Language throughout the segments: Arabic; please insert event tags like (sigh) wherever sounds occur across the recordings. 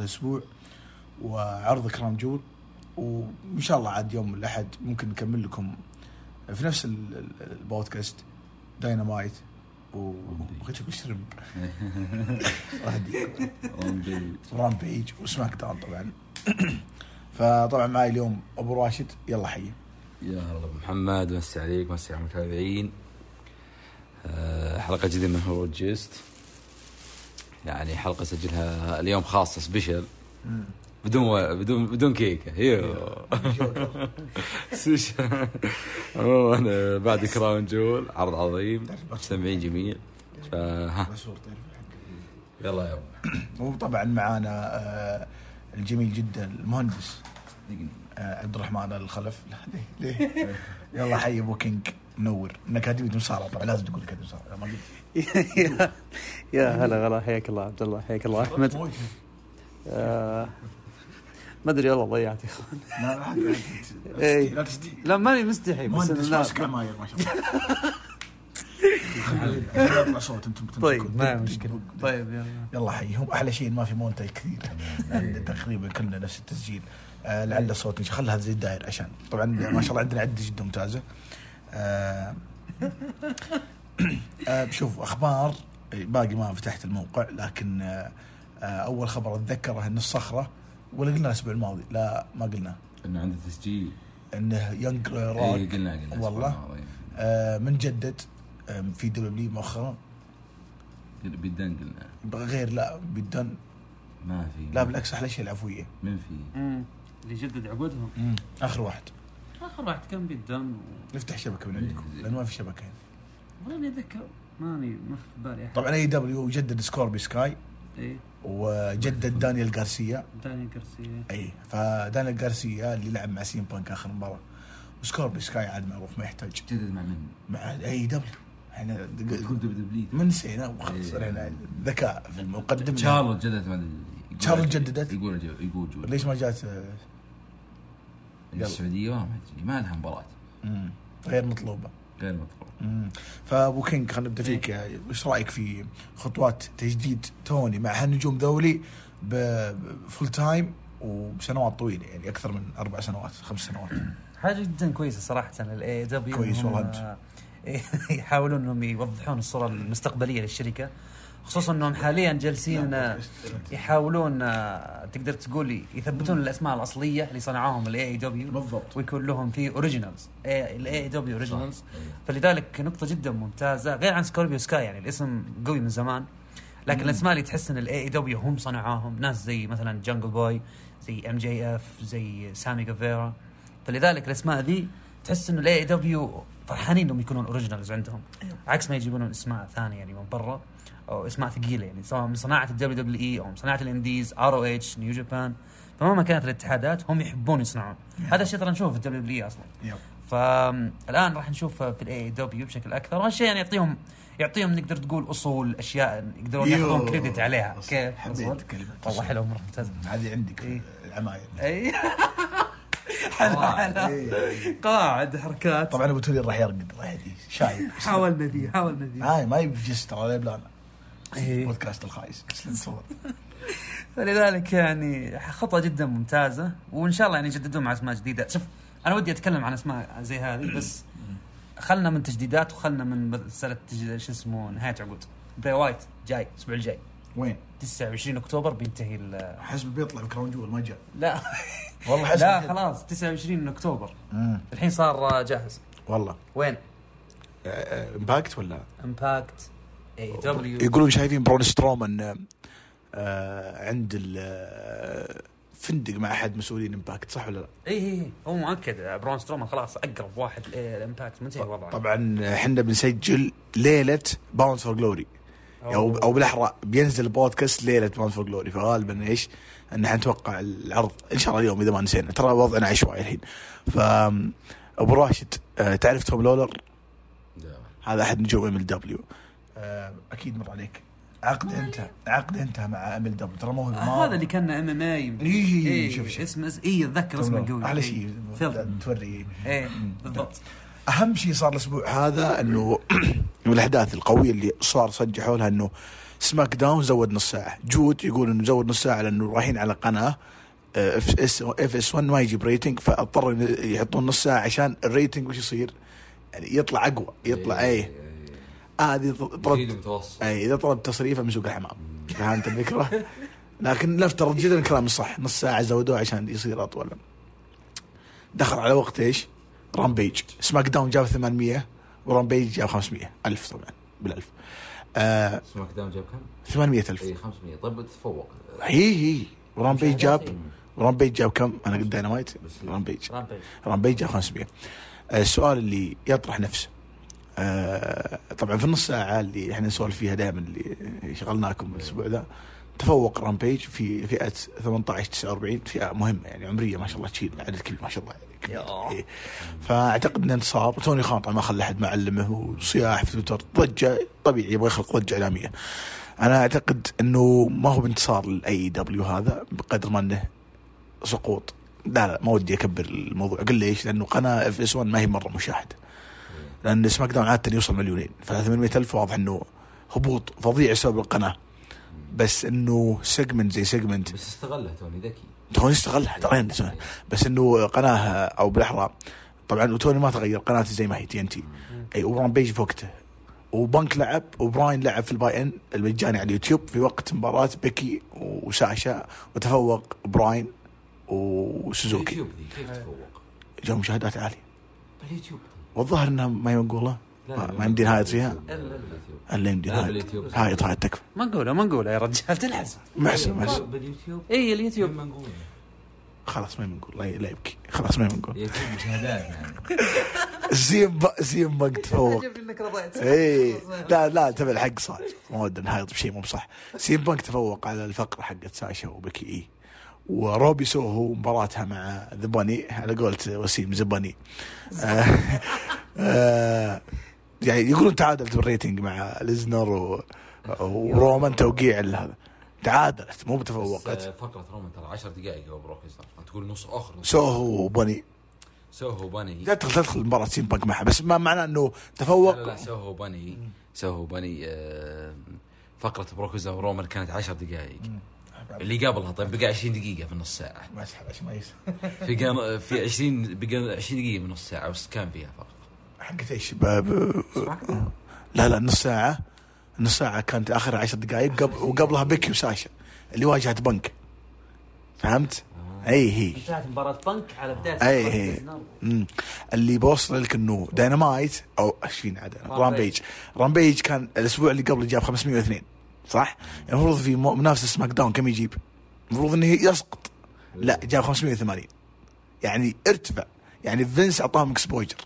الأسبوع وعرض كراون جول وإن شاء الله عاد يوم الأحد ممكن نكمل لكم في نفس ال- ال- البودكاست داينامايت و بغيت أقول شرب. Rampage (laughs) و SmackDown طبعا. (clears throat) فطبعا معي اليوم أبو راشد يلا حي. يا هلا أبو محمد مسي عليك مسي على المتابعين. آه، حلقة جديدة من هروج جست يعني حلقة سجلها اليوم خاصة special بدون و... بدون بدون كيكة. يو. special (laughs) عموما بعد Crown Jewel عرض عظيم مستمعين جميل. فها. يلا يا (clears throat) وطبعا معانا آه، الجميل جدا المهندس. آه، عبد الرحمن الخلف. لا ليه؟ ليه؟ (laughs) يلا حي أبو King منور. من اكاديميه مصارعه طبعا لازم تقول اكاديميه مصارعه ما قلت. يا هلا غلا حياك الله عبد الله حياك الله. أحمد. آه، ما أدري والله ضيعت يا أخوان. لا لا لا. إيه. لا ماني مستحي بس مهندس عماير ما شاء الله. (laughs) يطلع صوت أنتم. طيب. ما مشكلة. طيب يلا. يلا حيهم أحلى شيء ما في مونتاج كثير. تقريبا كلنا نفس التسجيل. آه لعل الصوت خلها زي الداير عشان. طبعا ما شاء الله عندنا عدة جدا ممتازة. آه شوف أخبار باقي ما فتحت الموقع لكن آه آه أول خبر أتذكره ان الصخرة ولا قلنا الأسبوع الماضي؟ لا ما قلنا. إنه عنده تسجيل. إنه ينج اي راك قلنا قلنا والله. آه من جدد آه في دبليو مؤخرا. بالدن قلنا. غير لا بدون ما في. لا بالعكس أحلى شيء العفوية. من في. امم اللي جدد عقودهم. آخر واحد. آخر واحد كان بالدم نفتح شبكة من عندكم لأنه ما في شبكة. هنا والله أتذكر. ماني ما في بالي أحد. طبعا اي دبليو جدد سكوربي سكاي اي وجدد دانيال غارسيا. داني جارسيا اي فدانيال غارسيا اللي لعب مع سين بانك آخر مباراة. وسكوربي سكاي عاد معروف ما يحتاج. جدد مع من؟ مع اي دبليو إحنا تقول دبليو دبليو من نسينا وخلاص إيه. إحنا ذكاء في المقدم شارلوت جددت ما يقول- شارلوت جددت؟ يقول جو يقول جو ليش ما جات. السعودية ما أدري ما لها مباراة. غير مطلوبة. غير مطلوب مم. فابو King خلينا نبدأ فيك. يا- وش رأيك في خطوات تجديد توني مع هالنجوم ذولي ب full time وبسنوات طويلة؟ يعني أكثر من أربع سنوات خمس سنوات. (clears throat) حاجة جدا كويسة صراحة لل AEW كويس والله. أنت (laughs) يحاولون إنهم يوضحون الصورة المستقبلية للشركة. خصوصا إنهم حاليا جالسين آه، يحاولون آه، تقدر تقول يثبتون الأسماء الأصلية اللي صنعوهم ال AEW بالضبط. ويكون لهم في originals ال AEW originals. أيوه. فلذلك نقطة جدا ممتازة غير عن Scorpio Sky يعني الاسم قوي من زمان لكن الأسماء اللي تحس إن ال AEW هم صنعوهم ناس زي مثلا Jungle Boy زي MJF زي سامي جيفارا فلذلك الأسماء ذي تحس انه ال AEW فرحانين إنهم يكونون originals عندهم. عكس ما يجيبون أسماء ثانية يعني من برا. أو اسماء ثقيلة يعني سواء من صناعة الدبليو دبليو اي أو من صناعة الانديز ار أو اتش نيو جابان فمهما كانت الاتحادات هم يحبون يصنعون هذا الشيء ترى نشوفه في الدبليو دبليو اي أصلا يب. فالآن راح نشوف في الاي دبليو بشكل أكثر وهالشيء يعني يعطيهم يعطيهم نقدر تقول أصول أشياء يقدرون ياخذون. كريدت عليها. كيف حبيت؟ كلمة والله أصل. حلو مرة ممتاز هذه عندك إيه. العماير اي حلا إيه. (laughs) قواعد حركات طبعا ابو تولي راح يرقد راح يدي شايب (laughs) حاولنا ذي حاولنا ذي هاي ما يبي جس ترى بلانا إيه. بودكاست الخايس. (laughs) فلذلك يعني خطوة جدا ممتازة وإن شاء الله يعني يجددون مع أسماء جديدة. شوف أنا ودي أتكلم عن أسماء زي هذه بس خلنا من تجديدات وخلنا من مساله شو اسمه نهاية عقود. براي وايت جاي الأسبوع الجاي. وين؟ 29 أكتوبر بينتهي ال- حسب بيطلع ب Crown Jewel ما جاء. لا. والله حسب لا. خلاص 29 أكتوبر. مم. الحين صار جاهز. والله. وين؟ Impact ولا؟ Impact AEW يقولون شايفين برون سترومان آه، عند ال آه، فندق مع أحد مسؤولين Impact صح ولا لا؟ اي اي إي. هو مؤكد برون سترومان خلاص أقرب واحد ال Impact منتهي وضعه طبعا إحنا بنسجل ليلة Bound for Glory أو أو بالأحرى بينزل البودكاست ليلة Bound for Glory فغالبا إيش؟ إن إحنا نتوقع العرض إن شاء الله اليوم إذا ما نسينا. ترى وضعنا عشوائي الحين. ف أبو راشد آه، تعرف توم لولر؟ لا. هذا أحد نجوم MLW أكيد مر عليك. عقد انتهى عقد انتهى مع MLW ترى مو آه هذا اللي كان MMA إي، شوف شوف. اسمه اي اتذكر اسمه قوي. أحلى إي. شيء توري. إيه بالضبط. أهم شيء صار الأسبوع هذا إنه (clears throat) من الأحداث القوية اللي صار ضجوا لها إنه SmackDown زود نص ساعة. جود يقول إنه زود نص ساعة لأنه رايحين على قناة FS FS 1 ما يجيب rating فاضطروا إن يحطون نص ساعة عشان ال rating وش يصير؟ يعني يطلع أقوى يطلع إيه. هذه طلب أي إذا طلب تصريفه من سوق الحمام فهمت الفكرة؟ لكن نفترض جدا كلام صح نص ساعة زودوه عشان يصير أطول. دخل على وقت إيش؟ Rampage. SmackDown جاب 800 و Rampage جاب 500 ألف طبعا بالألف. آه SmackDown جاب كم؟ 800 ألف. اي 500 طيب تفوق. هي هي. و Rampage جاب. و Rampage جاب كم؟ أنا قلت Dynamite. Rampage. Rampage. جاب 500 آه، السؤال اللي يطرح نفسه. آه، طبعا في النص ساعة اللي إحنا نسولف فيها دائما اللي شغلناكم الأسبوع ذا تفوق Rampage في فئة 18 49 فئة مهمة يعني عمرية ما شاء الله تشيل عدد كبير ما شاء الله يعني. إيه. فأعتقد إنه انتصار توني خان طبعا ما خلى أحد معلمه وصياح في تويتر ضجة طبيعي يبغى يخلق ضجة إعلامية أنا أعتقد إنه ما هو بانتصار لل AEW هذا بقدر ما إنه سقوط لا لا ما ودي أكبر الموضوع قل ليش؟ لأنه قناة FS 1 ما هي مرة مشاهدة لأن SmackDown عادة يوصل مليونين. ف 800 ألف واضح إنه هبوط فظيع بسبب القناة. بس إنه segment زي segment بس استغلها توني ذكي. توني استغلها بس إنه قناة أو بالأحرى طبعا وتوني ما تغير قناته زي ما هي TNT. أي و Rampage في وقته. وبنك لعب وبراين لعب في ال Buy In المجاني على اليوتيوب في وقت مباراة بيكي وساشا وتفوق براين وسوزوكي. اليوتيوب ذي كيف تفوق؟ جو مشاهدات عالية. باليوتيوب والظاهر إنها ما ينقوله لا، ما, ما يمدي نهايط فيها. لا، لا، باليوتيوب. ألا يمدي لا، نهايط. باليوتيوب. هاي هاي تكفى ما نقوله ما نقوله يا رجال تلحس. محسن محسن باليوتيوب. اي اليوتيوب. ما خلاص ما بنقول لا, لا يبكي. خلاص ما بنقول يعني زين ب... زين بق تفوق (laughs) انك رضيت. اي لا لا تبع الحق صار ما ودنا نهايط بشيء مو بصح. سي إم بانك تفوق على الفقرة حقت ساشا وبكي. اي وروبي سوهو مباراتها مع The Bunny على قولة وسيم زباني آه آه يعني يقولون تعادلت بال rating مع ليزنر و... ورومان توقيع هذا تعادلت مو بس بتفوقت آه، فقرة رومان ترى 10 دقائق هو بروك تقول نص آخر نص سوهو وباني سوهو باني تدخل تدخل مباراة سيم بانك معها بس ما معناه إنه لا تفوق لا سوهو باني سوهو باني آه، فقرة بروك ليسنر ورومان كانت 10 دقائق. اللي قبلها طيب بقى 20 دقيقة في نص ساعة. ما يسحب عشان ما يسحب (laughs) في قام في 20 بقى 20 دقيقة من نص ساعة بس كان فيها فقرة حقت إيش؟ لا لا نص ساعة. نص ساعة كانت آخر عشر دقائق قبل وقبلها بيكي وساشا اللي واجهت بنك. فهمت؟ أي هي. انتهت مباراة بنك على بداية أي هي. مم. اللي بوصل لك إنه داينامايت أو إيش فينا عاد Rampage. Rampage. رامبيج كان الأسبوع اللي قبل جاب 502 صح؟ المفروض في منافسه SmackDown كم يجيب؟ المفروض إنه يسقط. لا جاب 580 يعني ارتفع. يعني فينس أعطاهم exposure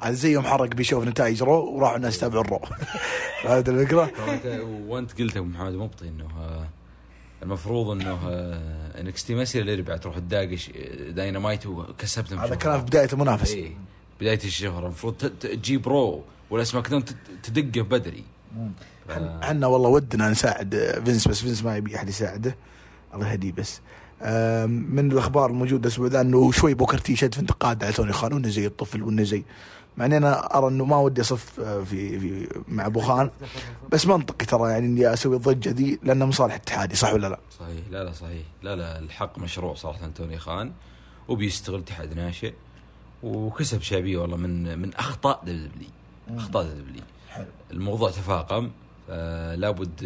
هذا زي يوم حرق بيشوف نتائج Raw وراحوا الناس يتابعون Raw فهمت (laughs) الفكرة؟ وانت قلت أبو محمد مبطي إنه آه، المفروض إنه NXT مسير الاربعاء تروح تداقش آه، داينامايت وكسبتهم هذا شهرة. كان في بداية المنافسه إيه، بداية الشهر. المفروض تجيب Raw ولا SmackDown تدقه بدري. إحنا والله ودنا نساعد فينس بس فينس ما يبي أحد يساعده. الله يهديه بس. من الأخبار الموجودة الأسبوع ذا إنه شوي بوكر تي شد في انتقاد على توني خان وإنه زي الطفل وإنه زي مع إني أنا أرى إنه ما ودي أصف آه، في في مع أبو خان بس منطقي ترى يعني إني أسوي الضجة دي لأنه مصالح اتحادي صح ولا لا؟ صحيح. لا لا صحيح. لا لا الحق مشروع صراحة توني خان وبيستغل اتحاد ناشئ وكسب شعبية والله من من أخطاء دبليو أخطاء دبليو حلو. الموضوع تفاقم. آه لابد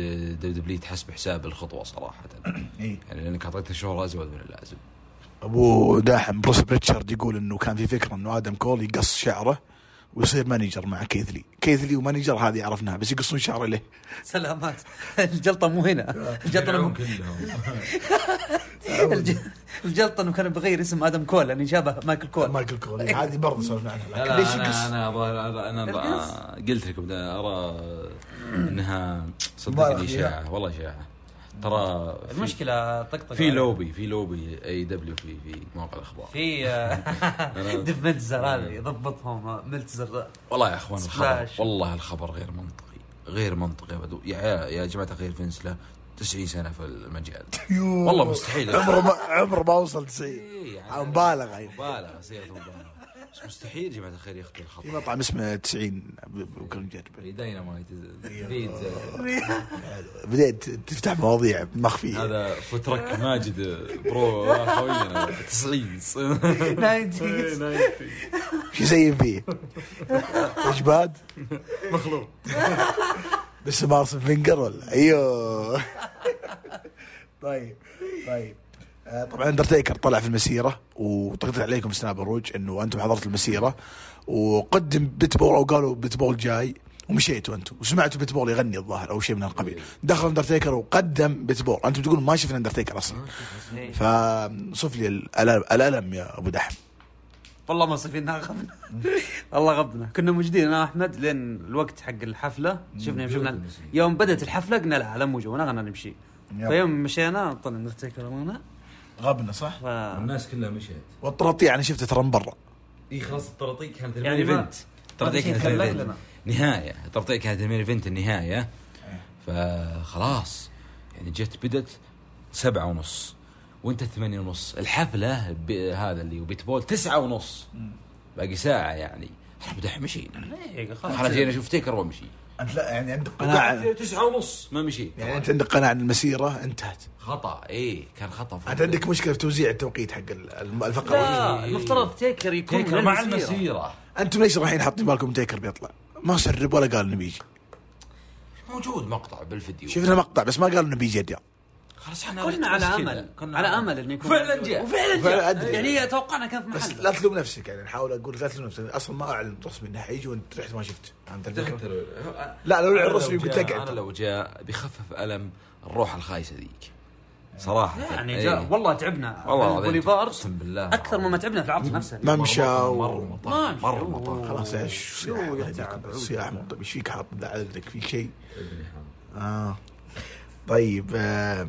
دبليو تحسب حساب الخطوة صراحة. (clears throat) اي يعني لأنك اعطيته شهره أزود من اللازم أبو داحم بروس ريتشارد يقول إنه كان في فكرة إنه آدم كول يقص شعره. ويصير manager مع كيث لي كيث لي و manager هذه عرفناها بس يقصون شعره له سلامات. (laughs) الجلطة مو هنا. الجلطة (laughs) الجلطة إنه كان بغير اسم آدم كول لأنه يشابه مايكل كول. مايكل كول هذه برضه سولفنا عنها ليش أنا يقص؟ أنا أنا أنا قلت لكم أرى إنها فيها. اشاعه والله اشاعه ترى المشكلة طقطقة في لوبي في لوبي اي دبليو في في مواقع الأخبار في (laughs) أنا- ديف ملتزر هذا يضبطهم ملتزر والله يا أخوان الخبر. والله الخبر غير منطقي غير منطقي ابدا يا يا جماعة الخير فينس له 90 سنة في المجال. والله مستحيل. عمره ما عمره ما وصل 90 إيه يعني مبالغه يعني. مبالغة سيره مبالغة مستحيل يا جماعة الخير يخطي في الخط مطعم اسمه 90 بكل مجرب داينامايت بيتزا بديت تفتح مواضيع مخفية. هذا فوترك ماجد برو خوينا 90 شو يزين فيه؟ اجباد مخلوق بس مارسن فينجر ولا؟ أيوه. طيب طيب. طبعا اندرتيكر طلع في المسيرة وطقطت عليكم سناب الروج إنه أنتم حضرتوا المسيرة وقدم بيتبول أو قالوا بيتبول جاي ومشيتوا أنتم وسمعتوا بيتبول يغني الظاهر أو شيء من القبيل. دخل اندرتيكر وقدم بيتبول أنتم تقولون ما شفنا اندرتيكر أصلا. فصف لي الالم الألم يا أبو دحم. والله ما صفينا غبنا. (laughs) والله غبنا. كنا موجودين أنا وأحمد لين الوقت حق الحفلة. شفنا يوم شفنا يوم بدأت الحفلة قلنا لا لا مو جونا خلينا نمشي. فيوم مشينا طلع اندرتيكر امانه غبنا صح؟ ف الناس كلها مشيت. والطرطيع أنا شفته ترى من برا. إي خلاص الطراطيق كانت يعني ال main event. الطراطيق شيء كانت ال main. نهاية. الطراطيق كانت ال main event النهاية. فخلاص. يعني جت بدت سبعة ونص. وأنت ثمانية ونص. الحفلة هذا اللي وبيتبول تسعة ونص. باقي ساعة يعني. إحنا بدح مشينا إيه، خلاص. جينا نشوف تيكر ومشي أنت لا يعني عندك قناعة. تسعة ونص. ما مشي. يعني أنت عندك قناعة إن المسيرة انتهت. خطأ إيه كان خطأ انت عندك مشكلة في توزيع التوقيت حق ال- الفقرة. لا المفترض تيكر يكون تيكر مع المسيرة. المسيرة أنتم ليش رايحين حاطين بالكم تيكر بيطلع؟ ما سرب ولا قال إنه بيجي. موجود مقطع بالفيديو. شفنا مقطع بس ما قال إنه بيجي الرياض خلاص إحنا كنا على بس. أمل. كنا على أمل. إنه يكون وفعلا موجود. جاء. وفعلا وفعلا جاء. يعني توقعنا كان في بس محل. لا تلوم نفسك يعني. نحاول أقول لا تلوم نفسك. أصلا ما اعلن رسمي انه حيجي وأنت رحت ما شفت. فهمت؟ لا لو الرسمي لو قلت جاء- أقعد. أنا لو جاء بيخفف ألم الروح الخايسة ذيك. صراحة. يعني إيه. جاء والله تعبنا. والله البوليفارد أقسم بالله. أكثر مما تعبنا في العرض نفسه. ممشى مرة. مطار. مرة مطار خلاص إيش؟ مو طيب إيش فيك؟ حاط عذرك في شيء؟ آه. طيب آه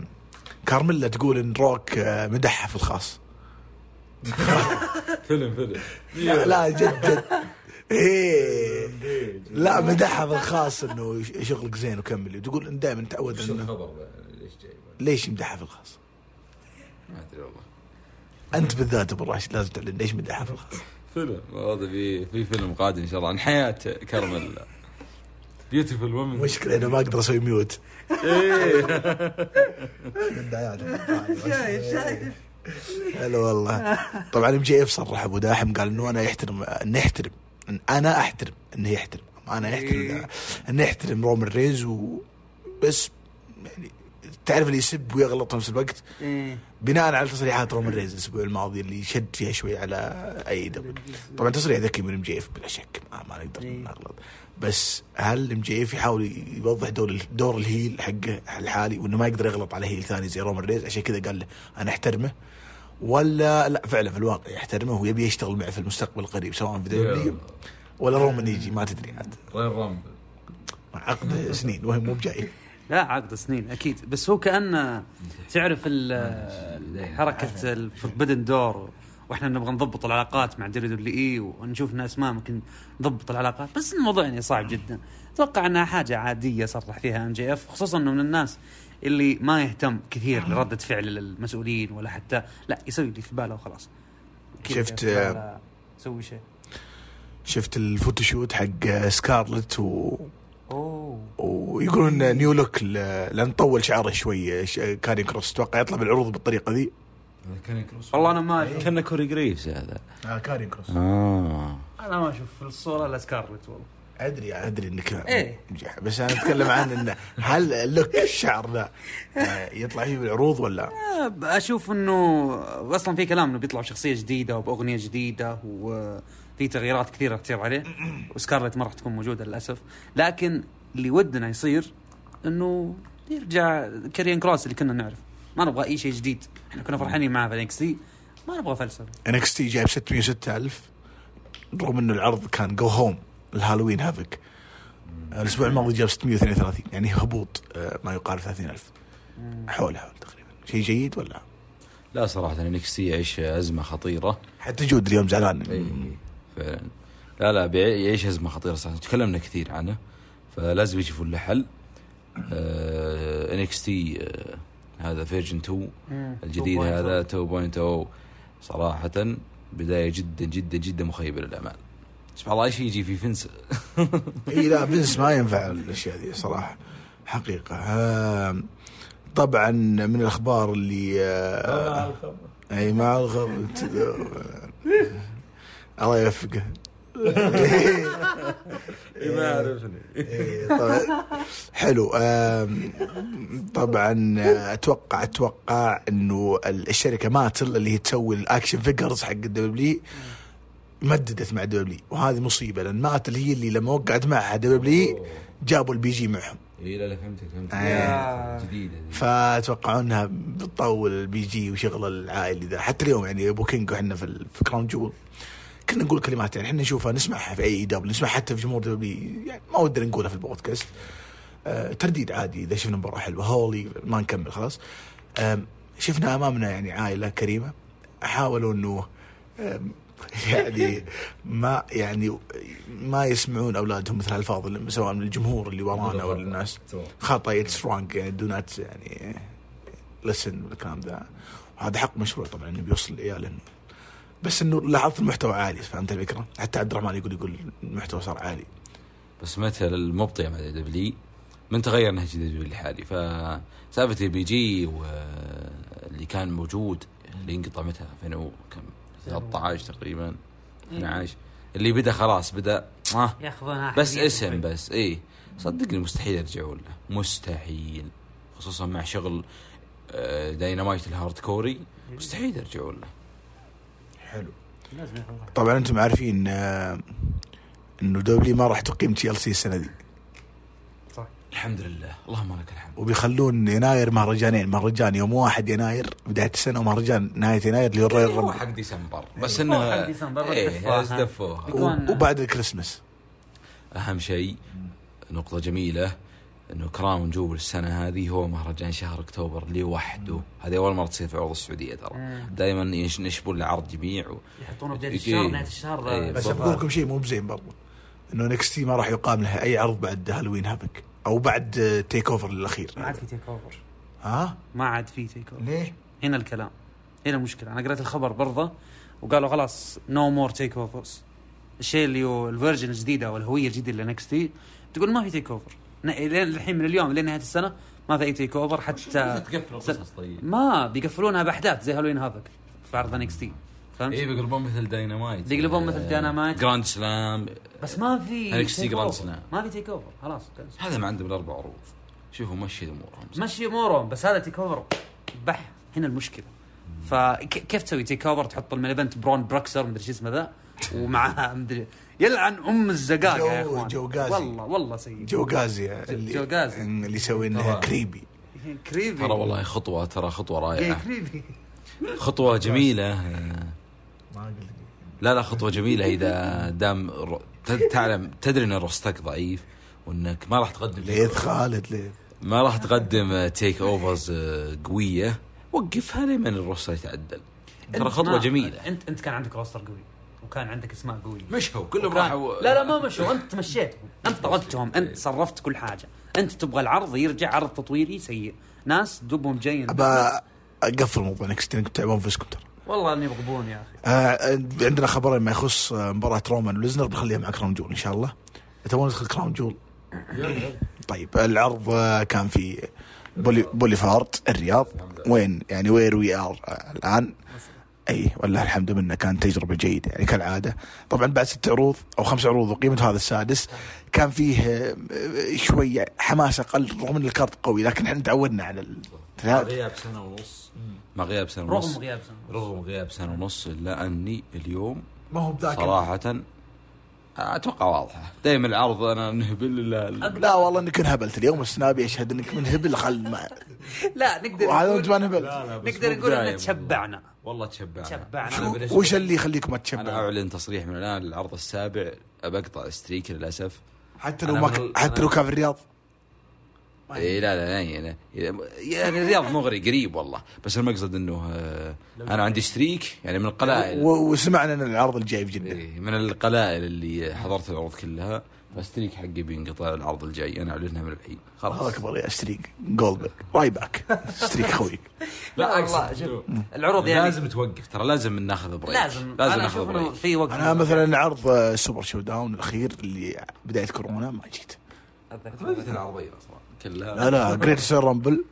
كارميلا تقول إن روك آه مدحها في الخاص. (laughs) فيلم فيلم. لا, لا جد جد. (laughs) إيه. لا مدحها في الخاص إنه شغلك زين وكملي تقول إن دائما تعود إنه ليش جاي؟ ليش يمدحها في الخاص؟ ما أدري والله. أنت بالذات أبو راشد لازم تعلن ليش مدحها في الخاص؟ فيلم. هذا في في فيلم قادم إن شاء الله عن حياة كرمل beautiful woman مشكلة إنه ما أقدر أسوي mute إيه. هلا والله. طبعا ام جي اف صرح أبو داحم قال إنه أنا يحترم انه يحترم إن أنا أحترم إنه يحترم. أنا يحترم إنه يحترم رومان رينز و بس يعني تعرف اللي يسب ويغلط في نفس الوقت؟ إيه. بناء على تصريحات رومان رينز الأسبوع الماضي اللي شد فيها شوي على أي دبليو. طبعا تصريح ذكي من ام جي اف بلا شك ما, ما نقدر إيه. نغلط. بس هل ام جي اف يحاول يوضح دور دور ال heel حقه الحالي وإنه ما يقدر يغلط على heel ثاني زي رومان رينز؟ عشان كذا قال له أنا أحترمه. ولا لا فعلا في الواقع يحترمه ويبي يشتغل معه في المستقبل القريب سواء في دبليو ولا رومان يجي ما تدري عاد. غير رامبل عقد سنين وهم مو بجاي. لا عقد سنين أكيد. بس هو كأنه تعرف (laughs) حركة ال Forbidden Door وإحنا نبغى نضبط العلاقات مع دبليو دبليو اي ونشوف ناس ما ممكن نضبط العلاقات بس الموضوع يعني صعب جدا. أتوقع أنها حاجة عادية صرح فيها إم جي إف خصوصا إنه من الناس اللي ما يهتم كثير لردة فعل المسؤولين ولا حتى لا يسوي اللي في باله وخلاص. شفت- يسوي شيء. شفت ال photoshoot حق سكارلت و أوه. ويقولون new look لأن طول شعره شوي كاري كروس أتوقع يطلع بالعروض بالطريقة ذي. كان كروس. والله أنا ما أشوف كان كوريجريفز هذا. آه كاري كروس. آه. أنا ما أشوف في الصورة إلا سكارلت والله. أدري أدري إنك إيه. مجح. بس أنا أتكلم عن انه هل look الشعر ذا آه، يطلع فيه بالعروض ولا؟ أشوف إنه أصلا في كلام إنه بيطلع بشخصية جديدة وبأغنية جديدة وفي في تغييرات كثيرة تصير عليه. (coughs) وسكارلت ما راح تكون موجودة للأسف. لكن اللي ودنا يصير إنه يرجع كاريان كروس اللي كنا نعرف ما نبغى أي شيء جديد. إحنا كنا فرحانين معاه في NXT ما نبغى فلسفة. NXT جايب 606 ألف. رغم انه العرض كان go home ال Halloween Havoc. الأسبوع الماضي جاب 632 يعني هبوط آه، ما يقارب 30 ألف. حول حول تقريبا. شيء جيد ولا؟ لا صراحة NXT يعيش أزمة خطيرة. حتى جود اليوم زعلان. إي فعلا. لا لا بيعيش أزمة خطيرة صراحة. تكلمنا كثير عنه فلازم يشوفوا له حل. انكس تي آه هذا version 2 الجديد 2.0. هذا 2.0 صراحة بداية جدا جدا جدا مخيبة للامال سبحان الله اي شيء يجي في فنس (laughs) إي لا بنس ما ينفع الأشياء دي صراحة. حقيقة. آم، طبعا من الأخبار اللي آه، إي مع الخبر. (laughs) الله يوفقه. ما عرفني. إيه، طبعا حلو. طبعا أتوقع أتوقع إنه الشركة ماتل اللي هي تسوي ال action figures حق الدبليو مددت مع دبليو وهذه مصيبة لأن ماتل هي اللي لما وقعت معها دبليو جابوا ال PG معهم. اي لا لا فهمتك فهمتك. آه. جديدة. فأتوقع إنها بتطول ال PG وشغل العائلي ذا حتى اليوم يعني أبو كينج وحنا في, ال- في كراون جول كنا نقول كلمات يعني إحنا نشوفها نسمعها في أي دبليو نسمعها حتى في جمهور دبليو يعني ما ودنا نقولها في البودكاست. آه ترديد عادي إذا شفنا مباراة حلوة هولي ما نكمل خلاص. آم، شفنا أمامنا يعني عائلة كريمة حاولوا إنه (laughs) يعني ما يعني ما يسمعون أولادهم مثل الالفاظ اللي- سواء من الجمهور اللي ورانا ولا الناس. خطأ it's wrong يعني do not يعني listen والكلام ذا وهذا حق مشروع طبعا إنه بيوصل لعياله بس إنه لاحظت المحتوى عالي فهمت الفكرة؟ حتى عبد الرحمن يقول يقول المحتوى صار عالي. بس متى المبطع مع دبلي من تغير نهج دبلي الحالي. فسالفه ال PG واللي كان موجود اللي انقطع متى؟ 2000 و كم 13 تقريبا 12 اللي بدأ خلاص بدأ آه. ياخذونها بس اسم. بس إيه. صدقني مستحيل يرجعون له. مستحيل. خصوصا مع شغل آه، Dynamite ال hardcore مستحيل يرجعون له. حلو. لازم. طبعا أنتم عارفين آه، إنه دبليو ما راح تقيم TLC السنة دي. صح. الحمد لله. اللهم لك الحمد. وبيخلون يناير مهرجانين مهرجان يوم 1 يناير بداية السنة ومهرجان نهاية يناير اللي هو هو Rumble. حق ديسمبر. بس إنه حق ديسمبر، إيه دفوها. وبعد الكريسماس. أهم شيء نقطة جميلة إنه Crown Jewel السنة هذه هو مهرجان شهر أكتوبر لوحده. هذه أول مرة تصير في عروض السعودية ترى. دائما ينشبون العرض جميع و... يحطونه بدايه إيه. الشهر نهاية الشهر. آه، بس. أقول لكم شيء مو بزين برضو. إنه NXT ما راح يقام لها أي عرض بعد Halloween Havoc أو بعد TakeOver الاخير ما عاد في TakeOver ها؟ ما عاد في TakeOver ليه؟ هنا الكلام. هنا المشكلة أنا قريت الخبر برضه وقالوا خلاص no more TakeOvers الشيء اللي هو ال version الجديدة أو الهويه الجديدة ل NXT تقول ما في TakeOver لين الحين من اليوم لين نهاية السنة ما في أي TakeOver حتى تقفل القصص طيب؟ ما بيقفلونها بأحداث زي Halloween Havoc في عرض NXT فهمت؟ إيه بيقلبون مثل داينامايت بيقلبون مثل Dynamite. Grand Slam بس ما في Take Grand Over. Slam. ما في TakeOver خلاص هذا ما عندهم الأربع عروض. شوفوا مشي أمورهم. مشي أمورهم بس هذا TakeOver بح هنا المشكلة. فكيف تسوي TakeOver تحط ال main event برون بريكر مدري شو اسمه ذا ومعها (laughs) مدري يلعن أم الزقاقه يا جو- إخوان. جو غيسي. والله والله سيء. جو غيسي اللي جو غيسي. اللي يسوي إنها creepy. (laughs) creepy. ترى والله خطوة ترى خطوة إيه، رائعة creepy. خطوة (laughs) جميلة. آه، لا لا خطوة جميلة. إذا دام تعلم تدري أن roster ك ضعيف وأنك ما راح تقدم ليث خالد ليث ما راح تقدم TakeOvers قوية. وقفها لمن ال roster يتعدل؟ ترى ما- جميلة. انت أنت كان عندك roster قوي. وكان عندك اسماء قوية. مشوا كلهم وكان- راحوا. لا لا ما مشوا انت مشيتهم انت طردتهم انت صرفت كل حاجة. انت تبغى العرض يرجع عرض تطويري سيء. ناس دبهم جايين. ابى أقفل موضوع NXT انكم تعبون فيسكم ترى. والله اني يبغبون يا أخي. آه عندنا خبرين ما يخص مباراة رومان وليسنر بنخليها مع Crown Jewel إن شاء الله. تبون ندخل Crown Jewel؟ طيب العرض كان في بولي بوليفارد الرياض. وين؟ يعني where we are الآن. أي والله الحمد منه كان تجربة جيدة. يعني كالعادة طبعا بعد ست عروض أو خمس عروض وقيمة هذا السادس كان فيه آه، شوية حماس أقل رغم إن الكارت قوي لكن إحنا تعودنا على غياب سنة ونص. ما غياب سنة رغم ونص غياب سنة. رغم غياب سنة ونص إلا أني اليوم ما هو بذاك صراحة أتوقع واضحه دائما العرض أنا نهبل لا لا والله إنك انهبلت اليوم السنابي يشهد إنك منهبل خل ما لا نقدر وهذا أنت ما نقول انهبلت نقدر نقول ان تشبعنا. والله تشبعنا. تشبعنا. وش اللي يخليك ما أنا تشبع أعلن تصريح من الآن العرض السابع بقطع streak للأسف. حتى لو ما حتى لو كان في الرياض. اي لا لا لا يعني, يعني الرياض مغري قريب والله. بس المقصد إنه آه، أنا عندي streak يعني من القلائل. وسمعنا إن العرض الجاي في جدة. إيه، من القلائل اللي حضرت العروض كلها. ف streak حقي بينقطع العرض الجاي. أنا أعلنها من الحين الله خلاص أكبر يا streak جولدبرغ رايباك streak خوي. (laughs) لا والله شوف العروض يعني لازم توقف. ترى لازم ناخذ break لازم. لازم ناخذ break في وقت. أنا مثلا عرض Super ShowDown الأخير اللي بداية كورونا ما جيت. أتذكر. العرضيه أصلا كلها. لا لا Greatest Royal Rumble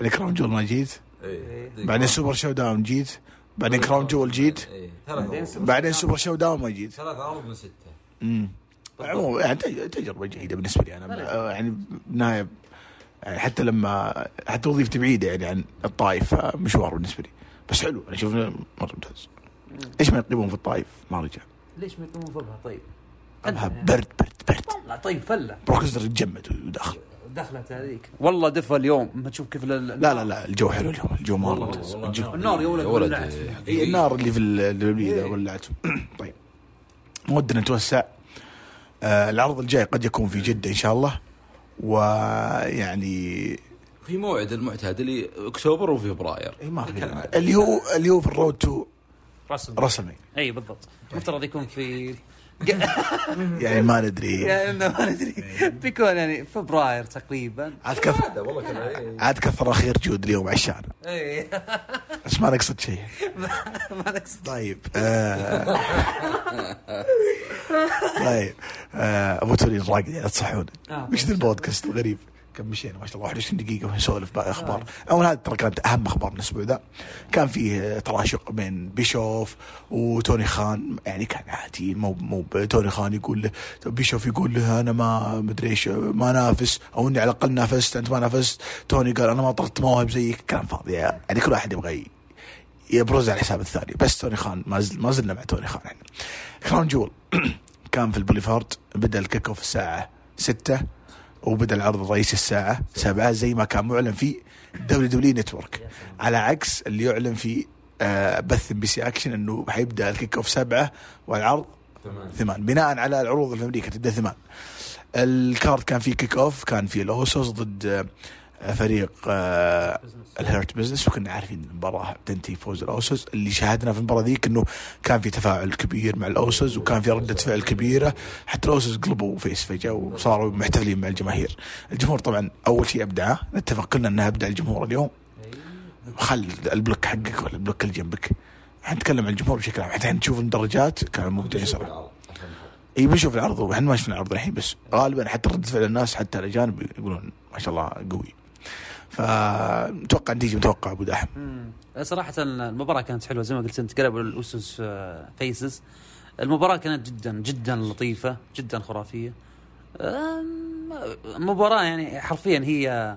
بعدين Crown Jewel ما جيت. إيه. بعدين Super ShowDown جيت. بعدين Crown Jewel جيت. إيه،. بعدين Super ShowDown ما جيت. ثلاث عروض من ستة. امم عموما يعني تج- تجربة جيدة بالنسبة لي أنا. آه، يعني بالنهايه يعني حتى لما حتى وظيفتي بعيدة يعني عن الطائف مشوار بالنسبة لي. بس حلو أنا أشوف إنه مرة ممتاز. ليش ما يقيمون في الطائف؟ ما رجع ليش ما يقومون فوقها طيب؟ برد برد برد. لا طيب فلة. بروك ليسنر يتجمد وداخل. دخلت هذيك. والله دفى اليوم. ما تشوف كيف ال- لا لا لا الجو حلو اليوم. الجو مره ممتاز النار يا ولد ولعت. إيه، اي. النار اللي في الدبليو اذا ولعته طيب. ودنا نتوسع. آه العرض الجاي قد يكون في جدة إن شاء الله. ويعني في موعد المعتاد اللي أكتوبر وفبراير إيه ما في اللي هو اللي هو في ال Road to Wrestle رسمي. اي بالضبط. المفترض يكون في (laughs) يعني ما ندري. يعني ما ندري. بيكون يعني فبراير تقريبا. عاد كثر والله كان (laughs) عاد كثر خير جود اليوم عشان. اي بس ما نقصد شيء. (laughs) ما نقصد. طيب آه. طيب آه أبو توني الراقد يعني تصحون. آه. وش ذا البودكاست الغريب كم مشينا ما شاء الله 21 دقيقة ونسولف بقى أخبار. أول هذا ترى كانت أهم أخبار الأسبوع ذا. كان فيه تراشق بين بيشوف وتوني خان. يعني كان عادي مو مو توني خان يقول له بيشوف يقول له أنا ما مدري إيش ما نافس أو إني على الأقل نافست أنت ما نافست. توني قال أنا ما طردت مواهب زيك. كلام فاضي. يعني كل واحد يبغى يبرز على حساب الثاني. بس توني خان ما زل ما زلنا مع توني خان إحنا Crown Jewel. (clears throat) كان في البوليفارد بدأ ال kick off الساعة 6 وبدأ العرض الرئيسي الساعة 7 زي ما كان معلن في WWE Network. على عكس اللي يعلن في آه، بث MBC Action إنه حيبدأ ال kick off 7 والعرض ثمان. بناء على العروض اللي في أمريكا تبدأ ثمان. ال card كان فيه kick off كان فيه ال Usos ضد آه، فريق آه، ال Hurt Business وكنا عارفين المباراة تنتهي فوز ال Usos. اللي شاهدنا في المباراة ذيك إنه كان في تفاعل كبير مع ال Usos وكان في ردة فعل كبيرة. حتى ال Usos قلبوا face فجأة وصاروا محتفلين مع الجماهير. الجمهور طبعا أول شيء ابدعه نتفق كلنا انها أبدع الجمهور اليوم. خل ال block حقك ولا ال block اللي جنبك. حنتكلم عن الجمهور بشكل عام. حتى نشوف المدرجات كانوا مبدعين صراحة. إي بنشوف العرض. إحنا ما شفنا العرض الحين بس غالبا حتى ردة فعل الناس حتى الأجانب يقولون ما شاء الله قوي. فمتوقع نتيجة متوقع أبو داحم. مم. صراحة المباراة كانت حلوة زي ما قلت أنت قلبوا ال Usos faces. المباراة كانت جدا جدا لطيفة جدا خرافية. أم، مباراة يعني حرفيا هي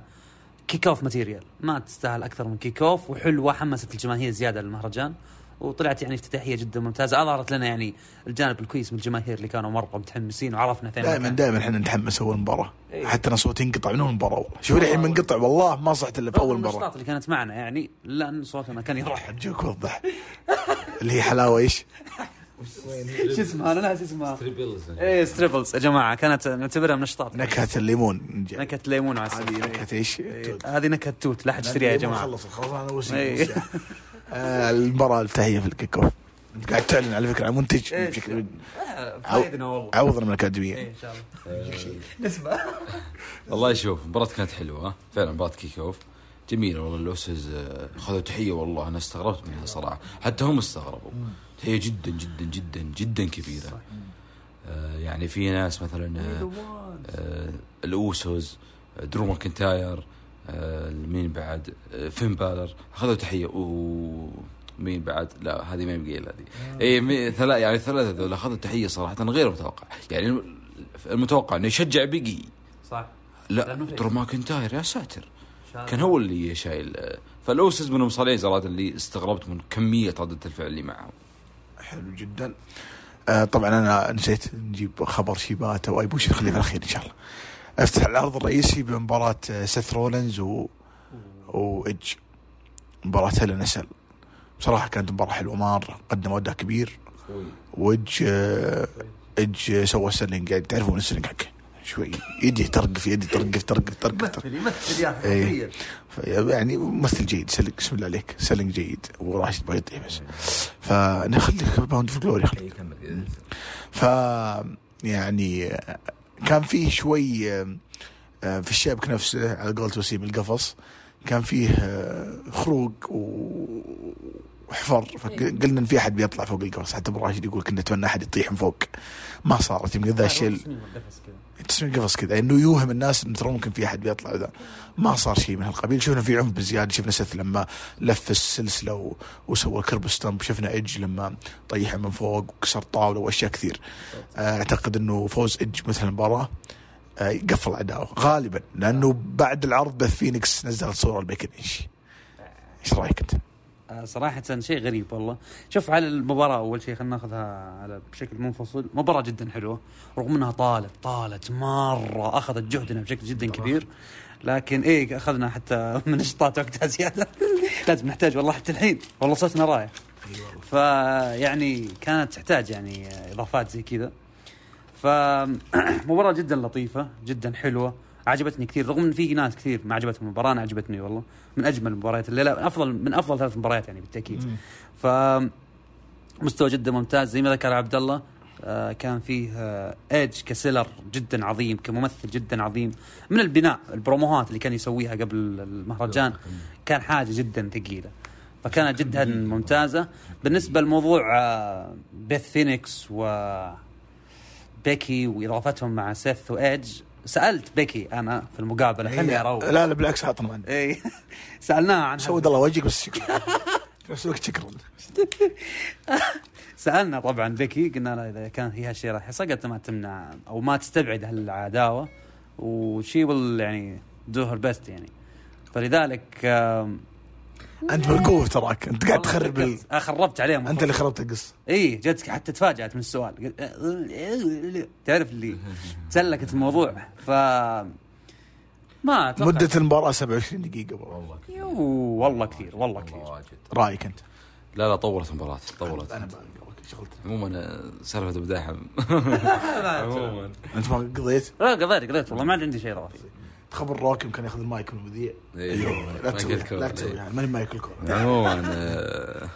kick off material ما تستاهل أكثر من kick off وحلوة حمست الجماهير زيادة للمهرجان. وطلعت يعني افتتاحية جدا ممتازة. اظهرت لنا يعني الجانب الكويس من الجماهير اللي كانوا مرة متحمسين وعرفنا فين دائما المكان. دائما إحنا نتحمس أول مباراة. إيه. حتى أنا صوتي ينقطع من أول مباراة والله. شوف الحين منقطع والله ما صحت إلا في أول مباراة. النشاط اللي كانت معنا يعني لأن صوتنا كان يروح. ارجوك وضح. اللي هي حلاوة إيش؟ شو اسمها أنا ناسي اسمها إيه Strepsils. يا جماعة كانت نعتبرها من نشاطات نكهة الليمون. نكهة ليمون وعسل. هذه نكهة إيش؟ إيه، هذه نكهة توت. لا احد يشتريها يا جماعة. خلص خلص أنا إيه. وسيم. آه، المباراة التحيه في الكيك أوف. قاعد تعلن على فكرة عن منتج. بشكل فايدنا والله. عوضنا من الأكاديمية. إيه، إن شاء الله. نسمع. والله شوف المباراة كانت حلوة ها؟ فعلا مباراة كيك أوف. جميلة والله الأوسز آه، خذوا تحية والله أنا استغربت منها صراحة. حتى هم استغربوا. تحية جدا جدا جدا جدا كبيرة. آه، يعني في ناس مثلا آه، آه، ال Usos آه، درو ماكنتاير آه، مين بعد؟ آه، فين بالر؟ أخذوا تحية. ومين بعد؟ لا هذه ما يبقى هذه. اي مي- ثلاث يعني ثلاثة ذول أخذوا تحية صراحة غير متوقع. يعني المتوقع إنه يشجع بيجي. صح. لا درو ماكنتاير يا ساتر. كان هو اللي شايل. فال Usos من المصارعين صراحة اللي استغربت من كمية ردة الفعل اللي معهم حلو جدا. آه طبعا أنا نسيت نجيب خبر شيباتا وايبوشي نخليه في الأخير إن شاء الله. أفتح العرض الرئيسي بمباراة آه، سيث رولينز و إيدج مباراة Hell in a Cell بصراحة كانت مباراة حلوة. مرة قدموا أداء كبير. وإيدج آه، ايدج سوى selling يعني تعرفون ال selling حقه. شوي. يدي ترقف يدي ترقف ترقف ترقف. يمثل يا. أخي يعني ممثل جيد. سلك بسم الله عليك. selling جيد. وراشد بيضي بس فنخليك Bound for Glory خليك. إيه، ف يعني كان فيه شوي آه، في الشبك نفسه على قولة وسيم القفص كان فيه آه، خروق وحفر. فقلنا إن في أحد بيطلع فوق القفص حتى أبو راشد يقول كنا نتمنى أحد يطيح من فوق. ما صارت يمكن ذا الشيء تسمع قفص كذا. إنه يوهم الناس إنه ترى ممكن في أحد بيطلع ذا. ما صار شيء من هالقبيل. شفنا في عنف بزيادة. شفنا سيث لما لف السلسلة و... وسوى curb stomp. شفنا ايدج لما طيح من فوق وكسر طاولة وأشياء كثير. آه، أعتقد إنه فوز ايدج مثل المباراة. آه، يقفل عداوه غالبا. لأنه بعد العرض بيث فينيكس نزل صورة لبيكي إيش إيش رأيك أنت؟ صراحة شيء غريب والله. شوف على المباراة أول شيء خلينا ناخذها على بشكل منفصل. مباراة جدا حلوة رغم أنها طالت طالت مرة أخذت جهدنا بشكل جدا كبير. لكن إيه أخذنا حتى من نشاطات وقتها زيادة. (laughs) لازم نحتاج والله حتى الحين. والله صوتنا رايح. فيعني كانت تحتاج يعني إضافات زي كذا. فمباراة جدا لطيفة جدا حلوة. عجبتني كثير رغم إن في ناس كثير ما عجبتهم المباراة أنا عجبتني والله. من أجمل المباريات الليلة افضل من أفضل ثلاث مباريات يعني بالتأكيد. ف مستوى جدا ممتاز. زي ما ذكر عبد الله آه، كان فيه آه، إيدج كسيلر جدا عظيم كممثل جدا عظيم. من البناء البروموهات اللي كان يسويها قبل المهرجان كان حاجة جدا ثقيلة. فكانت جدا ممتازة. بالنسبة لموضوع آه، بيث فينيكس و بيكي وإضافتهم مع سيث وإيدج سألت بيكي أنا في المقابلة خليني أروح لا لا بالعكس عطنا معنا اي (laughs) سالناها عن سود الله وجهك بس شكرا. (laughs) نفس الوقت شكرا. (laughs) سألنا طبعا بيكي قلنا لها إذا كان فيها شيء راح يحصل قالت ما تمنع أو ما تستبعد هالعداوة. و she will يعني do her best يعني. فلذلك أنت بالقوه تراك. أنت قاعد تخرب ال... آه، خربت عليهم. أنت اللي خربت القصة. إي جتك حتى تفاجأت من السؤال. قلت- تعرف اللي تسلكت الموضوع. ف ما أتوقع. مدة المباراة 27 دقيقة. والله والله كثير والله كثير والله كثير. رأيك أنت؟ لا لا طولت المباراة طولت. أنا شغلت (laughs) عموما آه، سالفة بداحم (laughs) عموما. أنت ما قضيت؟ لا قضيت قضيت. والله ما عندي شيء إضافي. تخبر روك يمكن ياخذ المايك من المذيع. أيوه، لا ما تسوي لا. تسوي يعني ماني مايك الكورة. عموما آه،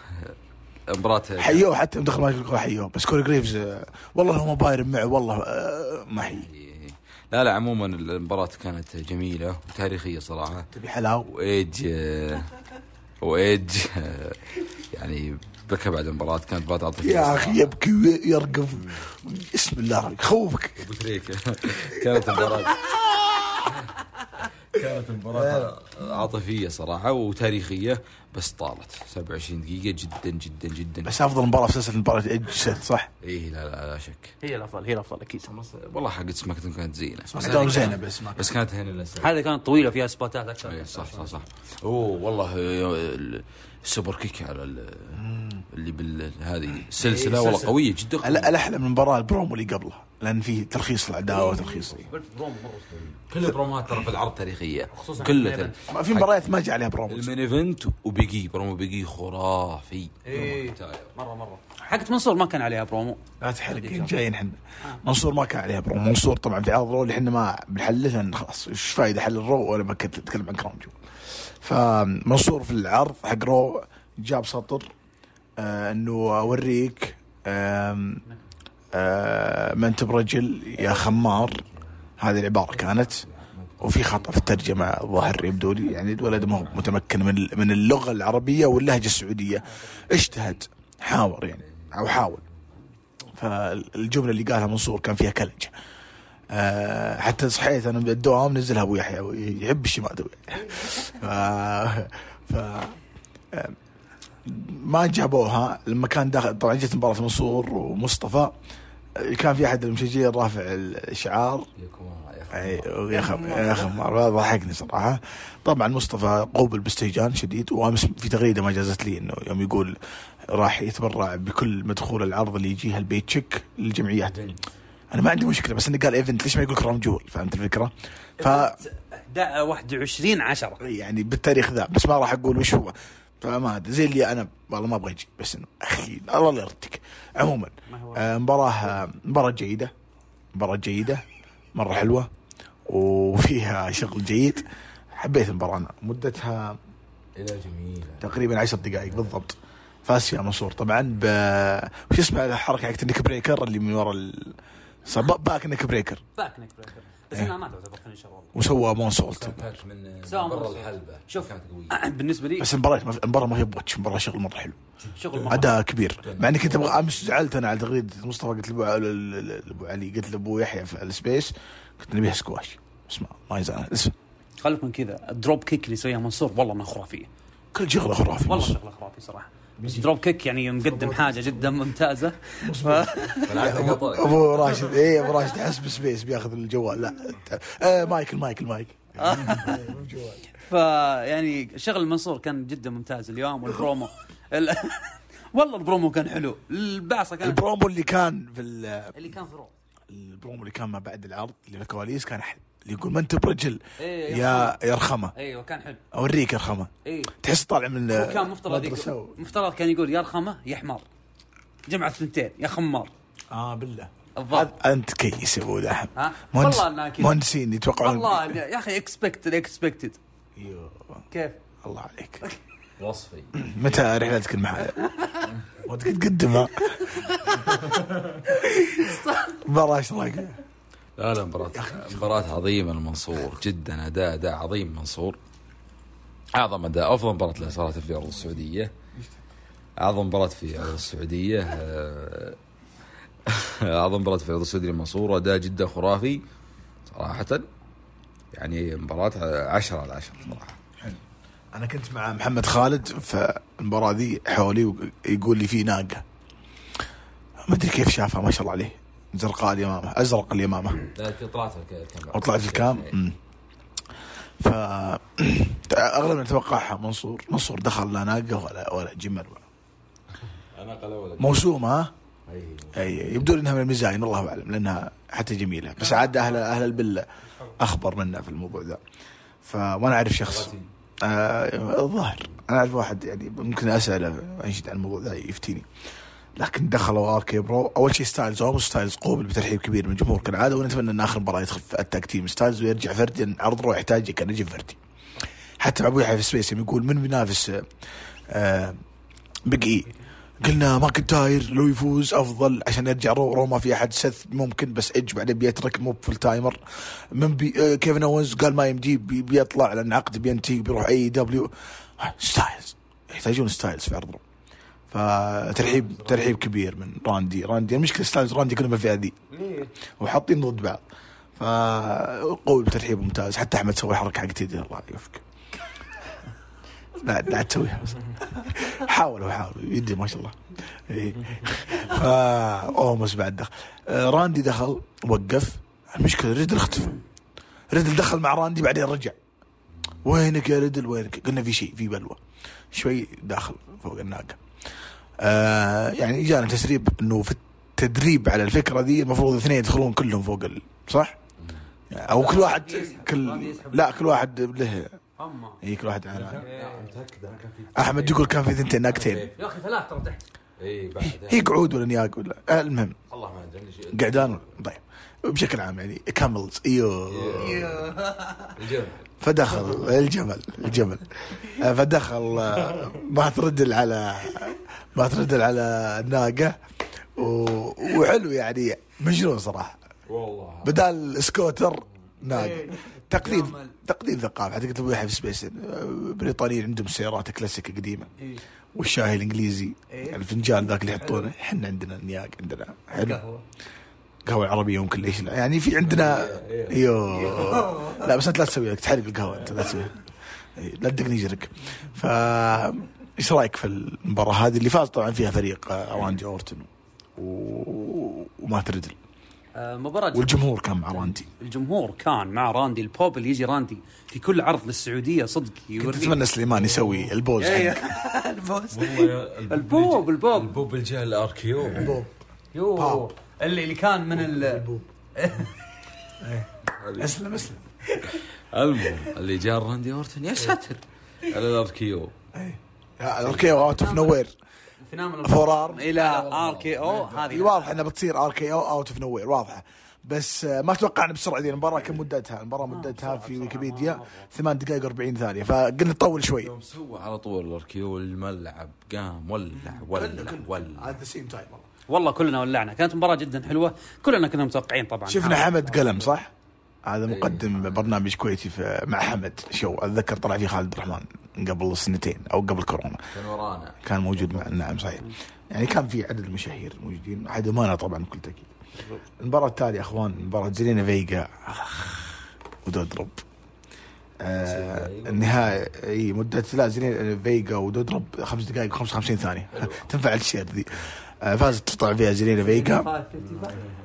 مباراة حيوه حتى مدخل مايك الكورة حيوه بس كوري جريفز آه، والله لو ما بايرن معه والله آه، ما حي. لا لا عموما المباراة كانت جميلة وتاريخية صراحة. تبي حلاوة؟ وايج وإيدج يعني بكى بعد المباراة كانت مباراة عاطفية يا. أخي يبكي ويرقف. بسم الله خوفك كانت مباراة (laughs) كانت مباراة عاطفية صراحة وتاريخية بس طالت. 27 دقيقة جدا جدا جدا. بس أفضل مباراة في سلسلة مباراه ايدج سيث صح؟ إيه لا لا لا شك. هي الأفضل هي الأفضل أكيد. والله حقت SmackDown كانت زينة. بس كانوا زينة بس ما بس كانت هنا هذه كانت طويلة فيها سبوتات أكثر. إيه صح صح صح. أوه والله آه، ال super kick على ال- اللي بال هذه السلسلة والله قوية جدا. الأحلى من المباراه البرومو اللي قبلها لأن فيه ترخيص العداوه وترخيص. كل البرومات ترى في العرض تاريخية. كلها تاريخية. ما في مباريات ما جاء عليها promo. ال main event وبيجي برومو بيجي خرافي. إيه. مرة مرة. حقت منصور ما كان عليها برومو. لا تحرق جايين إحنا. منصور ما كان عليها برومو. منصور طبعا في عرض Raw اللي إحنا ما بنحلله لأن خلاص إيش فايدة حل ال Raw وأنا بكت- اتكلم عن Crown Jewel فمنصور في العرض حق Raw جاب سطر آه انه اوريك آم، آه ما انت برجل يا خمار. هذه العبارة كانت وفي خطأ في الترجمة الظاهر يبدو لي يعني الولد ما متمكن من من اللغة العربية واللهجة السعودية. اجتهد حاور يعني أو حاول. فالجملة اللي قالها منصور كان فيها كلجة. أه حتى صحيت أنا بالدوام نزلها أبو يحيى يحب الشمال ف... ف... آه، ما جابوها. لما كان داخل طبعا جت مباراة منصور ومصطفى آه، كان في أحد المشجعين رافع الشعار يا أخي يا أخي ضحكني صراحة. طبعا مصطفى قوبل باستهجان شديد وأمس في تغريدة ما جازت لي إنه يوم يقول راح يتبرع بكل مدخول العرض اللي يجيها ال paycheck للجمعيات أنا ما عندي مشكلة بس إنه قال event ليش ما يقول Crown Jewel؟ فهمت الفكرة؟ ف 21 10 يعني بالتاريخ ذا بس ما راح أقول وش هو. فما أدري زي اللي أنا والله ما أبغى أجي بس إنه أخي الله لا يردك. عموما آه، مباراة آه، مباراة جيدة مباراة جيدة مرة حلوة وفيها شغل جيد. حبيت المباراة أنا. مدتها إلى جميلة. تقريبا عشر دقائق بالضبط. فاز فيها منصور طبعا ب وش اسمه الحركة حقت ال neckbreaker اللي من ورا ال... صار back neckbreaker. back neckbreaker. بس إنها ما تعتبر finisher والله وسوى moonsault. من برا. الحلبة. شوف. كانت قوية. (clears throat) بالنسبة لي بس المباراه المباراه ما هي botch المباراه شغل مرة حلو. شغل مرة. أداء كبير. مع إني كنت أبغى امس زعلت أنا على تغريده مصطفى قلت لابو أبو علي قلت لأبو يحيى في ال space كنت نبيها سكواش. بس ما ما يزعل. اسم. خليك من كذا. ال drop kick اللي يسويها منصور والله انها خرافية. كل شغلة خرافي والله شغلة خرافي صراحة. بس drop kick يعني مقدم حاجة جدا ممتازة. ف... (laughs) ابو راشد إيه أبو راشد حسب space بياخذ الجوال. لا آه مايكل مايكل مايك (laughs) فيعني شغل منصور كان جدا ممتاز اليوم والبرومو (laughs) ال... والله البرومو كان حلو. البعصه كانت البرومو اللي كان في ال- اللي كان في Raw ال promo اللي كان ما بعد العرض اللي في الكواليس كان حلو. اللي يقول ما أنت برجل؟ إيه، يا يا رخمه أيوه كان حلو. أوريك يا رخمه اي تحس طالع من كان مفترض مفترض كان يقول يا رخمه يا حمار. جمع الثنتين يا خمار. آه بالله. الضبط أنت كيس يا أبو ها؟ مهندس مهندسين يتوقعون. والله يا أخي expected اكسبكتد. كيف؟ الله عليك. وصفي. (laughs) متى رحلتك المحل؟ (laughs) وانت تقدمها. مباراة إيش رايك؟ لا لا مباراة مباراة عظيمة المنصور جدا أداء أداء عظيم منصور أعظم أداء أفضل مباراة له صراحة في أرض السعودية. أعظم مباراة في أرض السعودية آه، (laughs) أعظم مباراة في أرض السعودية المنصور أداء جدا خرافي صراحة. يعني مباراة عشرة على عشرة صراحة. أنا كنت مع محمد خالد في المباراة ذي حولي ويقول لي في ناقة. ما أدري كيف شافها ما شاء الله عليه. زرقاء اليمامة أزرق اليمامة. لا طلعت الكاميرا وطلعت في الكام. ف (clears throat) اغلبنا نتوقعها منصور. منصور دخل لا ناقة ولا ولا جمل ولا موسومة ها؟ أي. أي يبدو إنها من المزاين الله أعلم لأنها حتى جميلة. بس عاد أهل أهل البل أخبر منا في الموضوع ذا. ف وأنا أعرف شخص آه الظاهر. أنا أعرف واحد يعني ممكن أسأله انشد عن الموضوع ذا يفتيني. لكن دخلوا RK-Bro. أول شيء ستايلز أوموس ستايلز قوبل بترحيب كبير من الجمهور كالعاده ونتمنى إن آخر مباراة يدخل في ال tag team. ستايلز ويرجع فردي عرض Raw يحتاج كان يجي فردي. حتى أبو يحيى في space يقول من بينافس آه، Big E قلنا ماكنتاير لو يفوز أفضل عشان يرجع Raw, Raw ما في أحد. سث ممكن بس ايدج بعدين بيترك مو full timer من بي آه كيفن أوينز قال ما يمدي بي بيطلع لأن عقد بينتهي بيروح AEW ستايلز. يحتاجون ستايلز في عرض Raw فترحيب ترحيب كبير من راندي. راندي المشكلة ستايلز راندي كلهم بالفئه ذي وحاطين ضد بعض. فقوي بترحيب ممتاز. حتى أحمد سوى الحركه حقت يدي. الله يوفقك. لا لا تسويها. بس حاولوا حاولوا. يدي ما شاء الله. إيه. أومس بعد دخل. راندي دخل وقف. المشكلة ريدل اختفى. ريدل دخل مع راندي بعدين رجع. وينك يا ريدل؟ وينك؟ قلنا في شيء في بلوى. شوي داخل فوق الناقة. آه يعني جانا تسريب إنه في التدريب على الفكرة دي المفروض اثنين يدخلون كلهم فوق ال... صح؟ أو كل واحد كل لا كل واحد له. إي كل واحد أحمد يقول كان في ثنتين ناقتين. يا أخي ثلاث ترى تحت. اي بعد هي قعود ولا نياق ولا؟ آه المهم. والله ما ادري قعدان طيب. بشكل عام يعني كاملز أيوه الجمل. فدخل الجمل الجمل. آه، فدخل آه، ما تردل على ما تردل على الناقه وحلو يعني مجنون صراحة. والله. بدال سكوتر ناقة. إيه. تقديم. تقديم ثقافه حتى قلت يحيى في space آه، بريطانيين عندهم سيارات كلاسيك قديمة. إيه. والشاي الإنجليزي إيه. الفنجان ذاك اللي يحطونه. إحنا عندنا النياق عندنا. حلو. قهوه قهوة عربية ممكن ليش لا يعني في عندنا أيوه (laughs) لا بس أنت لا تسوي لك. تحرق القهوة أنت لا تسوي. إيه، لا تدقني جرك ف إيش رأيك في المباراة هذه؟ اللي فاز طبعا فيها فريق آه، راندي اورتن و... آه، مباراة والجمهور كان مع راندي. الجمهور كان مع راندي. البوب اللي يجي راندي في كل عرض للسعودية صدق كنت أتمنى سليمان يسوي ال pose إيه. (laughs) والله ال pop ال pop ال pop. اللي جاء ال RKO. يو باب. اللي اللي كان من ال (laughs) أسلم أسلم. المهم اللي جاء راندي أورتن يا ساتر على ال RKO. okay out of nowhere phenomenal forearm إلى RKO هذه واضح إنها بتصير RKO out of nowhere واضحة. بس آه، ما توقعنا بسرعة ذي المباراة كم مدتها؟ المباراة مدتها في ويكيبيديا 8 دقائق 40 ثانية فقلنا نطول شوي. يوم سوى على طول ال RKO الملعب قام ولع ولع ولع. the same time والله. كلنا ولعنا. كانت مباراة جدا حلوة. كلنا كنا متوقعين طبعا. شفنا حمد قلم صح؟ هذا مقدم برنامج كويتي في مع حمد. شو أتذكر طلع فيه خالد الرحمن قبل سنتين أو قبل كورونا. كان ورانا. كان موجود مع نعم صحيح. يعني كان في عدد مشاهير موجودين. عدمانا طبعا بكل تأكيد. المباراة التالية أخوان مباراة زيلينا فيجا. ودودرب آه النهاية إي مدة لا زيلينا فيجا ودودرب خمس دقائق و 55 ثانية. (laughs) تنفع الشير ذي. آه فازت تطلع فيها زيلينا فيجا.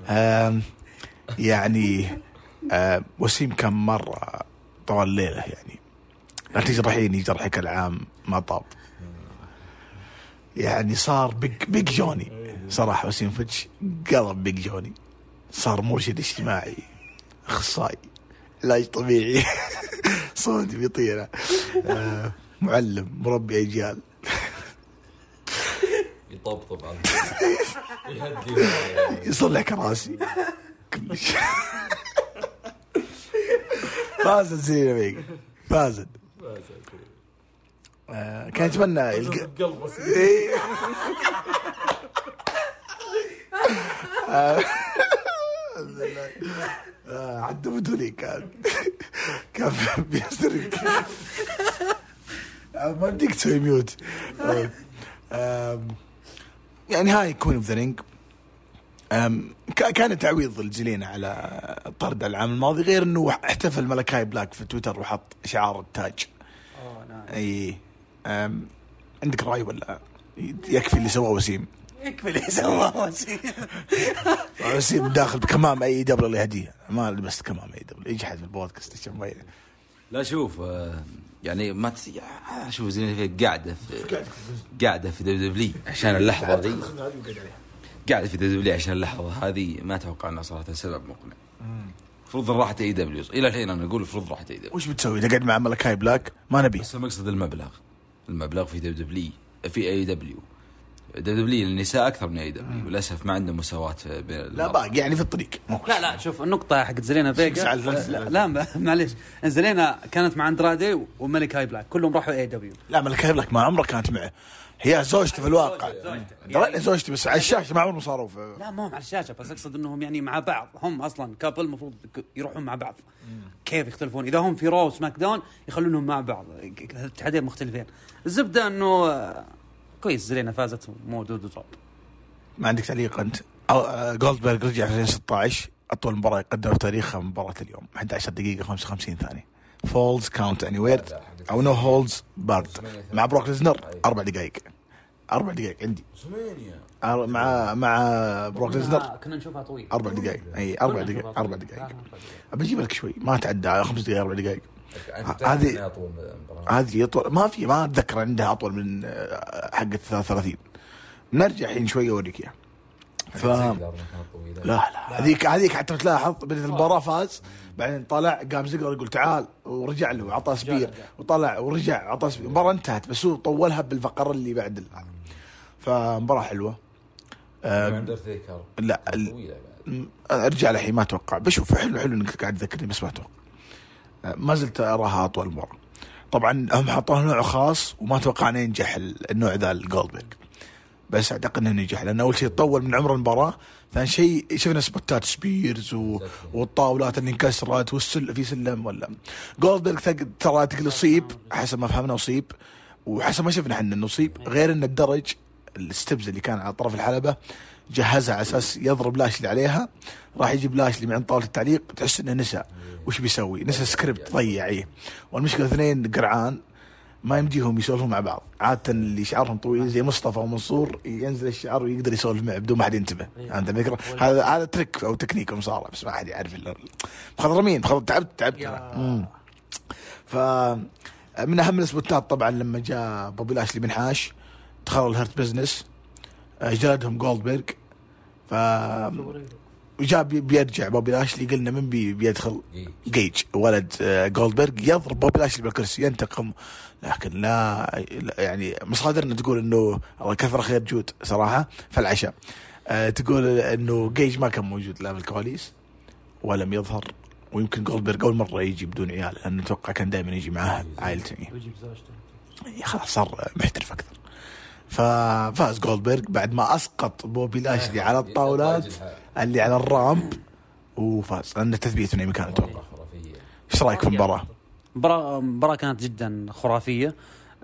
آم، يعني آه وسيم كان مرة طوال الليلة يعني. لا تجرحيني جرحك العام ما طاب. يعني صار بيج بيج جوني. صراحة وسيم فتش قلب بيج جوني. صار مرشد اجتماعي أخصائي علاج طبيعي. (laughs) صوتي بيطير. آه معلم مربي أجيال. يطبطب على (laughs) يصلح كراسي. كلش (laughs) فازت زينة فيجا فازت. آه كان يتمنى يلقى قلبه إيه. (laughs) آه، (laughs) آه، عدوا بدوني كان. كان بيسترك آه، ما بديك تسوي ميوت يعني هاي Queen of the Ring كان تعويض لزلينا على طرد العام الماضي غير إنه احتفل ملكاي بلاك في تويتر وحط شعار التاج. أوه، نعم. أي أم، عندك رأي ولا؟ يكفي اللي سواه وسيم. يكفي اللي سواه وسيم. (laughs) وسيم داخل بكمام AEW اللي هديه ما لبست كمام AEW يجحد في البودكاست عشان ما لا شوف آه، يعني ما تس... آه، شوف زين في قاعدة في قاعدة في WWE. عشان اللحظة ذي قاعدة في WWE عشان اللحظة هذه ما أتوقع إنها صراحة سبب مقنع. المفروض راحت AEW إلى الحين أنا أقول المفروض راحت AEW وش بتسوي؟ تقعد مع ملكاي بلاك ما نبي. بس المقصد المبلغ. المبلغ في دبليو دبليو في إي دبليو. دبليو النساء أكثر من إي دبليو. للأسف ما عندهم مساواة بين لا. باقي يعني في الطريق. مو لا لا شوف النقطة حقت زلينا فيجا. لا. لا. ما- معليش. زلينا كانت مع أندرادي وملكاي بلاك. كلهم راحوا AEW. لا ملكاي بلاك ما عمره كانت معه. هي زوجته في الواقع. زوجته. درينا زوجته بس على الشاشة ما عمرهم صاروا في لا ما هم على الشاشة بس أقصد إنهم يعني مع بعض. هم أصلا couple المفروض يروحون مع بعض. كيف يختلفون؟ إذا هم في Raw SmackDown يخلونهم مع بعض. اتحادين مختلفين. الزبدة إنه آه، كويس زلينا فازت مو دودرب. ما عندك تعليق أنت؟ أو- آه، جولدبرغ رجع في 2016 أطول مباراة يقدمها في تاريخها مباراة اليوم. 11 دقيقة 55 ثانية. Falls Count Anywhere أو No Holds Barred مع بروك ليزنر أربع دقائق. أربع دقائق عندي. مع مع بروك ليزنر كنا نشوفها طويل. أربع دقائق. أي أربع دقائق أربع دقائق. بجيب لك شوي. ما تعدى خمس دقائق أربع دقائق. هذه هذه اطول ما في ما أتذكر عندها أطول من آه، حق ال 33 نرجع الحين شوي أوريك إياها. ف لا لا. هذيك هذيك حتى تلاحظ بدأت المباراة فاز بعدين طلع قام زقر يقول تعال ورجع له وعطاه spear وطلع ورجع وعطاه spear. المباراة انتهت بس هو طولها بالفقرة اللي بعد فمباراة حلوة. آه لا ارجع للحين ما أتوقع. بشوف حلو حلو إنك قاعد تذكرني بس ما أتوقع. آه، ما زلت أراها أطول مباراه طبعا هم حطوها نوع خاص وما أتوقع ينجح ال- النوع ذا الجولدبرغ بس أعتقد إنه نجح لأن أول شيء طول من عمر المباراة ثاني شيء شفنا سبوتات spears. والطاولات اللي انكسرت والسل في سلم ولا. جولدبرغ ترى تقول اصيب حسب ما فهمنا اصيب وحسب ما شفنا إحنا انه اصيب غير إن الدرج ال steps اللي كان على طرف الحلبة جهزها على أساس يضرب لاشلي عليها راح يجيب لاشلي من عند طاولة التعليق تحس إنه نسى. وش بيسوي؟ نسى سكريبت ضيع إيه والمشكلة اثنين قرعان. ما يمديهم يسولفون مع بعض. عادة اللي شعرهم طويل زي مصطفى ومنصور ينزل الشعر ويقدر يسولف معه بدون ما حد ينتبه. أنت الفكرة هذا هذا trick أو تكنيك مصارع بس ما حد يعرف إلا مخضرمين مخضر تعبت تعبت. ف من أهم السبوتات طبعا لما جاء بوبي لاشلي من حاش دخلوا ال Hurt Business آه، جلدهم جولدبرغ. ف وجاء بي- بيرجع بوبي لاشلي قلنا من بي بيدخل جيج. ولد آه، جولدبرغ يضرب بوبي لاشلي بالكرسي ينتقم. لكن لا يعني مصادرنا تقول إنه الله كثر خير جود صراحة في العشاء. آه، تقول إنه جيج ما كان موجود لا بالكواليس ولم يظهر. ويمكن جولدبرغ أول مرة يجي بدون عيال لأنه أتوقع كان دائما يجي معاه عائلته. إيه، خلاص صار محترف أكثر. ففاز جولدبرغ بعد ما أسقط بوبي لاشلي على الطاولات اللي على الرامب وفاز. لأن تثبيت من اي مكان أتوقع إيش رأيك في المباراة؟ مباراة مباراة كانت جدا خرافية.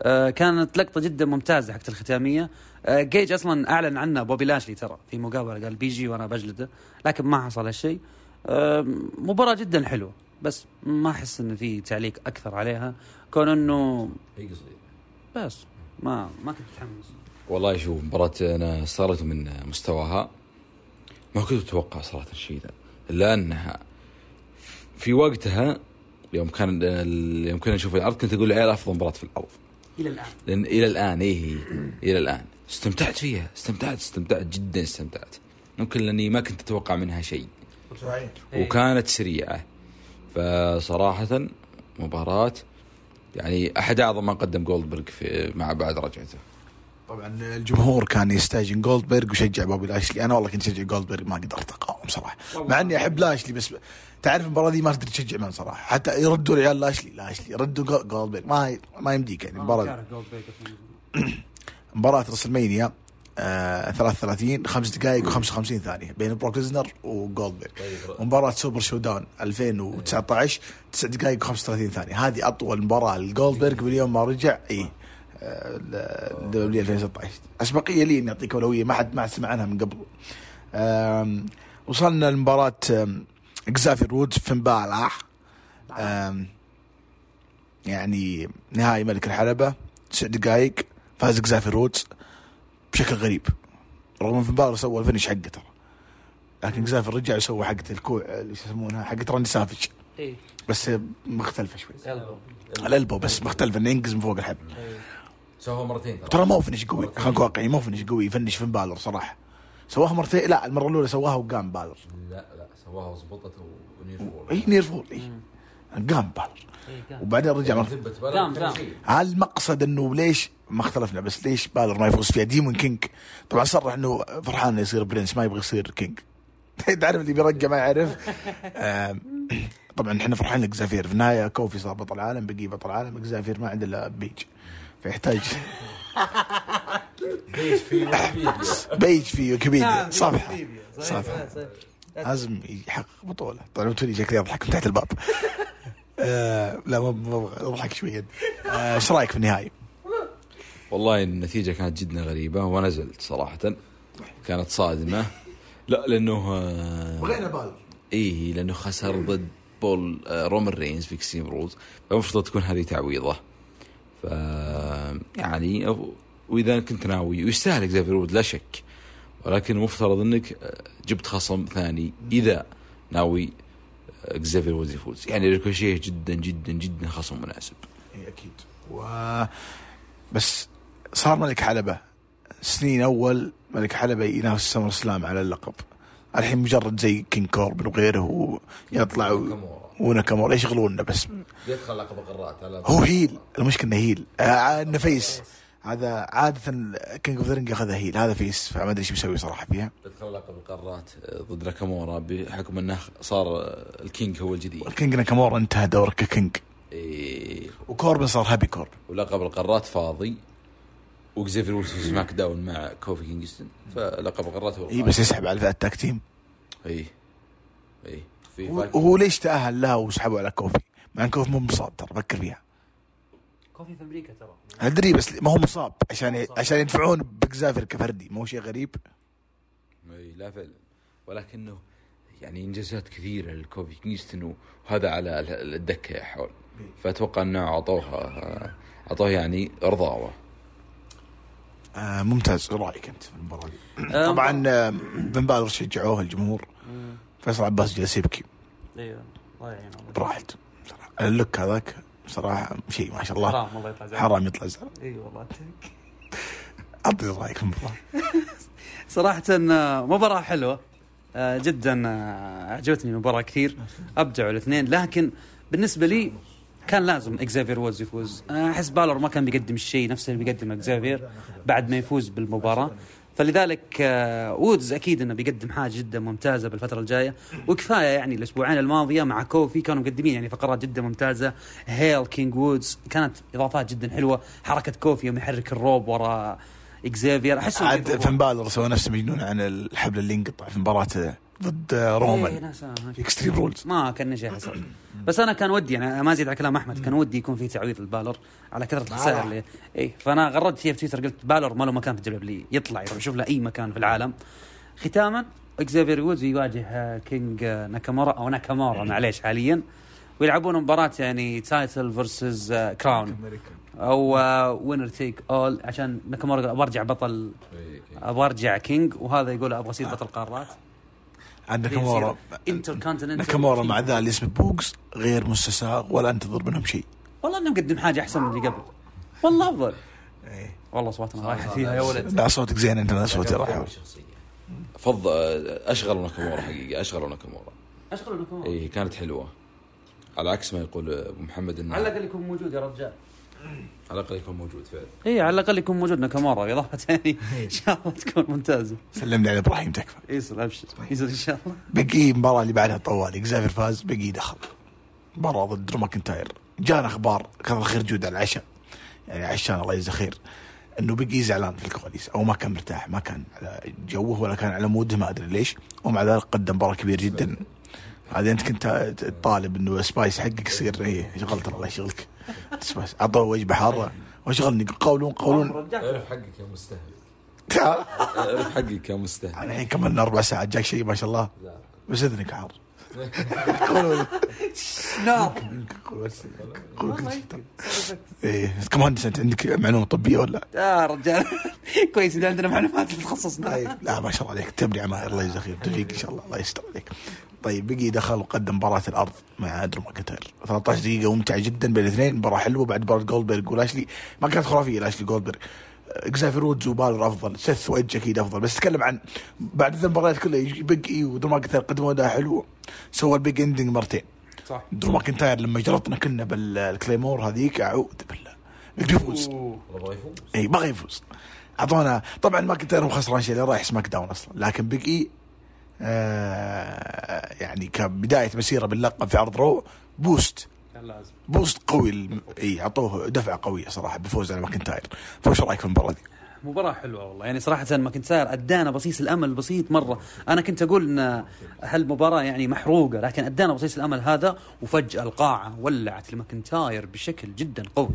آه، كانت لقطة جدا ممتازة حقت الختامية. آه، جيج أصلا أعلن عنه بوبي لاشلي ترى في مقابلة. قال بيجي وأنا بجلده لكن ما حصل هالشيء. آه، مباراة جدا حلوة بس ما أحس انه في تعليق أكثر عليها. كون إنه بس. ما ما كنت متحمس. والله شوف مباراة أنا استغربت من مستواها ما كنت أتوقع صراحة الشيء ذا. الا انها في وقتها يوم كان يوم كنا نشوف العرض كنت أقول العيال أفضل مباراة في الأرض. إلى الآن. لأن إلى الآن إيه إلى الآن. استمتعت فيها استمتعت استمتعت جدا استمتعت. ممكن لأني ما كنت أتوقع منها شيء. وكانت سريعة. فصراحة مباراة يعني أحد أعظم ما قدم جولدبرغ في مع بعد رجعته. طبعا الجمهور كان يستاجن جولدبرغ ويشجع بوبي لاشلي. أنا والله كنت اشجع جولدبرغ ما قدرت أقاوم صراحة. مع إني أحب لاشلي بس تعرف المباراة دي ما تقدر تشجع من صراحة. حتى يردوا العيال لاشلي. لاشلي ردوا جو- جولدبرغ. ما ما يمديك يعني. المباراه مباراة رسلمانيا. آه 33 5 دقائق و55 ثانية بين بروك ليزنر وجولدبرغ ومباراة Super ShowDown 2019 9 دقائق و35 ثانية. هذه أطول مباراة لجولدبرغ من يوم ما رجع إيه ال WWE 2016 أسبقية لي إني أعطيك أولوية ما حد ما سمع عنها من قبل. وصلنا لمباراة إكزافير وودز فين بالر آم، يعني نهائي ملك الحلبة تسع دقائق فاز إكزافير وودز. بشكل غريب. رغم إن فين بالر سوى ال finish حقه ترى. لكن اكزافير رجع وسوى حقة الكوع اللي يسمونها حقة راندي سافج إيه. بس مختلفة شوي. ال elbow بس مختلفة إنه ينقز من فوق الحب سووها مرتين ترى. ما هو فينش قوي خلينا نكون واقعيين ما هو finish قوي يفنش فين بالر صراحة. سواها مرتين لا المرة الأولى سواها وقام بالر. لا لا سواها وزبطت و near اي near fall اي قام بالر. وبعدين رجع مرة قام قام. هل المقصد إنه ليش ما اختلفنا بس ليش بالر ما يفوز فيها؟ demon king. طبعا صرح إنه فرحان انه يصير prince ما يبغى يصير king. (laughs) تعرف اللي بيرجع ما يعرف. طبعا إحنا فرحانين لك زافير في النهاية كوفي صار بطل عالم Big E بطل عالم زافير ما عنده إلا page. فيحتاج. ليش (laughs) في page في ويكيبيديا (laughs) صفحة. صفحة. لازم يحقق بطولة. طبعا توني شكلي أضحك من تحت الباب. آه لا ما أبغى اضحك شوية. آه، إيش رأيك في النهاية؟ والله النتيجة كانت جدا غريبة ونزلت صراحة. كانت صادمة. لا لأنه آه، بالر إيه لأنه خسر ضد بول آه، رومان رينز في إكستريم رولز. فالمفروض تكون هذه تعويضة. ف يعني وإذا كنت ناوي ويستاهل اكزافير وود لا شك. ولكن المفترض أنك آه، جبت خصم ثاني إذا ناوي اكزافير وود يفوز. يعني ريكوشيه جدا جدا جدا خصم مناسب. اي أكيد. و بس صار ملك حلبة. سنين أول ملك حلبة ينافس سمر سلام على اللقب. الحين مجرد زي كينج كوربن وغيره ويطلع. وناكامورا. يشغلونا بس؟ يدخل لقب القارات هو heel. المشكلة إنه heel. آه إنه face. هذا عادة King of the Ring اخذها heel. هذا face. فما أدري إيش بيسوي صراحة فيها. يدخل لقب القارات آه، ضد ناكامورا بحكم إنه صار آه، ال king هو الجديد. الكينج ناكامورا انتهى دوره ك king. إيه. وكوربن صار هابي كوربن ولقب القارات فاضي. وكزيفير في سماك داون مع كوفي كينغستون. فلقب هو إي بس يسحب على فئه ال tag team. إي إي. وهو- ليش تأهل لها وسحبوا على كوفي؟ مع إن كوفي مو مصاب ترى فكر فيها. كوفي في أمريكا ترى. أدري بس ما هو مصاب. عشان عشان يدفعون بكزافر كفردي. ما هو شيء غريب. إي لا فعلا. ولكنه يعني إنجازات كثيرة لكوفي كينغستون وهذا على ال- الدكة يا حول فأتوقع إنه اعطوها اعطوه يعني رضاوه ممتاز. إيش رأيك أنت في المباراة؟ دي؟ آه، طبعا آه، بن بالر شجعوه الجمهور. فيصل عباس جالس يبكي أيوه الله يعينه. براحته صراحة ال look هذاك صراحة شيء ما شاء الله حرام والله يطلع زين. حرام يطلع زين. إي والله أعطني رأيك في المباراة. (laughs) صراحة آه، مباراة حلوة. آه، جدا آه، عجبتني المباراة كثير. أبدعوا الاثنين. لكن بالنسبة لي كان لازم إكزافير وودز يفوز. أحس بالر ما كان بيقدم الشيء نفس اللي بيقدمه إكزافير بعد ما يفوز بالمباراة. فلذلك آه، وودز أكيد إنه بيقدم حاجة جدا ممتازة بالفترة الجاية. وكفاية يعني الأسبوعين الماضية مع كوفي كانوا مقدمين يعني فقرات جدا ممتازة. hail king وودز كانت إضافات جدا حلوة. حركة كوفي يوم يحرك الروب ورا إكزافير. أحس عاد. فن بالر سوى نفسه مجنون عن الحبل اللي انقطع في مباراته. ضد آه، إيه، رومان ناسا. في اكستريم رولز ما كان شيء حصل بس أنا كان ودي يعني ما أزيد على كلام أحمد كان ودي يكون في تعويض البالر على كثرة الخسائر اللي اي فأنا غردت فيها في تويتر قلت بالر ما له مكان في الدبليو يطلع يروح يشوف له أي مكان في العالم. ختاما اكزافير وودز يواجه آه، king آه، ناكامورا أو ناكامورا معليش حاليا. ويلعبون مباراة يعني title versus crown أو winner take all عشان ناكامورا أبغى ارجع بطل أبغى ارجع king وهذا يقول أبغى اصير بطل قارات. ناكامورا ناكامورا مع ذا اللي اسمه بوقز غير مستساغ ولا انتظر منهم شيء. والله انه مقدم حاجة أحسن من اللي قبل. والله أفضل. إيه. والله اصواتنا رايحه فيها يا ولد. لا صوتك زين انت لا صوتي راح. فض اشغلوا ناكامورا حقيقه اشغلوا ناكامورا أشغل لكم اي كانت حلوة. على عكس ما يقول أبو محمد انه على الأقل يكون موجود يا رجال. على الأقل يكون موجود فعلا. اي على الأقل يكون موجود ناكامورا اضافه ثاني إن شاء الله تكون ممتازة. سلمني على إبراهيم تكفى. يسر ابشر يسر إن شاء الله. بقي المباراه اللي بعدها طوال. إكزافير فاز بقي دخل. مباراة ضد درو ماكنتاير. جانا أخبار كثر خير جود على العشاء. يعني عشان الله يجزاه خير. إنه بقي زعلان في الكواليس أو ما كان مرتاح ما كان على جوه ولا كان على موده ما أدري ليش. ومع ذلك قدم مباراة كبير جدا. هذا انت كنت طالب انه سبايس حقك يصير إيه؟ شغلت الله يشغلك. سبايس اعطوه وجبه حاره وشغلني قولون قولون. اعرف حقك يا مستهلك. اعرف حقك يا مستهلك. الحين كملنا أربع ساعات جاك شيء ما شاء الله. بس إذنك حار قولوا لا إيه. كمهندس انت عندك معلومة طبية ولا؟ يا رجال. كويس. إذا عندنا معلومات تخصصنا طيب. لا ما شاء الله عليك. تبني عماير الله يجزاك خير. توفيق إن شاء الله. الله يستر عليك. طيب Big E دخل وقدم مباراة الأرض مع درو ماكنتاير. 13 دقيقة ممتعة جدا بين الاثنين مباراة حلوة بعد مباراة جولدبرغ. ولاشلي ما كانت خرافية لاشلي جولدبرغ. إكزافير وودز وبالر أفضل سيث وإيدج أكيد أفضل. بس تكلم عن بعد ذا المباريات كلها يجي Big E؟ ودرو ماكنتاير قدموا أداء حلو سوى ال Big Ending مرتين. صح. درو ماكنتاير لما جرطنا كنا بال Claymore هذيك أعوذ بالله. بيقدر يفوز. إي بغى يفوز. أعطونا طبعا ماكنتاير هو خسران شيء رايح SmackDown أصلا. لكن بيج إي آه يعني كبداية مسيرة باللقب في عرض رو boost. لازم boost قوي إي أعطوه دفعة قوية صراحة بفوز على ماكنتاير. فايش رأيك في المباراة دي؟ مباراة حلوة والله. يعني صراحة ماكنتاير أدانا بصيص الأمل بسيط مرة، أنا كنت أقول إن هالمباراة يعني محروقة لكن أدانا بصيص الأمل هذا وفجأة القاعة ولعت لماكنتاير بشكل جدا قوي،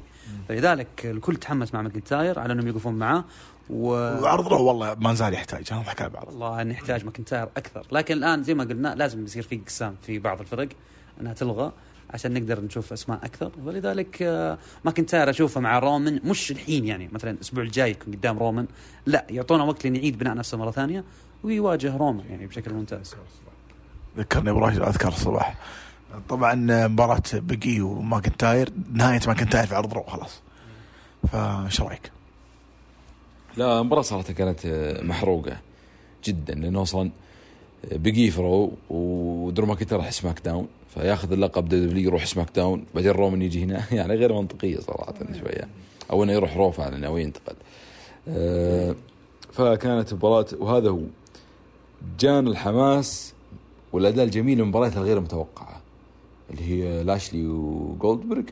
فلذلك الكل تحمس مع ماكنتاير على أنهم يوقفون معاه. و وعرض رو والله ما زال يحتاج أنا اضحك على بعض. والله نحتاج ماكنتاير أكثر، لكن الآن زي ما قلنا لازم يصير في انقسام في بعض الفرق أنها تلغى عشان نقدر نشوف أسماء أكثر. ولذلك آه، ماكنتاير أشوفه مع رومان مش الحين يعني مثلا الأسبوع الجاي يكون قدام رومان لا يعطونا وقت لين يعيد بناء نفسه مرة ثانية ويواجه رومان يعني بشكل ممتاز. ذكرني إبراهيم أذكر الصباح. طبعا مباراة بيجي وماكنتاير نهاية ماكنتاير في عرض رو خلاص. فايش رأيك؟ لا المباراة صراحة كانت آه، محروقة جدا لأنه أصلا بيجي فرو ودرو ماكنتاير راح سماك داون فياخذ اللقب W يروح سماك داون بعدين رومان يجي هنا. (laughs) يعني غير منطقية صراحة شوية. أو إنه يروح رو فعلا أو ينتقل آه، فكانت مباراة وهذا هو. جان الحماس والأداء الجميل من المباريات الغير متوقعة اللي هي لاشلي وجولدبرغ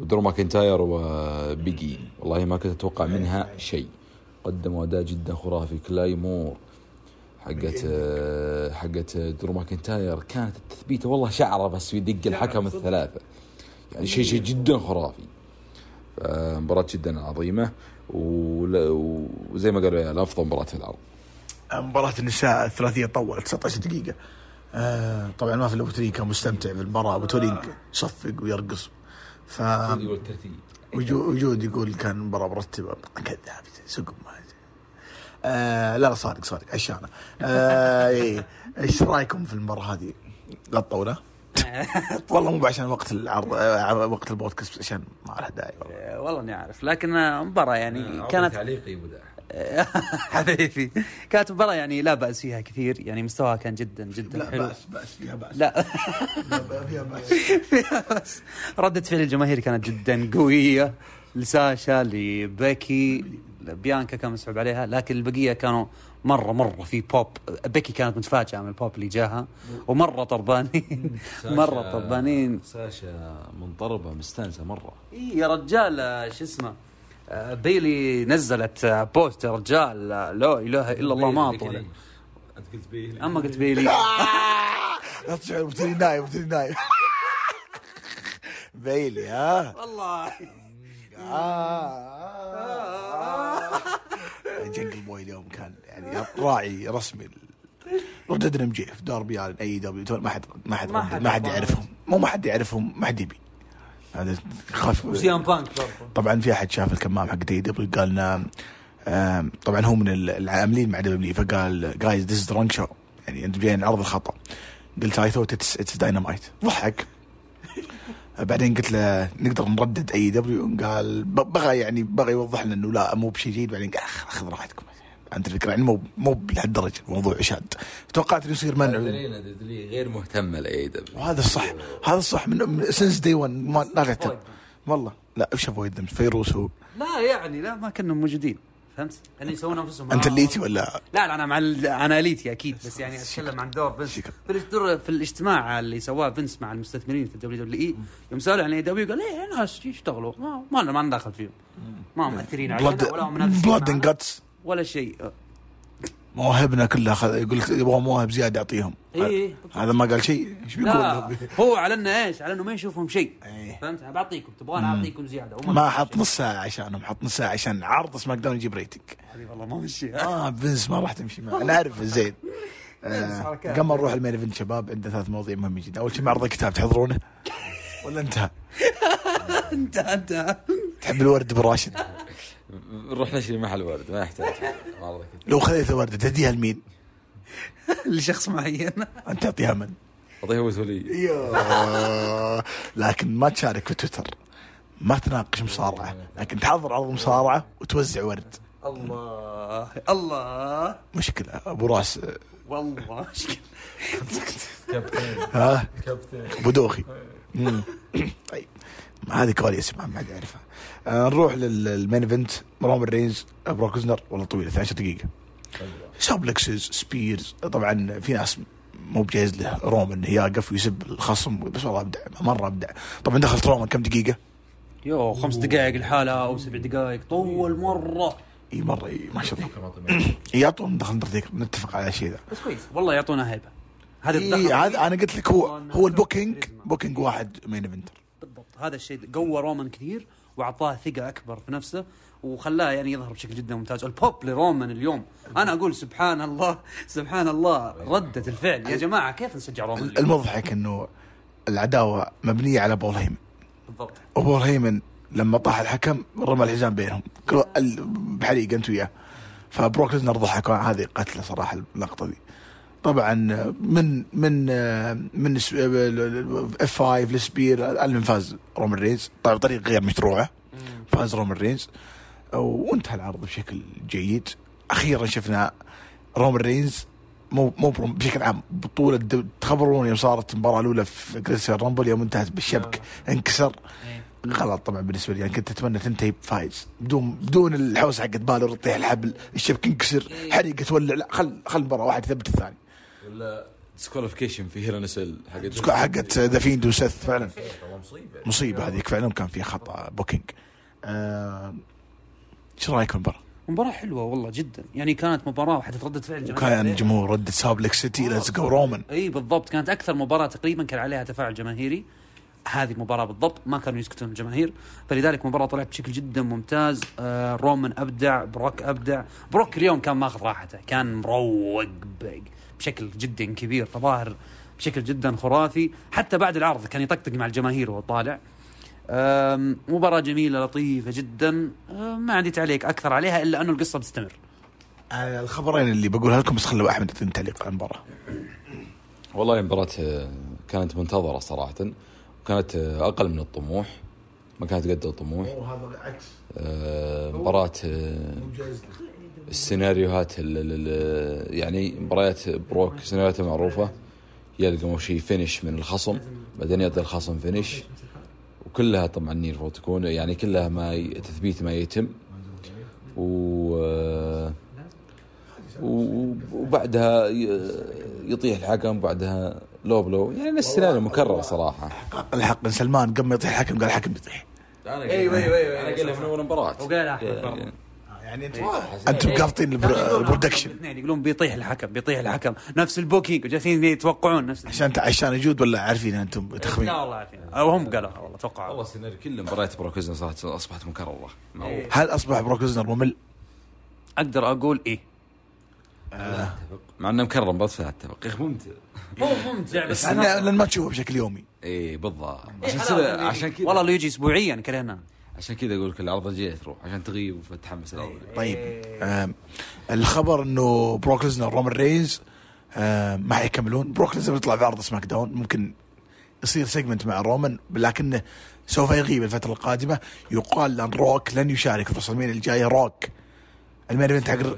ودرو ماكنتاير وبيجي. والله ما كنت أتوقع منها شيء. قدموا أداء جدا خرافي. كلايمور حقت آه، حقت درو ماكنتاير. كانت التثبيتة والله شعرة بس يدق الحكم الثلاثة. يعني شيء شيء جدا خرافي. آه، مباراة جدا عظيمة. وزي ما قالوا يعني أفضل مباراة في العرض. مباراة النساء الثلاثية طولت 19 دقيقة. آه طبعا ما في إلا أبو كان مستمتع بالمباراة. أبو يصفق ويرقص. ف وجود يقول كان مباراة مرتبة كذاب سقم. آه لا لا صادق صادق عشانة آه إيه. إيش رأيكم في المباراة هذه؟ غطونا؟ (laughs) والله مو عشان وقت العرض آه وقت البودكاست عشان ما له داعي والله والله إني عارف لكن آه، مباراة يعني كانت كانت تعليقي بدع (laughs) حبيبي. كانت مباراة يعني لا بأس فيها كثير. يعني مستواها كان جدا جدا لا حلو. بأس بأس فيها بأس. لا. لا (laughs) فيها بأس. بس (laughs) ردة فعل الجماهير كانت جدا قوية. لساشا لبيكي بيانكا كان مسحوب عليها. لكن البقية كانوا مرة مرة في بوب بيكي كانت متفاجئة من البوب اللي جاها. ومرة طربانين. مرة ساشا- طربانين. ساشا منطربة مستانسة مرة. إيه يا رجال شو اسمه؟ بيلي نزلت آه، بوست يا رجال لا إله إلا الله ما طول. أنت قلت بيلي. أما قلت بيلي. (laughs) لا تصير بتري نايم بتري نايم. (laughs) بيلي ها؟ والله. آه. (laughs) جنجل بوي اليوم كان يعني راعي رسمي. ردد ام جي في داربي على اي دبليو ما حد ما حد ما حد. يعرفهم. مو ما حد يعرفهم ما حد يبي. هذا خاف. وسيام بانك طبعا في أحد شاف الكمام حق دي دبليو قال طبعا هو من ال- العاملين مع دبليو فقال جايز ذيس رونج شو يعني أنتم جايين عرض الخطأ. قلت اي ثوت اتس داينامايت ضحك. بعدين قلت له نقدر نردد اي دبليو قال ب- بغى يعني بغى يوضح لنا إنه لا مو بشيء جيد. بعدين قال "أخ، خذ راحتكم. انت الفكرة يعني مو مو بهالدرجة الموضوع إشاد. توقعت إنه يصير منع. غير مهتمه لاي دبليو وهذا الصح هذا الصح من سنس دي 1 ما لا تهتم والله. لا وش أبغى يدم فيروس هو لا يعني لا ما كنا موجودين. فهمت؟ يعني يسوون أنفسهم. أنت. الليتي ولا لا لا أنا مع ال- أنا اليتي أكيد بس يعني أتكلم عن دور فينس. في الدور في الاجتماع اللي سواه فينس مع المستثمرين في الدبليو دبليو اي يوم سألوا عن اي دبليو قال إيه ناس يشتغلوا ما ما لنا ما ندخل فيهم. ما مؤثرين علينا ولا هم منافسين بلاد معنا. جاتس ولا شيء. مواهبنا كلها خذ يقول لك يبغى مواهب زيادة اعطيهم إيه. هذا ما قال شيء؟ إيش بيقول؟ هو على إنه إيش؟ على إنه ما يشوفهم شيء. إيه. فهمت؟ بعطيكم. تبغون أعطيكم زيادة. ما حط. نص ساعة عشانهم. حط نص ساعة عشان عرض سماك داون يجيب rating. هذه والله ما مشي آه فينس ما راح تمشي معه. أنا أعرف زين. آه حركات. قبل نروح ال main event شباب عنده ثلاث مواضيع مهمه جدا. أول شيء معرض الكتاب تحضرونه؟ ولا انتهى؟ (laughs) انت انت تحب الورد ابو راشد نروح نشري محل ورد ما يحتاج. والله لو خذيت ورده تهديها لمين؟ (laughs) لشخص معين. (laughs) أنت تعطيها من؟ اعطيه وسوليه يا. لكن ما تشارك في تويتر. ما تناقش مصارعة. لكن تحضر عرض مصارعة وتوزع ورد. الله الله. مشكلة أبو راس. والله. مشكله (laughs) كابتن ها؟ كابتن. أبو دوخي. طيب. هذه كواليس ما ما حد يعرفها. آه، نروح لل- للمين إيفنت. رومان رينز بروك زنر والله طويلة 12 دقيقة. سابلكسز سبيرز. طبعا في ناس مو بجايز له. رومان يقف ويسب الخصم بس والله أبدع مرة أبدع. طبعا دخلت رومان كم دقيقة؟ يو خمس دقائق الحالة أو سبع دقائق. طول مرة. إي مرة ما شاء الله. (clears throat) يعطون دخل اندرتيكر نتفق على الشيء ذا. بس كويس. والله يعطونا هيبة. هذا إيه هذا أنا قلت لك هو هو ال booking booking واحد main eventer بالضبط. هذا الشيء قوى رومان كثير وأعطاه ثقة أكبر في نفسه وخلاه يعني يظهر بشكل جدا ممتاز. البوب لرومان اليوم. أنا أقول سبحان الله سبحان الله ردة الفعل. يا جماعة كيف نشجع رومان اليوم؟ المضحك إنه العداوة مبنية على بول هيمن بالضبط. وبول هيمن لما طاح الحكم رمى الحزام بينهم. كل- ال- بحريق انت وياه. فبروك ليزنر ضحك. هذه قتلة صراحة اللقطة دي. طبعا من من من اف 5 لسبير المن فاز رومان رينز. طبعا بطريقه غير مشروعه. فاز رومان رينز. وانتهى العرض بشكل جيد. أخيرا شفنا رومان رينز مو مو بشكل عام بطولة تخبرون يوم صارت المباراة الأولى في كريستيان رامبل يوم انتهت بالشبك انكسر. غلط طبعا بالنسبة لي. يعني كنت أتمنى تنتهي بفايز. بدون بدون الحوسة حقت بالر تطيح الحبل الشبك ينكسر حريقة تولع. لا خل خل المباراة واحد يثبت الثاني. ولا ديسكواليفيكيشن في هيرا نسل حق حقت ذا فيند وسث فعلا. مصيبة. مصيبة هذيك فعلا كان فيها خطأ بوكينج آه، إيش رأيك في المباراة؟ مباراة حلوة والله جدا. يعني كانت مباراة وحدت ردة فعل الجماهير وكان عليها. الجمهور ردة سابلك سيتي ليتس جو رومان إي بالضبط. كانت أكثر مباراة تقريبا كان عليها تفاعل جماهيري. هذه المباراة بالضبط. ما كانوا يسكتون الجماهير. فلذلك مباراة طلعت بشكل جدا ممتاز. آه رومان أبدع بروك أبدع. بروك اليوم كان ماخذ راحته. كان مروق ب- بشكل جدا كبير فظاهر بشكل جدا خرافي. حتى بعد العرض كان يطقطق مع الجماهير وهو طالع. مباراة جميلة لطيفة جدا. ما عندي تعليق أكثر عليها إلا أنه القصة بتستمر آه، الخبرين اللي بقولها لكم بس خلوا أحمد يعطيني تعليق على المباراة؟ والله المباراة آه، كانت منتظرة صراحة. وكانت آه، أقل من الطموح. ما كانت قد الطموح. هذا عكس آه، مباراة السيناريوهات ال- ال- ال- يعني مباريات بروك سيناريوهاتها معروفة. يلقى شيء فينش من الخصم بعدين يعطي الخصم فينش وكلها طبعا نير تكون يعني كلها ما ي- تثبيت ما يتم. و آه، و- وبعدها ي- يطيح الحكم بعدها low blow يعني نفس السيناريو مكرر صراحة. حق الحق سلمان قبل ما يطيح الحكم قال الحكم بيطيح. أيوة، أيوة، أيوة. أنا قايلها من أول مباراة. وقالها أحمد يعني-. يعني أنتم أنتم قابطين البر- ال prediction. الاثنين يقولون بيطيح الحكم بيطيح الحكم. نفس ال booking وجالسين يتوقعون نفس عشان عشان يجود ولا عارفين أنتم تخمين؟ لا والله عارفين. أو هم قالوها والله توقعوا. والله السيناريو كل مباريات بروك أصبحت مكررة. معروف هل أصبح بروك ممل؟ أقدر أقول إيه. مع إنه مكرر بس لا أتفق. يا أخي ممتع. (laughs) هو ممتع بس لأن لأن ما تشوفه بشكل يومي. اي بالضبط. عشان كذا عشان كذا. والله لو يجي اسبوعيا كرهنا عشان كذا أقول لك العرض الجاي تروح عشان تغيب وتتحمس الأول طيب آم، الخبر إنه بروك ليزنر رومان رينز آم، ما حيكملون. بروك ليزنر بيطلع في عرض SmackDown ممكن يصير سيجمنت مع رومان لكنه سوف يغيب الفترة القادمة. يقال ان روك لن يشارك في رسلمين الجاية. روك المين إيفنت حق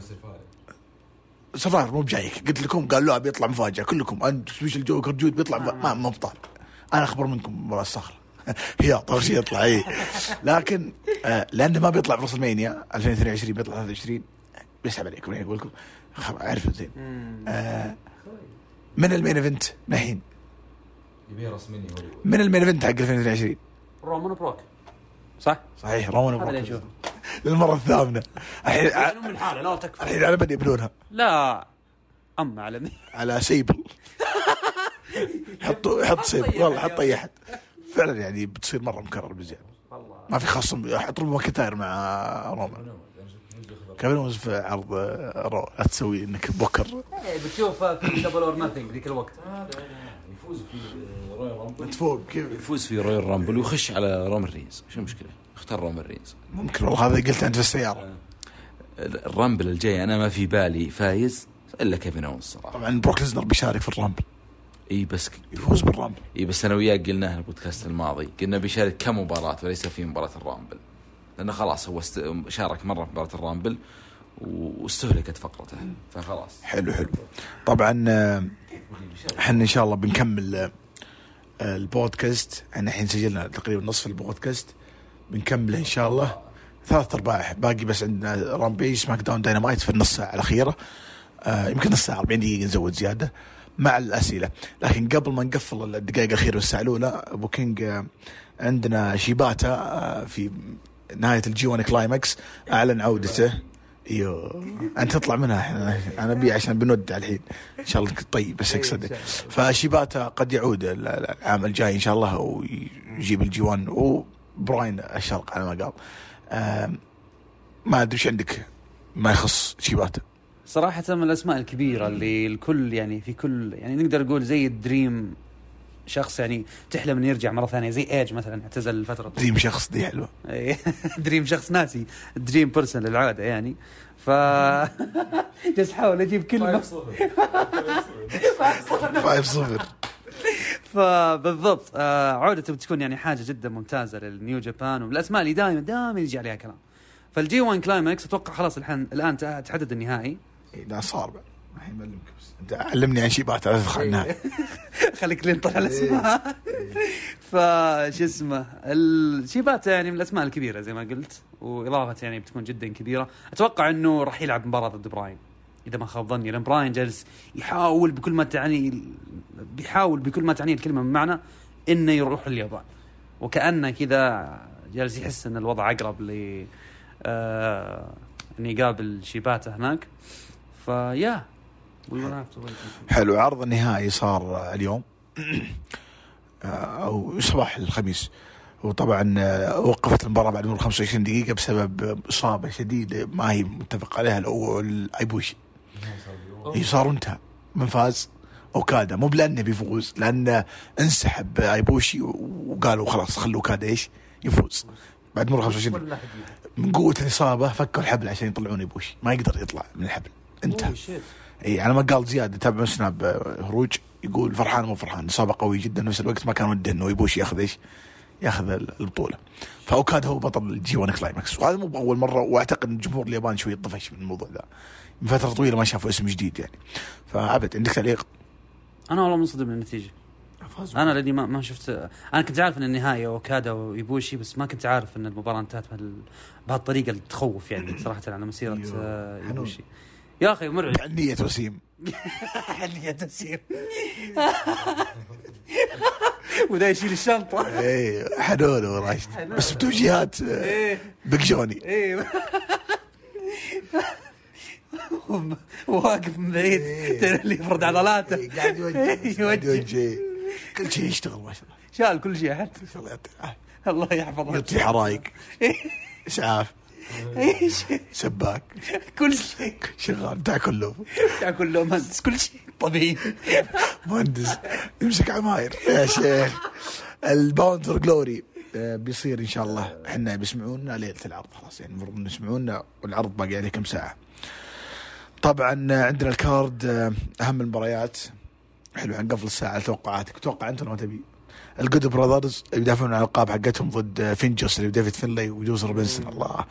سرفايفر مو بجايك. قلت لكم قال لا بيطلع مفاجأة. كلكم أنت سبيشل جوكر جود بيطلع ما بطال. أنا أخبر منكم مباراة الصخره هياط اول شيء يطلع اي لكن آه لأنه ما بيطلع في راس المانيا 2022 بيطلع 23 بيسحب عليكم يعني أقول لكم أعرف زين آه من ال main event؟ نحين من ال main event حق 2022 رومان وبروك صح؟ صحيح رومان هذا اللي وبروك نشوفه (laughs) للمرة الثامنة. الحين من حالة لا تكفى. الحين على من يبنونها. لا اما على مين؟ على سيبل. (laughs) حطوا حط سيبل. والله حط اي أحد. فعلا يعني بتصير مرة مكرر بزياده ما في خصم حط له ماكنتاير مع رومان. كيفن أونز في عرض آه، Raw لا تسوي إنك بوكر. بتشوف في Double or Nothing ذيك الوقت. يفوز في Royal Rumble فوق كيف؟ يفوز في Royal Rumble ويخش على رومان رينز. شو المشكلة؟ اختار رومان رينز. ممكن والله هذا قلت أنت في السيارة. ال Rumble الجاي أنا ما في بالي. فايز إلا كيفن أونز صراحة. طبعا بروك ليزنر بيشارك في ال Rumble. إي بس يفوز بال Rumble. إي بس أنا وياك قلناها البودكاست الماضي قلنا بيشارك كمباراة وليس في مباراة ال Rumble. لأنه خلاص هو است... شارك مرة في مباراة ال Rumble واستهلكت فقرته فخلاص. حلو حلو. طبعا آه، إحنا إن شاء الله بنكمل آه، البودكاست. إحنا الحين سجلنا تقريبا نصف البودكاست. بنكمله إن شاء الله. ثلاث ارباع باقي بس عندنا Rampage SmackDown Dynamite في النص ساعة الأخيرة. آه يمكن نص ساعة 40 دقيقة نزود زيادة. مع الأسئلة. لكن قبل ما نقفل الدقائق الأخيرة والساعة الاولى أبو كينج آه، عندنا شيباتا آه، في نهاية ال G 1 Climax أعلن عودته. إيوه. انت تطلع منها. إحنا أنا أبي عشان بنودع الحين. إن شاء الله طيب بس أقصد. فشيباتا قد يعود ال- ال- العام الجاي إن شاء الله ويجيب ال G 1 وبراين الشرق على ما قال. ما أدري إيش عندك؟ ما يخص شيباتا صراحة من الأسماء الكبيرة اللي الكل يعني في كل يعني نقدر نقول زي ال dream شخص يعني تحلم إنه يرجع مرة ثانية زي إيج مثلا اعتزل فترة طويلة. dream شخص دي حلوة. (laughs) إيه، dream شخص ناسي dream person للعادة يعني. ف (laughs) جالس أحاول أجيب كلمة. 5 0 فبالضبط آه عودته بتكون يعني حاجة جدا ممتازة لل New Japan والاسماء اللي دائما دائما يجي عليها كلام. فال G 1 Climax أتوقع خلاص الحين الآن تحدد النهائي. لا صار بعد. الحين معلمك بس. أنت علمني عن شيباتا لا تدخل النهايه خليك لين طلع الأسماء. (laughs) فش اسمه الشيباتا يعني من الأسماء الكبيرة زي ما قلت وإضافة يعني بتكون جدا كبيرة. أتوقع إنه راح يلعب مباراة ضد براين. إذا ما خاب ظني لأن براين جالس يحاول بكل ما تعني بيحاول بكل ما تعنيه الكلمة من معنى إنه يروح اليابان وكأنه كذا جالس يحس إن الوضع أقرب ل آه إنه يقابل شيباتا هناك. ف yeah. حلو عرض النهائي صار اليوم. آه، أو صباح الخميس. وطبعا آه، وقفت المباراة بعد مرور 25 دقيقة بسبب إصابة شديدة ما هي متفق عليها الأول ايبوشي هي صار انتهى. من فاز أوكادا. مو لأنه بيفوز لأنه انسحب أيبوشي وقالوا خلاص خلوا اوكادا إيش يفوز. بعد مرور 25 من قوة الإصابة فكوا الحبل عشان يطلعون يبوشي ما يقدر يطلع من الحبل. انتهى إي على ما قال زياد تابع سناب هروج يقول فرحان مو فرحان اصابه قويه جدا نفس الوقت ما كان وده إنه يبوشي ياخذ إيش؟ ياخذ البطولة فأوكادا هو بطل ال G 1 Climax وهذا مو بأول مرة وأعتقد إن جمهور اليابان شوي طفش من الموضوع ذا من فترة طويلة ما شافوا اسم جديد يعني فعبد عندك تعليق؟ أنا والله منصدم من النتيجه أنا لأني ما ما شفت أنا كنت عارف إن النهاية اوكادا ويبوشي بس ما كنت عارف إن المباراة انتهت بهال- بهالطريقة اللي تخوف يعني (clears throat) صراحة على مسيرة أيوه. آه، حنون. يبوشي يا أخي مرعب نية وسيم حلية تسير ودا يشيل الشنطة. اي حنون وراشد بس بتوجيهات آه، إيه. بيج جوني. إيه. واقف من بعيد إيه. ترى اللي يفرد عضلاته إيه، قاعد يوجه يوجه. كل شيء يشتغل ما شاء الله. شال كل شيء حتى. الله يعطيه العافية. الله يحفظه يطفي حرايق. إيه. اسعاف إيش؟ سباك كل شيء. شغال. بتاع كله تاكل له مهندس. كل شيء. طبيعي مهندس. يمسك عماير يا شيخ. ال Bound for Glory. آه، بيصير إن شاء الله. إحنا بيسمعونا ليلة العرض. خلاص يعني المفروض يسمعونا والعرض باقي عليه كم ساعة. طبعا آه، عندنا ال card آه، أهم المباريات. حلو حنقفل الساعة توقعاتك. توقع أنت ولا ما تبي؟ ال Good Brothers يدافعون عن الألقاب حقتهم ضد FinJuice اللي ديفيد فينلي وجوز روبنسون الله.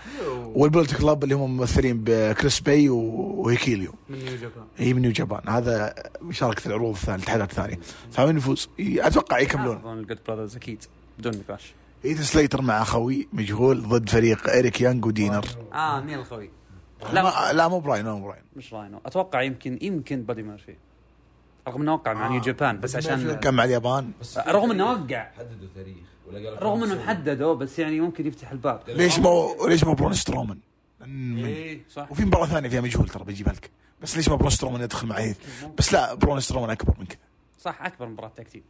وال Bullet Club اللي هم ممثلين بكريس باي وهيكوليو. من New Japan. هي من New Japan. هذا مشاركة العروض الثانية الاتحادات الثانية فمن يفوز؟ أتوقع يكملون. أظن ال Good Brothers أكيد بدون نقاش. هيث سليتر مع أخوي مجهول ضد فريق اريك يانج ودينر. آه مين الخوي؟ لا لا. مو براين مو براين. مش راينو. أتوقع يمكن يمكن بادي ميرفي. رغم إنه وقع مع New Japan بس عشان كان مع اليابان. بس رغم إنه وقع حددوا تاريخ ولا قالوا رغم إنه. محدده بس يعني ممكن يفتح الباب. ليش مو ليش مو برون سترومان؟ إيه صح. وفي مباراة ثانية فيها مجهول ترى بجيبها لك بس ليش ما برون سترومان يدخل مع هيث؟ بس لا برون سترومان أكبر من كذا. صح أكبر مباراة tag team.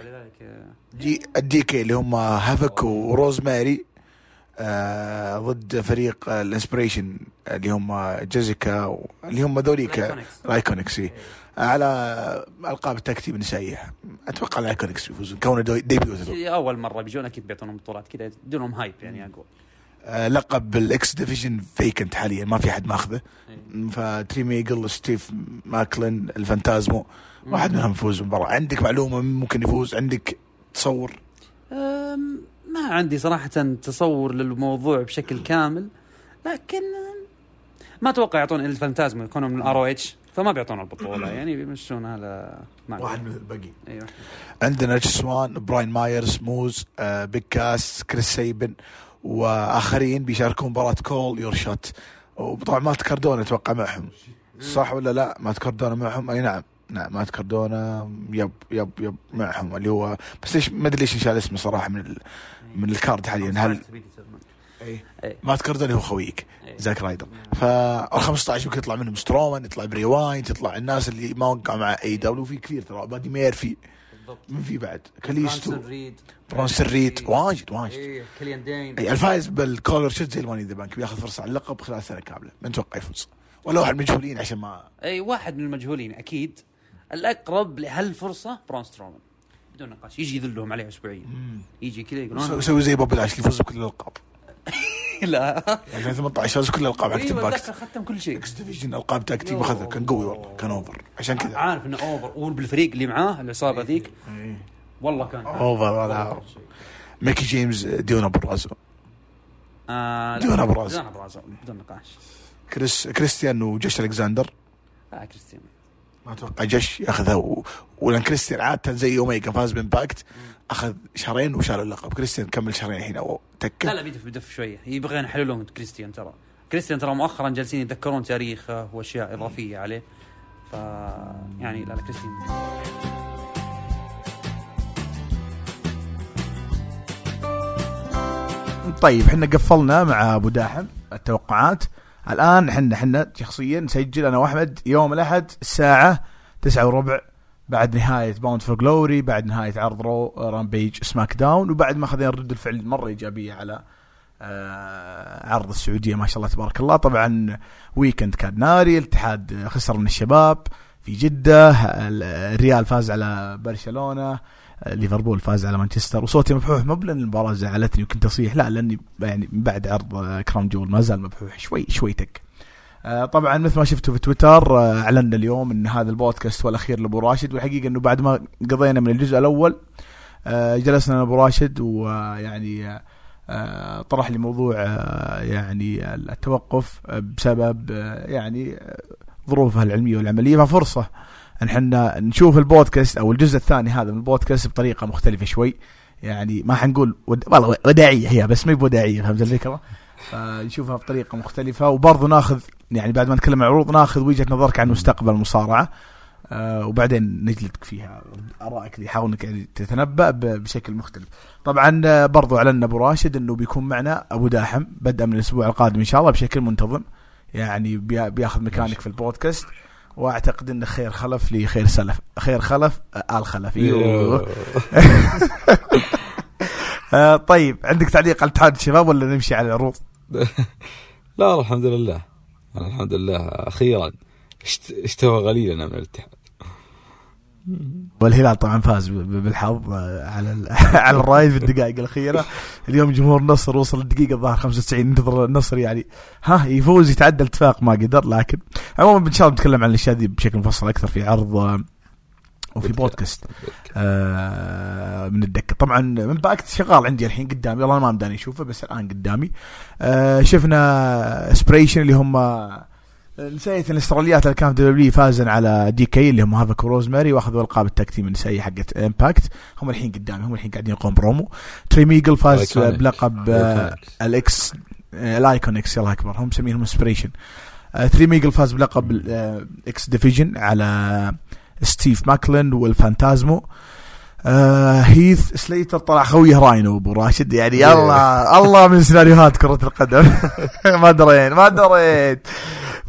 ولذلك آه، جي ال Decay اللي هم هافك وروزماري آه ضد فريق آه، ال IInspiration اللي هم جيزيكا اللي هم ذوليك. ال IIconics إيه. على ألقاب ال tag team النسائية. أتوقع ال IIconics يفوزون. كونه debut لهم. أول مرة بيجون أكيد بيعطونهم بطولات كذا يدونهم hype يعني اقوى آه لقب ال X Division vacant حاليا ما في أحد ماخذه. إيه. فتري ميجل ستيف ماكلين الفانتازمو. واحد منهم يفوز بالمباراه عندك معلومة ممكن يفوز؟ عندك تصور؟ ما عندي صراحة تصور للموضوع بشكل كامل لكن ما أتوقع يعطون الفانتازمو يكونوا من ال ROH فما بيعطون البطولة يعني بيمشون على ما واحد من الباقي أيوه. عندنا ريتش سوان براين مايرز موز آه بيج كاس كريس سيبن وآخرين بيشاركون مباراة Call Your Shot. وطبعا مات كاردونا أتوقع معهم. صح ولا لا؟ مات كاردونا معهم؟ أي نعم. نعم مات كاردونا yep yep yep معهم. اللي هو بس ليش ما أدري ليش انشال اسمه صراحة من ال... من ال card حاليا. هل إيه. مات كاردونا هو خويك. إيه. زاك رايدر. فال 15 يمكن يطلع منهم سترومان يطلع براي وايت يطلع الناس اللي ما وقعوا مع AEW في كثير ترى. بادي ميرفي بالضبط. من في بعد؟ كاليستو. برونسون ريد. ريد. واجد واجد. إيه كيليان دين. اي الفايز بال Call Your Shot زي ال Money in the Bank. بياخذ فرصة على اللقب خلال سنة كاملة. من توقع يفوز. ولا واحد مجهولين عشان ما اي واحد من المجهولين أكيد. الأقرب لهالفرصة برون سترومان. بدون نقاش. يجي يذلهم عليه اسبوعيا. يجي كذا يقولون يسوي زي بوب لاشلي يفوز بكل الألقاب. (laughs) لا. 2018 فاز كل الالقاب حق أيوه باكس ختم كل شيء. X Division ألقاب tag team أخذها. كان قوي والله. كان over عشان كذا. عارف إنه over وبالفريق اللي معاه العصابة ذيك. والله كان. over ولا ميكي جيمز ديونا برازو آه لا. ديونا برازو. ديونا برازو بدون نقاش. كريس كريستيان وجوش ألكسندر. آه كريستيان ما أتوقع جوش ياخذها و... ولأن كريستيان عادة زي اوميجا فاز ب Impact أخذ شهرين وشال اللقب. كريستيان كمل شهرين الحين أو تكه. لا لا بيدف بيدف شوية. يبغى يحللون كريستيان ترى. كريستيان ترى مؤخرا جالسين يتذكرون تاريخه وأشياء إضافية عليه. ف يعني لا لا كريستيان. طيب إحنا قفلنا مع أبو داحم التوقعات. الآن إحنا إحنا شخصيا نسجل أنا وأحمد يوم الأحد الساعة تسعة وربع بعد نهاية Bound for Glory بعد نهاية عرض Raw Rampage SmackDown وبعد ما اخذنا رد الفعل مرة إيجابية على آه عرض السعودية. ما شاء الله تبارك الله. طبعا weekend كان ناري الاتحاد خسر من الشباب في ال- الريال فاز على برشلونة. آه، ليفربول فاز على مانشستر وصوتي مبحوح مو لأن المباراة زعلتني وكنت اصيح لا لأني يعني من بعد عرض كرام جول ما زال مبحوح شوي شوي تك. آه، طبعا مثل ما شفتوا في تويتر آه، اعلنا اليوم إن هذا البودكاست هو الأخير لأبو راشد والحقيقة إنه بعد ما قضينا من الجزء الأول آه، جلسنا ابو راشد ويعني طرح لي موضوع يعني التوقف بسبب يعني ظروفها العلمية والعملية ففرصة ان إحنا نشوف البودكاست أو الجزء الثاني هذا من البودكاست بطريقة مختلفة شوي. يعني ما حنقول ود... والله وداعية هي بس ما هي بوداعية فهمت الفكرة؟ فنشوفها بطريقة مختلفة. وبرضه ناخذ يعني بعد ما نتكلم عن العروض ناخذ وجهة نظرك عن مستقبل المصارعة. آه وبعدين نجلدك فيها. آرائك دي حاول انك يعني تتنبأ بشكل مختلف. طبعا آه، برضو اعلنا أبو راشد إنه بيكون معنا أبو داحم. بدءا من الأسبوع القادم إن شاء الله بشكل منتظم. يعني بيا- بياخذ مكانك في البودكاست. واعتقد انه خير خلف لخير سلف. خير خلف آل خلف. (laughs) آه طيب عندك تعليق على اتحاد الشباب ولا نمشي على العروض؟ (laughs) لا الحمد لله. الحمد لله. أخيرا اشت- اشتوى غليلنا من الاتحاد. والهلال طبعا فاز بالحظ آه، على (laughs) على الرايد في الدقائق الأخيرة. اليوم جمهور النصر وصل الدقيقة الظاهر 95 انتظر النصر يعني ها يفوز يتعدى الاتفاق ما قدر لكن عموما إن شاء الله نتكلم عن الأشياء دي بشكل مفصل أكثر في عرض آه، وفي بودكاست آه من الدكة. طبعا Impact شغال عندي الحين قدامي والله ما مداني أشوفه بس الآن قدامي. آه شفنا IInspiration اللي هم نسيت الاستراليات في WWE فازن على Decay اللي هم هافك وروزماري واخذوا القاب ال tag team النسائية حقت Impact هم الحين قدامي هم الحين قاعدين يقوم برومو. تري ميجل فاز. بلقب آه،. ال X آه، ال IIconics الله أكبر. هم مسمينهم IInspiration تري ميجل فاز بلقب ال X Division على ستيف ماكلين والفانتازمو. آه هيث سليتر طلع خويه راينو أبو راشد يعني. الله الله من سيناريوهات كرة القدم. (laughs) ما دريت ما دريت.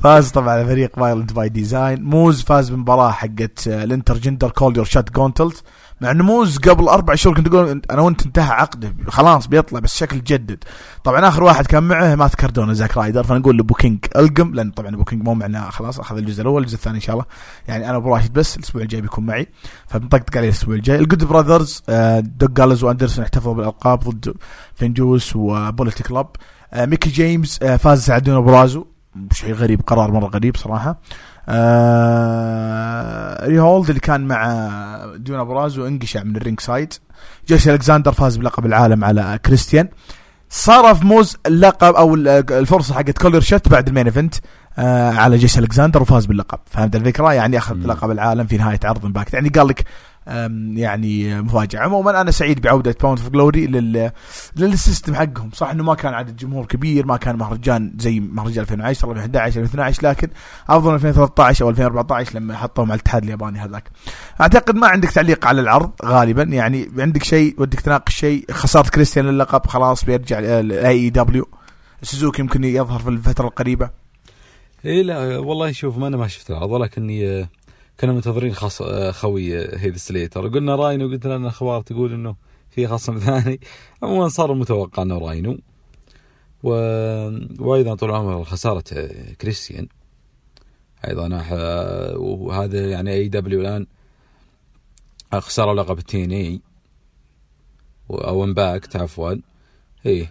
فاز طبعا فريق Violent By Design موز فاز بمباراة حقت آه، ال intergender Call Your Shot gauntlet مع إنه موز قبل أربع شهور كنت أقول أنا وأنت انتهى عقده خلاص بيطلع بس شكل جدد. طبعا آخر واحد كان معه مات كاردونا زاك رايدر. فنقول لابو كينج ألقم لأن طبعا ابو كينج مو معنا خلاص أخذ الجزء الأول الجزء الثاني إن شاء الله. يعني أنا أبو راشد بس الأسبوع الجاي بيكون معي. فبنطقطق عليه الأسبوع الجاي. ال Good Brothers آه، دوك جالوز وأندرسون احتفلوا بالألقاب ضد FinJuice و Bullet Club آه، ميكي جيمس آه، فاز على ديونا برازو شيء غريب قرار مرة غريب صراحة. آه ريهولد اللي كان مع دون برازو انقشع من ال ring side. جيسي ألكساندر فاز بلقب العالم على كريستيان. صرف موز اللقب أو ال- الفرصة حقت call your shot بعد ال main event. على جوش الكساندر وفاز باللقب. فهمت الفكرة؟ يعني أخذ. لقب العالم في نهاية عرض امباكت يعني قال لك يعني مفاجأة. عموما أنا سعيد بعودة باوند اوف جلوري لل لل system حقهم. صح إنه ما كان عدد جمهور كبير ما كان مهرجان زي مهرجان 2010 2011 2012 لكن أفضل 2013 أو 2014 لما حطوهم على الاتحاد الياباني هذاك. أعتقد ما عندك تعليق على العرض غالبا. يعني عندك شيء ودك تناقش شيء. خساره كريستيان للقب خلاص بيرجع ال AEW سوزوكي يمكن يظهر في الفترة القريبة. اي لا والله شوف ما أنا ما شفت العرض ولكني آه، كنا منتظرين خص آه، خوي آه، هيث سليتر قلنا راينو قلت لنا أخبار تقول إنه في خصم (laughs) ثاني. عموما صار متوقع إنه راينو. و... وأيضا طول العمر خسارة آه، كريستيان. أيضا آه، وهذا يعني AEW الآن خسروا لقب ان اي أو امباكت عفوا. اي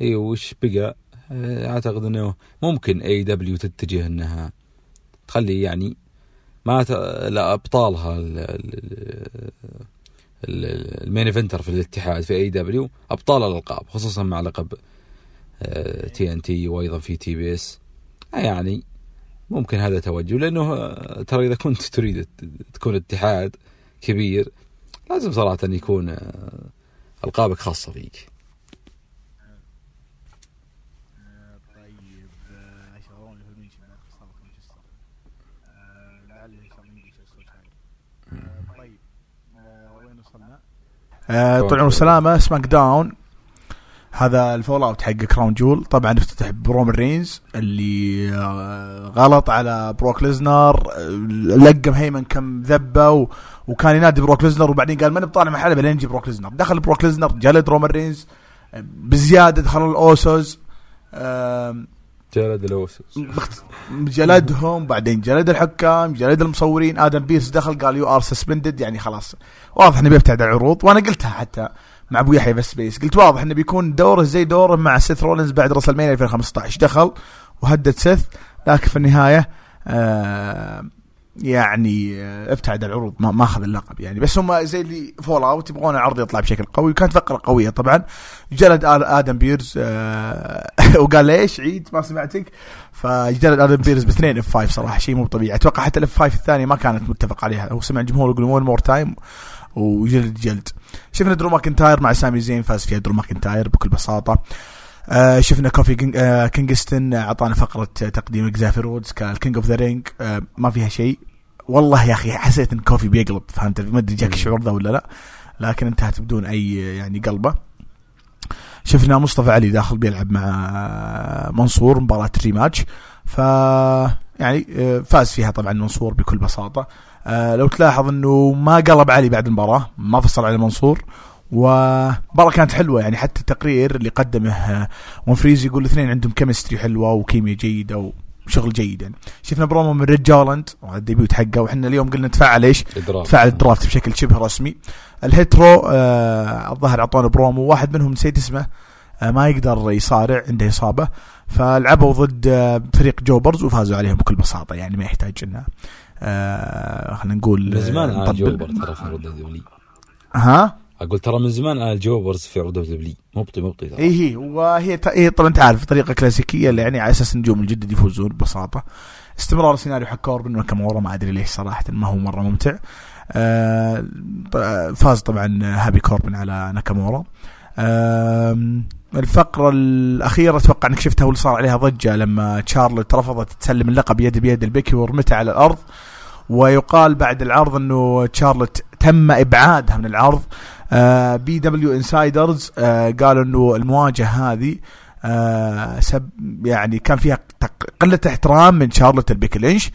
اي وش بقى؟ آه، أعتقد إنه ممكن AEW تتجه إنها تخلي يعني ما أبطالها ال... ال... ال- ال main eventer في الاتحاد في AEW أبطال الألقاب خصوصا مع لقب TNT وأيضا في TBS يعني ممكن هذا توجه لأنه آه، ترى إذا كنت (laughs) تريد تكون اتحاد كبير لازم صراحة يكون آه، ألقابك خاصة فيك طيب شغلوني في المنشن خساره مانشستر لعلي طيب وين وصلنا؟ طبعا والسلامه سماك داون. هذا ال fallout حق Crown Jewel. طبعا افتتح برومن رينز اللي آه، غلط على بروك ليزنر آه، لقم هيمن كم ذبة و... وكان ينادي بروك ليزنر وبعدين قال ماني بطالع محله بعدين يجي بروك ليزنر. دخل بروك ليزنر جلد رومان رينز آه، بزيادة دخلوا الأوسوس. جلد الاوسس جلدهم بعدين جلد الحكام جلد المصورين. آدم بيرس دخل قال you are suspended يعني خلاص. واضح إنه بيبتعد عن العروض وأنا قلتها حتى مع ابو يحيى بس بيس قلت واضح إنه بيكون دوره زي دوره مع سيث رولينز بعد راسل مانيا 2015 دخل وهدد سيث لكن في النهاية آه يعني آه، ابتعد العروض ما ما أخذ اللقب يعني. بس هم زي ال fallout يبغون العرض يطلع بشكل قوي وكانت فقرة قوية طبعا. جلد آدم بيرز آه (laughs) وقال ليش؟ عيد ما سمعتك. فجلد آدم بيرز باثنين F5 صراحة شيء مو طبيعي. أتوقع حتى ال F5 الثانية ما كانت متفق عليها. هو سمع الجمهور يقول one more time وجلد جلد. شفنا درو ماكنتاير مع سامي زين فاز فيها درو ماكنتاير بكل بساطة. آه شفنا كوفي كينج آه كينغستون اعطانا فقرة تقديم إكزافير وودز كال King of the Ring. آه ما فيها شيء. والله يا أخي حسيت إن كوفي بيقلب فهمت؟ ما أدري جاك الشعور ذا ولا لا. لكن انتهت بدون أي يعني قلبة. شفنا مصطفى علي داخل بيلعب مع منصور مباراة rematch. ف يعني آه، فاز فيها طبعا منصور بكل بساطة. آه، لو تلاحظ إنه ما قلب علي بعد المباراة ما فصل على منصور ومباراة كانت حلوة يعني حتى التقرير اللي قدمه آه، ونفريز يقول الاثنين عندهم chemistry حلوة وكيمياء جيدة وشغل جيد يعني. شفنا برومو من ريد جولاند وهذا ال debut حقه وإحنا اليوم قلنا نتفاعل إيش؟ تفاعل ال draft بشكل شبه رسمي. الهيترو آه الظاهر اعطونا برومو واحد منهم نسيت اسمه آه ما يقدر يصارع عنده إصابة فلعبوا ضد آه فريق jobbers وفازوا عليهم بكل بساطة يعني ما يحتاج إنه آه خلينا نقول من زمان آه، على نطبل. جوبر ترى في عروض دبلي ها؟ أقول ترى من زمان على jobbers في عروض دبلي مبطي مبطي ترى. اي هي وهي هي طبعا أنت عارف طريقة كلاسيكية اللي يعني على أساس النجوم الجدد يفوزون ببساطة. استمرار السيناريو حق كوربن وناكامورا ما أدري ليش صراحة ما هو مرة ممتع. آه فاز طبعا هابي كوربن على ناكامورا. الفقرة الأخيرة أتوقع أنك شفتها واللي صار عليها ضجة لما تشارلوت رفضت تسلم اللقب يد بيد لبيكي ورمتها على الأرض ويقال بعد العرض أنه تشارلوت تم إبعادها من العرض. آه PW Insiders آه قالوا أنه المواجهة هذه آه سب يعني كان فيها قلة احترام من شارلوت لبيكي لينش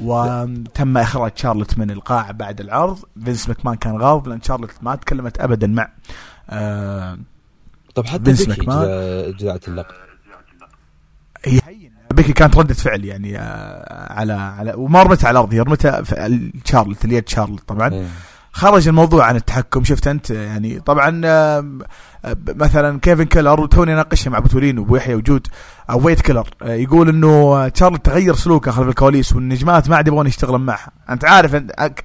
وتم إخراج شارلوت من القاعه بعد العرض. فينس ماكمان كان غاضب لأن شارلوت ما تكلمت ابدا مع آه طب حتى بيكي جذعت اللقب هي بيكي كانت ردة فعل يعني آه على على وما رمتها على الأرض هي رمتها في شارلوت اليد شارلوت طبعا إيه. خرج الموضوع عن التحكم شفت أنت يعني طبعا آه، مثلا كيفن كيلر وتوني اناقشها مع بتولين وابو يحيى وجود أو ويت كيلر آه، يقول إنه تشارلوت تغير سلوكه خلف الكواليس والنجمات ما عاد يبغون يشتغلون معها أنت عارف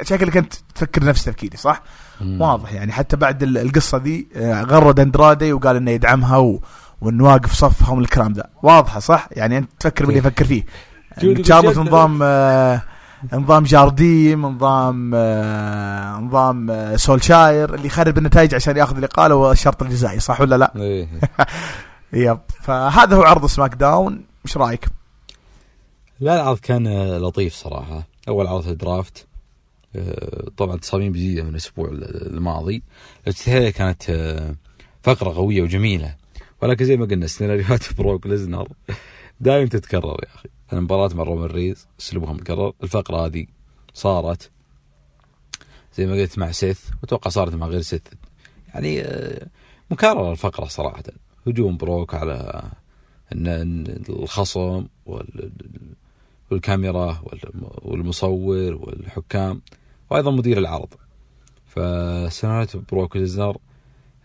شكلك أنت تفكر نفس تفكيري صح؟ مم. واضح يعني حتى بعد ال- القصة دي آه، غرد أندرادي وقال إنه يدعمها و... وانه واقف صفهم الكلام ذا واضحة صح؟ يعني أنت تفكر باللي يفكر فيه بجد. نظام آه، نظام جارديم نظام آه، نظام آه، سولشاير اللي يخرب النتائج عشان ياخذ الإقالة والشرط الجزائي صح ولا لا؟ إيه. (laughs) yep فهذا هو عرض سماك داون إيش رأيك؟ لا العرض كان آه، لطيف صراحة أول عرض ال draft آه، طبعا تصاميم جديدة من الأسبوع الماضي. الافتتاحية كانت آه، فقرة قوية وجميلة. ولكن زي ما قلنا سيناريوهات (laughs) بروك ليزنر دائما تتكرر يا أخي. المباراة مع رومان رينز أسلوبها مكرر الفقرة هذه صارت زي ما قلت مع سيث. وأتوقع صارت مع غير سيث. يعني آه، مكررة الفقرة صراحة. هجوم بروك على الخصم وال والكاميرا والم- والمصور والحكام. وأيضا مدير العرض. فسيناريوهات بروك ليزنر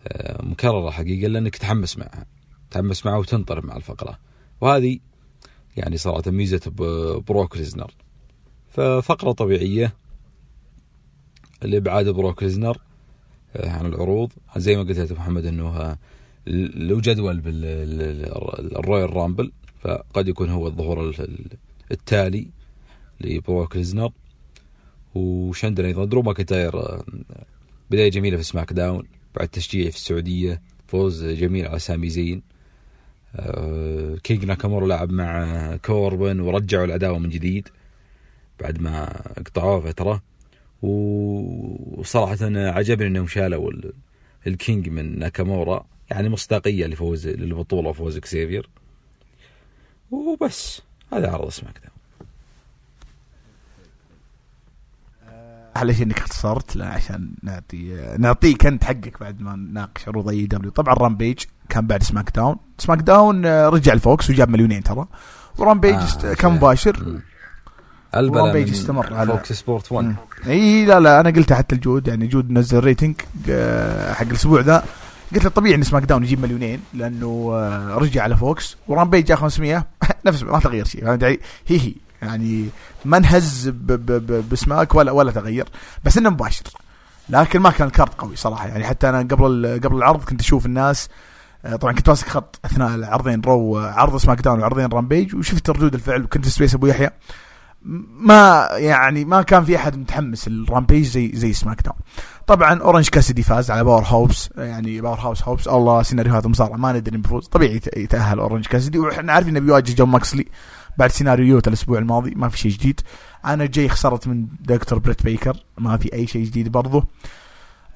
آه، مكررة حقيقة لأنك تحمس معها تحمس معها وتنطر مع الفقرة. وهذه يعني صراحة ميزة بروك ليزنر. ففقرة طبيعية لابعاد بروك ليزنر آه، عن العروض. زي ما قلت يا محمد إنه آه، له جدول بالرويال رامبل فقد يكون هو الظهور ال- ال- التالي لبروك ليزنر. وش عندنا أيضا درو ماكنتاير بداية جميلة في سماك داون بعد تشجيع في السعودية فوز جميل على سامي زين. آه، كينج ناكامورا لعب مع كوربن ورجعوا العداوه من جديد بعد ما قطعوها فترة. وصراحة عجبني إنهم شالوا ال- الكينج من ناكامورا يعني مصداقية لفوز للبطولة وفوز كزافير وبس هذا عرض سماك داون. شيء انك اختصرت لا عشان نعطي نعطيك انت حقك بعد ما نناقش عروض AEW. طبعا رامبيج كان بعد سماك داون سماك داون رجع الفوكس وجاب مليونين ترى. ورامبيج آه،. كان مباشر. من استمر على- فوكس سبورت 1 مم. إي لا لا أنا قلتها حتى الجود يعني جود نزل rating آه، حق الأسبوع ذا. قلت له طبيعي إن سماك داون يجيب مليونين لأنه آه، رجع على فوكس ورامبيج جاء 500 نفس ما تغير شيء. فهمت علي؟ هي هي. يعني ما انهز بسماك ولا ولا تغير. بس إنه مباشر. لكن ما كان ال card قوي صراحة. يعني حتى أنا قبل قبل العرض كنت أشوف الناس آه، طبعا كنت ماسك خط أثناء العرضين رو آه، عرض سماك داون وعرضين رامبيج وشفت ردود الفعل وكنت في space أبو يحيى. ما يعني ما كان في أحد متحمس الرامبيج زي زي سماك داون. طبعا أورنج كاسدي فاز على باور هاوس. يعني باور هاوس هاوس الله سيناريوهات مصارعة ما ندري بيفوز. طبيعي يت- يتأهل أورنج كاسدي وإحنا عارفين انه بيواجه جون موكسلي. بعد سيناريو يوتا الأسبوع الماضي ما في شيء جديد. أنا جاي خسرت من دكتور بريت بيكر ما في أي شيء جديد برضه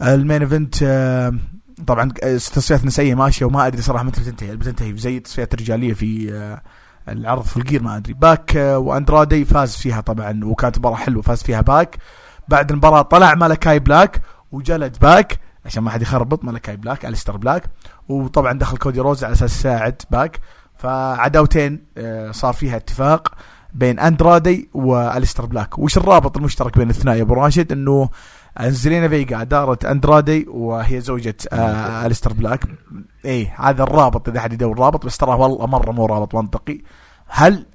ال main event آه، طبعا آه، تصفيات نسائية ماشية وما أدري صراحة متى بتنتهي. بتنتهي زي التصفيات الرجاليه في آه، العرض Full Gear ما أدري. باك وأندرادي فاز فيها طبعا وكانت مباراة حلوة فاز فيها باك. بعد المباراة طلع مالكاي بلاك وجلد باك عشان ما حد يخربط مالكاي بلاك الستر بلاك. وطبعا دخل كودي رودز على أساس يساعد باك. فعداوتين آه، صار فيها اتفاق بين أندرادي والستر بلاك. وش الرابط المشترك بين الاثنين يا أبو راشد؟ إنه زلينا فيجا دارت أندرادي وهي زوجة آه الستر بلاك. إيه هذا الرابط إذا حد يدور رابط بس ترى والله مرة مو رابط منطقي. هل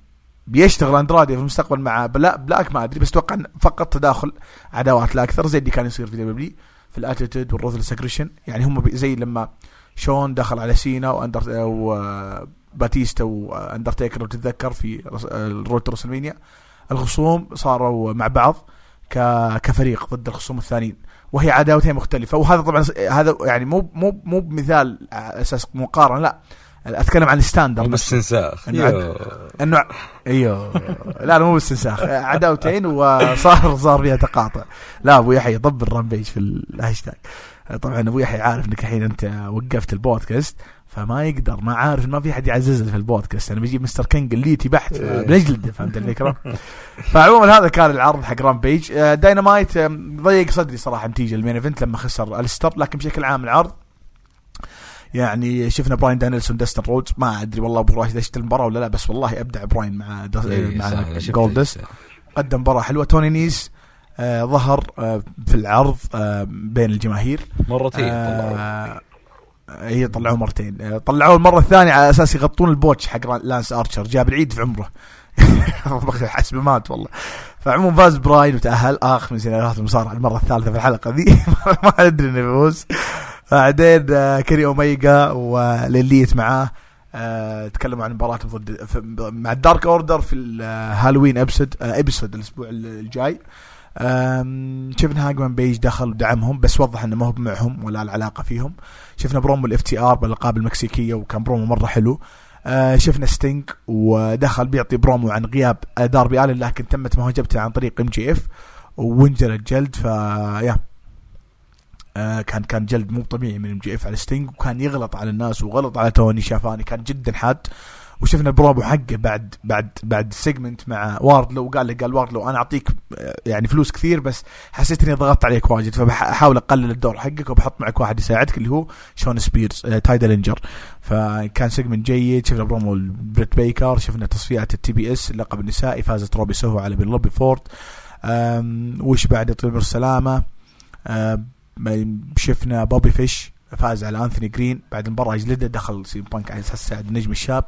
بيشتغل أندرادي في المستقبل مع بلا بلاك ما أدري بس أتوقع فقط تداخل عداوات لا أكثر. زي اللي كان يصير في دبليو في ال Attitude وال Ruthless Aggression يعني هم زي لما شون دخل على سينا واندر وباتيستا وأندرتيكر لو تتذكر في ال Road to WrestleMania الخصوم صاروا مع بعض كفريق ضد الخصوم الثانيين وهي عداوتين مختلفة. وهذا طبعا هذا يعني مو مو مو بمثال أساس مقارنة لا. أتكلم عن ال standard بس. استنساخ إنه يو. إنه إيوه. لا لا مو باستنساخ. عداوتين وصار صار فيها تقاطع. لا أبو يحيى طب الرامبيج في الهاشتاج. طبعا أبو يحيى عارف إنك الحين أنت وقفت البودكاست. فما يقدر ما عارف ما في أحد يعزز لي في البودكاست. أنا بجيب مستر كينج الليتي بحت إيه. بنجلده فهمت الفكرة؟ فعموما هذا كان العرض حق رامبيج آه، داينامايت ضيق صدري صراحة نتيجة ال main event لما خسر الستر لكن بشكل عام العرض يعني شفنا براين دانيلسون داستن رودز. ما أدري والله أبو راشد إيش المباراة ولا لا بس والله أبدع براين مع دس... إيه، مع جولدست. قدم مباراة حلوة. توني نيس آه ظهر آه في العرض آه بين الجماهير. مرتين. آه هي طلعوه مرتين. آه طلعوه المرة الثانية على أساس يغطون ال botch حق لانس أرشر. جاب العيد في عمره. (laughs) حسب مات والله. فعموما فاز براين وتأهل. اخ من سيناريوهات المصارعة المرة الثالثة في الحلقة ذي. (laughs) ما أدري إنه بيفوز. بعدين آه، كيني اوميجا والإيليت معاه. آه، تكلموا عن مباراتهم ضد مع الدارك أوردر في الهالوين episode episode الأسبوع الجاي. آم، شفنا هانجمان بيج دخل ودعمهم بس وضح إنه ما هو معهم ولا العلاقة فيهم. شفنا promo ال FTR بالألقاب المكسيكية وكان برومو مرة حلو. آه، شفنا ستينج ودخل بيعطي برومو عن غياب آه، داربي الن لكن تمت مهاجمته عن طريق MJF وانجلد جلد. ف يا. آه، كان كان جلد مو طبيعي من MJF على ستينج وكان يغلط على الناس وغلط على توني شافاني كان جدا حاد. وشفنا البرومو حقه بعد بعد بعد ال segment مع واردلو وقال له قال واردلو أنا أعطيك آه، يعني فلوس كثير بس حسيت إني ضغطت عليك واجد فبحاول أقلل الدور حقك وبحط معك واحد يساعدك اللي هو شون سبيرز آه، تايدل إنجر. فكان segment جيد شفنا برومو بريت بيكر شفنا تصفيات ال TBS اللقب النسائي فازت روبي سوهو على بينيلوبي فورد. وش بعد طيب السلامه شفنا بوبي فيش فاز على أنثوني جرين بعد المباراة جلده دخل سي إم بانك على أساس النجم الشاب.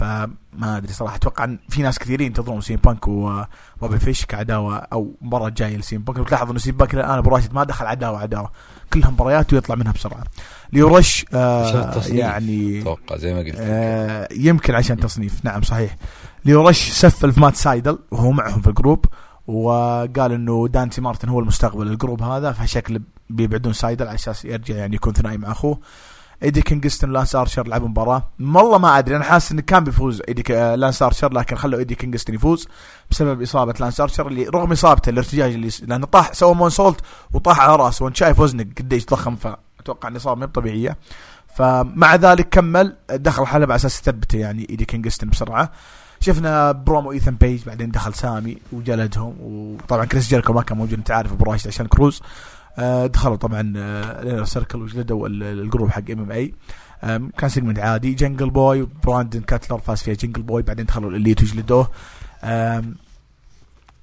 فما أدري صراحة أتوقع إن في ناس كثيرين ينتظرون سي إم بانك وبوبي فيش كعداوة أو مباراه جاية لسي إم بانك. وتلاحظ انه سي إم بانك الآن أبو راشد ما دخل عداوة عداوة. كلها مباريات ويطلع منها بسرعة. ليو رش آه. يعني أتوقع زي ما قلت آه يمكن عشان تصنيف. نعم صحيح. ليو رش سفل في مات سايدل وهو معهم في ال group وقال إنه دانتي مارتن هو المستقبل ال group هذا فشكل بيبعدون سايدل على أساس يرجع يعني يكون ثنائي مع أخوه. إيدي كينغستون لانس ارشر لعبوا مباراة. والله ما أدري أنا حاسس إنه كان بيفوز إيدي. آه، لانس ارشر لكن خلوا إيدي كينغستون يفوز بسبب إصابة لانس ارشر اللي رغم إصابته الارتجاج اللي لأنه طاح سوى moonsault وطاح على راسه وانت شايف وزنك قديش ضخم فأتوقع الاصابه هي طبيعية. فمع ذلك كمل دخل الحلبة على أساس يثبته يعني إيدي كينغستون بسرعة. شفنا برومو ايثن بيج بعدين دخل سامي وجلدهم وطبعا كريس جيركو ما كان موجود أنت عارف أبو راشد عشان كروز دخلوا طبعا آه سيركل وجلدوا ال- ال group حق MMA. كان segment عادي. جنجل بوي براندن كاتلر فاز فيها جنجل بوي بعدين دخلوا الاليت وجلدوه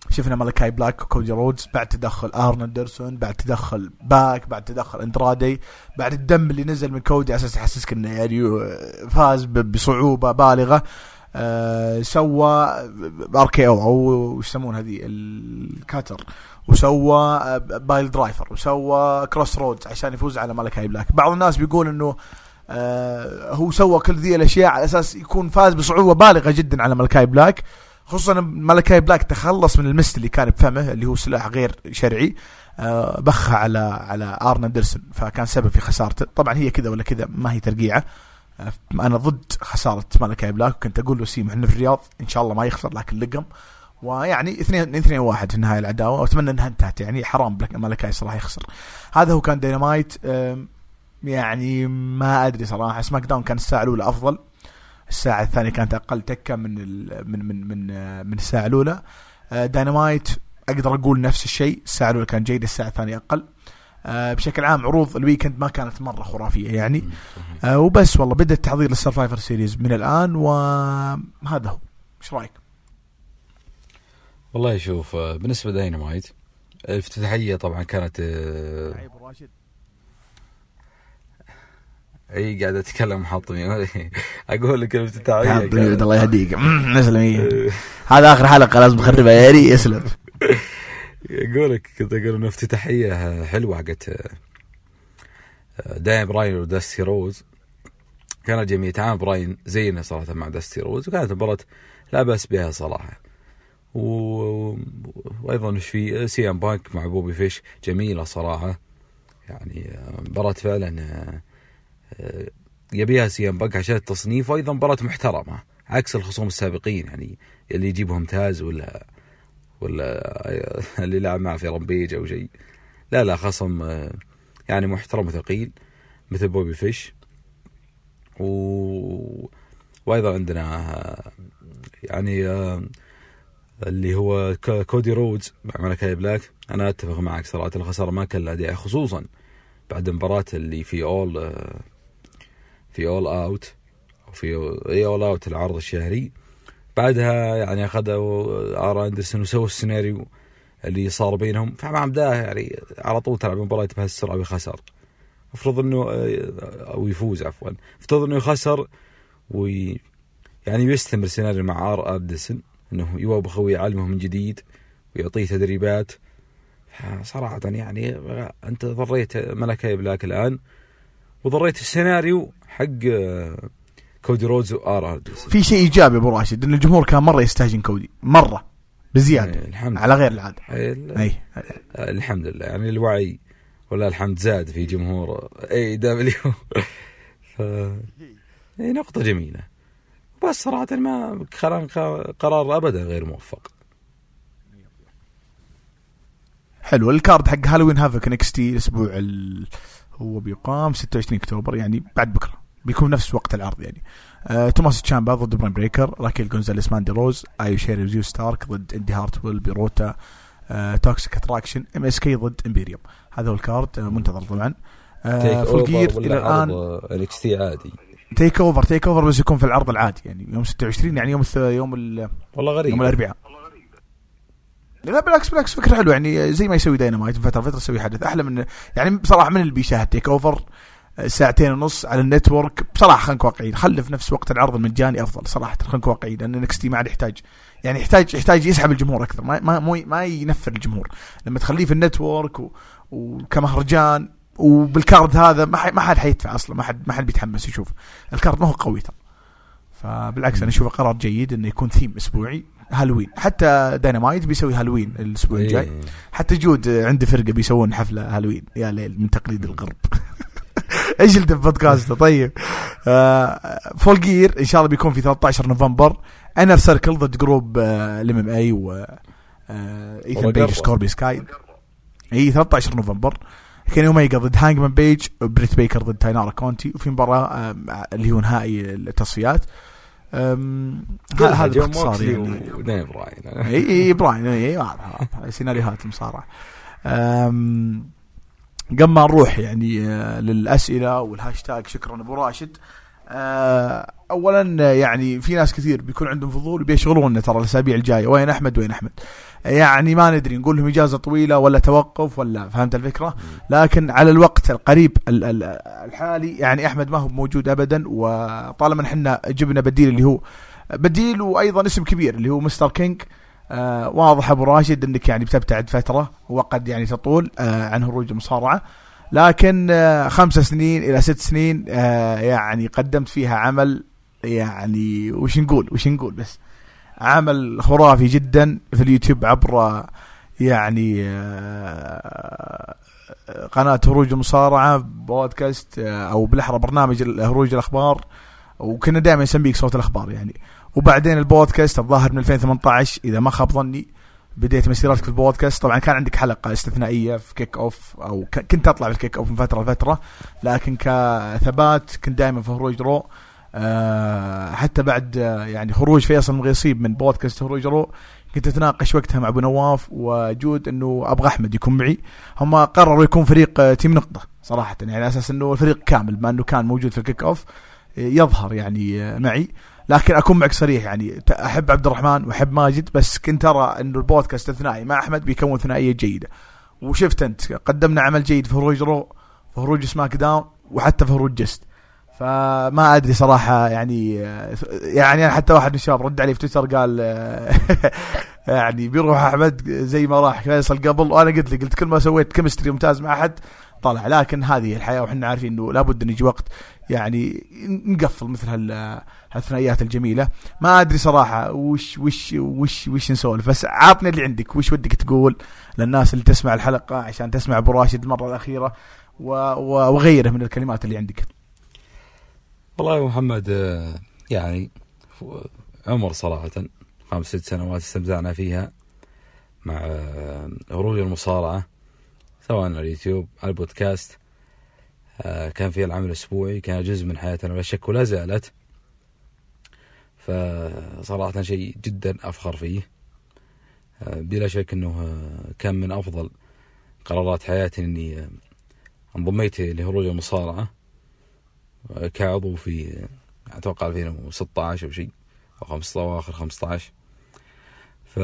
شفنا مالكاي بلاك وكودي رودز بعد تدخل أرن أندرسون بعد تدخل باك بعد تدخل إندرادي بعد الدم اللي نزل من كودي على أساس يحسسك إنه يعني آه، فاز بصعوبة بالغة. آه سوى RKO أو وش يسمون هذه ال cutter وسوى آه، piledriver وسوى Cross Rhodes عشان يفوز على مالكاي بلاك بعض الناس بيقول إنه آه هو سوى كل ذي الأشياء على أساس يكون فاز بصعوبة بالغة جدا على مالكاي بلاك خصوصا مالكاي بلاك تخلص من ال mist اللي كان بفمه اللي هو سلاح غير شرعي آه بخها على على ارن اندرسون فكان سبب في خسارته. طبعا هي كذا ولا كذا ما هي ترقيعة. آه أنا ضد خسارة مالكاي بلاك وكنت أقول له سيم إحنا في الرياض إن شاء الله ما يخسر لكن لقم. ويعني اثنين اثنين واحد في النهاية العداوة. وأتمنى إنها انتهت. يعني حرام بلاك مالكاي صراحة يخسر. هذا هو كان دينامايت يعني ما أدري صراحة. سماك داون كان الساعة الأولى أفضل. الساعة الثانية كانت أقل تكة من من من من من الساعة الأولى. داينامايت أقدر أقول نفس الشيء. الساعة الأولى كان جيد الساعة الثانية أقل. آه، بشكل عام عروض ال weekend ما كانت مرة خرافية يعني. آه، وبس والله. بدا التحضير للسرفايفر سيريز من الآن وهذا هو. إيش رأيك؟ والله شوف آه، بالنسبة لداينامايت الافتتاحية طبعا كانت آه، إي قاعد أتكلم حاطني (laughs) أقول لك الافتتاحية الله يهديك. اسلم. (laughs) هذا آخر حلقة لازم نخربها يا ري اسلم (laughs) أقول لك كنت أقول انه افتتاحيه حلوة حقت آه، دانيال براين وداستي روز. كانت جميله تعامل براين زينا صراحة مع داستي روز. وكانت مباراة لا بأس بها صراحة. و... وأيضا إيش في؟ سي إم بانك مع بوبي فيش. جميلة صراحة. يعني آه، مباراة فعلا آه، آه، يبيها سي إم بانك عشان التصنيف وأيضا مباراة محترمة عكس الخصوم السابقين. يعني اللي يجيبهم ممتاز ولا ولا (laughs) اللي لعب معه في رمبيج أو شيء. لا لا خصم يعني محترم وثقيل مثل بوبي فيش. و... وأيضا عندنا يعني اللي هو كودي رودز مع ملكاي بلاك. أنا أتفق معك صراحة الخسارة ما كان لها داعي خصوصا بعد المباراة اللي في أول آه، في أول آوت في أي أول آوت العرض الشهري. بعدها يعني أخذوا ار أندرسون وسووا السيناريو اللي صار بينهم. فمع بداه يعني على طول تلعب مباراة بهالسرعه ويخسر. افرض إنه أو يفوز عفوا. افترض إنه يخسر وي يعني يستمر سيناريو مع آر أندرسون. إنه يواب خوي يعلمه من جديد ويعطيه تدريبات. صراحة يعني أنت ضريت ملكاي بلاك الآن وضريت السيناريو حق آه، كودي رودز وار اندرسون في شيء إيجابي أبو راشد إن الجمهور كان مرة يستهجن كودي مرة بزيادة إيه، الحمد على غير العادة. لله أي الحمد لله يعني الوعي ولا الحمد زاد في جمهور إي دبليو (laughs) ف نقطة جميلة. بس صراحة ما كان قرار أبدا غير موفق. حلو ال card حق هالوين هافك انكس تي الأسبوع ال... هو بيقام 26 أكتوبر يعني بعد بكرة. بيكون نفس وقت العرض يعني. آه، توماسو تشامبا ضد برون بريكر راكيل جونزاليس ماندي روز إيو شيراي وزوي ستارك ضد إندي هارتويل بيروتا آه، توكسيك أتراكشن إم إس كي ضد إمبيريوم. هذا هو ال card آه، منتظر طبعا. آه، جير إلى الآن عرض انكس تي عادي؟ تيك اوفر تيك اوفر بس يكون في العرض العادي يعني يوم 26 يعني يوم الث... يوم ال... والله غريب. يوم الأربعاء. لا بالعكس بالعكس فكرة حلوة يعني زي ما يسوي داينامايت من فترة لفتره يسوي حدث. أحلى من يعني بصراحة من اللي بيشاهد تيك اوفر ساعتين ونص على ال network. بصراحة خلينا نكون واقعيين خلي في نفس وقت العرض المجاني أفضل صراحة خلينا نكون واقعيين لأن انكس تي ما عاد يحتاج يعني يحتاج يحتاج يسحب الجمهور أكثر ما ما ما ينفر الجمهور. لما تخليه في ال network و... وكمهرجان وبال card هذا ما ح- ما حد حيدفع أصلا ما حد ما حد بيتحمس يشوف ال card ما هو قوي ترى. فبالعكس أنا أشوفه قرار جيد إنه يكون ثيم أسبوعي هالوين. حتى داينامايت بيسوي هالوين الأسبوع الجاي. إيه. حتى جود عنده فرقة بيسوون حفلة هالوين. يا ليل من تقليد الغرب (laughs) إيش اللي في بودكاسته طيب. آه Full Gear إن شاء الله بيكون في 13 نوفمبر. Inner Circle ضد group ال MMA و آه Ethan Page. Scorpio Sky إي 13 نوفمبر. Kenny Omega ضد Hangman Page Britt Baker ضد Taynara Conti وفي مباراة اللي هو نهائي التصفيات. هذا باختصار يعني. براين. (laughs) إي إي براين إي واضح. سيناريوهات مصارعه أم، قبل ما نروح يعني آه، للأسئلة والهاشتاج شكرا أبو راشد. آه، اولا يعني في ناس كثير بيكون عندهم فضول وبيشغلونا ترى الأسابيع الجاية. وين أحمد؟ وين أحمد؟ يعني ما ندري نقول لهم إجازة طويلة ولا توقف ولا فهمت الفكرة؟ لكن على الوقت القريب ال- ال- الحالي يعني أحمد ما هو موجود ابدا وطالما إحنا جبنا بديل اللي هو بديل وأيضا اسم كبير اللي هو مستر كينج آه واضح أبو راشد إنك يعني بتبتعد فترة وقد يعني تطول آه عن هروج المصارعه لكن آه خمس سنين إلى ست سنين آه يعني قدمت فيها عمل يعني وش نقول وش نقول بس. عمل خرافي جدا في اليوتيوب عبر يعني آه، قناة هروج المصارعة بودكاست آه، أو بالأحرى برنامج هروج الأخبار. وكنا دائما نسميك صوت الأخبار يعني. وبعدين البودكاست الظاهر من 2018 إذا ما خاب ظني بديت مسيرتك في البودكاست. طبعا كان عندك حلقة استثنائية في Kick Off أو كنت أطلع في ال Kick Off من فترة لفترة لكن كثبات كنت دائما في هروج Raw. حتى بعد آه، يعني خروج فيصل المغيصيب من بودكاست هروج Raw كنت أتناقش وقتها مع أبو نواف وجود إنه أبغى أحمد يكون معي. هم قرروا يكون فريق آه، team نقطة صراحة يعني على أساس إنه الفريق كامل بما إنه كان موجود في ال Kick Off آه، يظهر يعني آه، معي. لكن أكون معك صريح يعني أحب عبد الرحمن وأحب ماجد بس كنت أرى إنه البودكاست الثنائي مع أحمد بيكون ثنائية جيدة. وشفت أنت قدمنا عمل جيد في هروج Raw في هروج SmackDown وحتى في هروج Just. فما أدري صراحة يعني يعني حتى واحد من الشباب رد علي في تويتر قال (laughs) يعني بيروح أحمد زي ما راح فيصل قبل وأنا قلت له قلت كل ما سويت chemistry ممتاز مع أحد طلع لكن هذه الحياة وحنا عارفين إنه لابد إن يجي وقت يعني نقفل مثل هال هالثنائيات الجميلة. ما أدري صراحة وش وش وش وش نسولف بس عاطني اللي عندك وش ودك تقول للناس اللي تسمع الحلقة عشان تسمع أبو راشد المره الأخيرة وغيره من الكلمات اللي عندك. والله يا محمد آه، يعني عمر صراحة خمس ست سنوات استمتعنا فيها مع آه، هروج المصارعة سواء على اليوتيوب على البودكاست آه، كان فيها العمل الأسبوعي كان جزء من حياتنا ولا شك ولا زالت. فصراحة شيء جدا أفخر فيه. آه، بلا شك أنه آه، كان من أفضل قرارات حياتي أني آه، انضميت لهروج المصارعة. كعضو في أتوقع 2016 أو شيء أو 15 أواخر 15 ف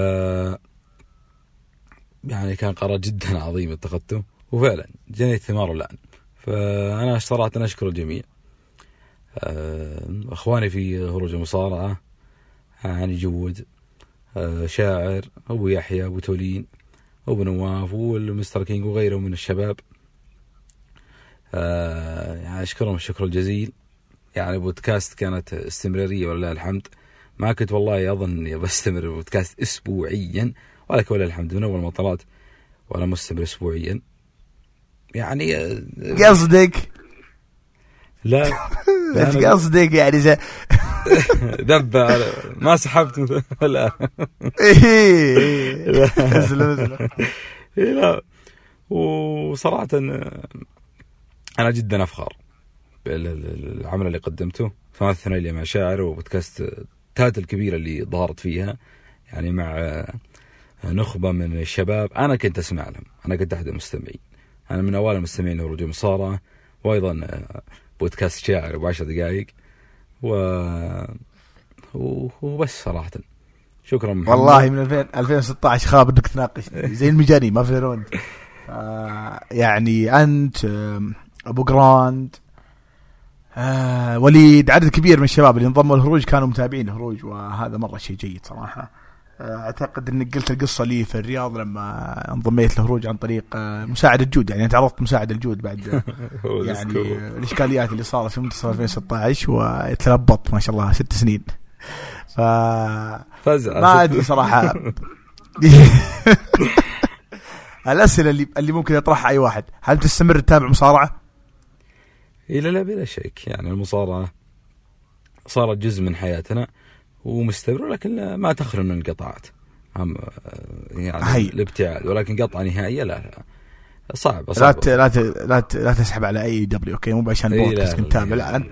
يعني كان قرار جدا عظيم اتخذته وفعلا جنيت ثماره الان فأنا صراحة أشكر الجميع. آه، إخواني في هروج المصارعة هاني جود آه، شاعر أبو يحيى أبو تولين أبو نواف والمستر كينج وغيره من الشباب. يعني أشكرهم الشكر الجزيل. يعني بودكاست كانت استمرارية ولله الحمد. ما كنت والله أظن إني بستمر بودكاست اسبوعيا ولكن ولله الحمد من أول ما طلعت وأنا مستمر اسبوعيا. يعني آه، قصدك؟ لا (laughs) إيش قصدك يعني زي ذب على- ما سحبت. (laughs) لا. (laughs) اسلم إيه لا. وصراحة أنا جدا أفخر بالعمل اللي قدمته سواء الثنائية مع شاعر وبودكاست تات الكبيرة اللي ظهرت فيها يعني مع نخبة من الشباب أنا كنت أسمع لهم أنا كنت أحد المستمعين. أنا من أوائل المستمعين لرجوع مصارعة وأيضا بودكاست شاعر بعشر دقائق و وبس صراحة. شكرا محمد. والله من 2000 2016 خاب إنك تناقشني (laughs) زي المجانين ما في آه يعني أنت أبو جراند. آه وليد عدد كبير من الشباب اللي انضموا الهروج كانوا متابعين الهروج وهذا مرة شيء جيد صراحة. آه، أعتقد انك قلت القصة لي في الرياض لما انضميت للهروج عن طريق آه، مساعد الجود يعني أنت عرضت مساعد الجود بعد (laughs) هو يعني. آه، الإشكاليات اللي صارت في منتصف 2016 وتلبط ما شاء الله ست سنين. ف فزع. ما أدري صراحة. (laughs) (laughs) الأسئلة اللي اللي ممكن يطرحها أي واحد. هل تستمر تتابع مصارعة؟ إيه لا لا بلا شك يعني المصارعة صارت جزء من حياتنا ومستمر لكن ما تخلو من انقطاعات هم يعني هي. الابتعاد ولكن قطعة نهائية لا لا. صعب لا صعب ت... لا ت... لا, ت... لا تسحب على أي دبليو أوكي؟ مو عشان بودكاست كنت تتابع لا انت.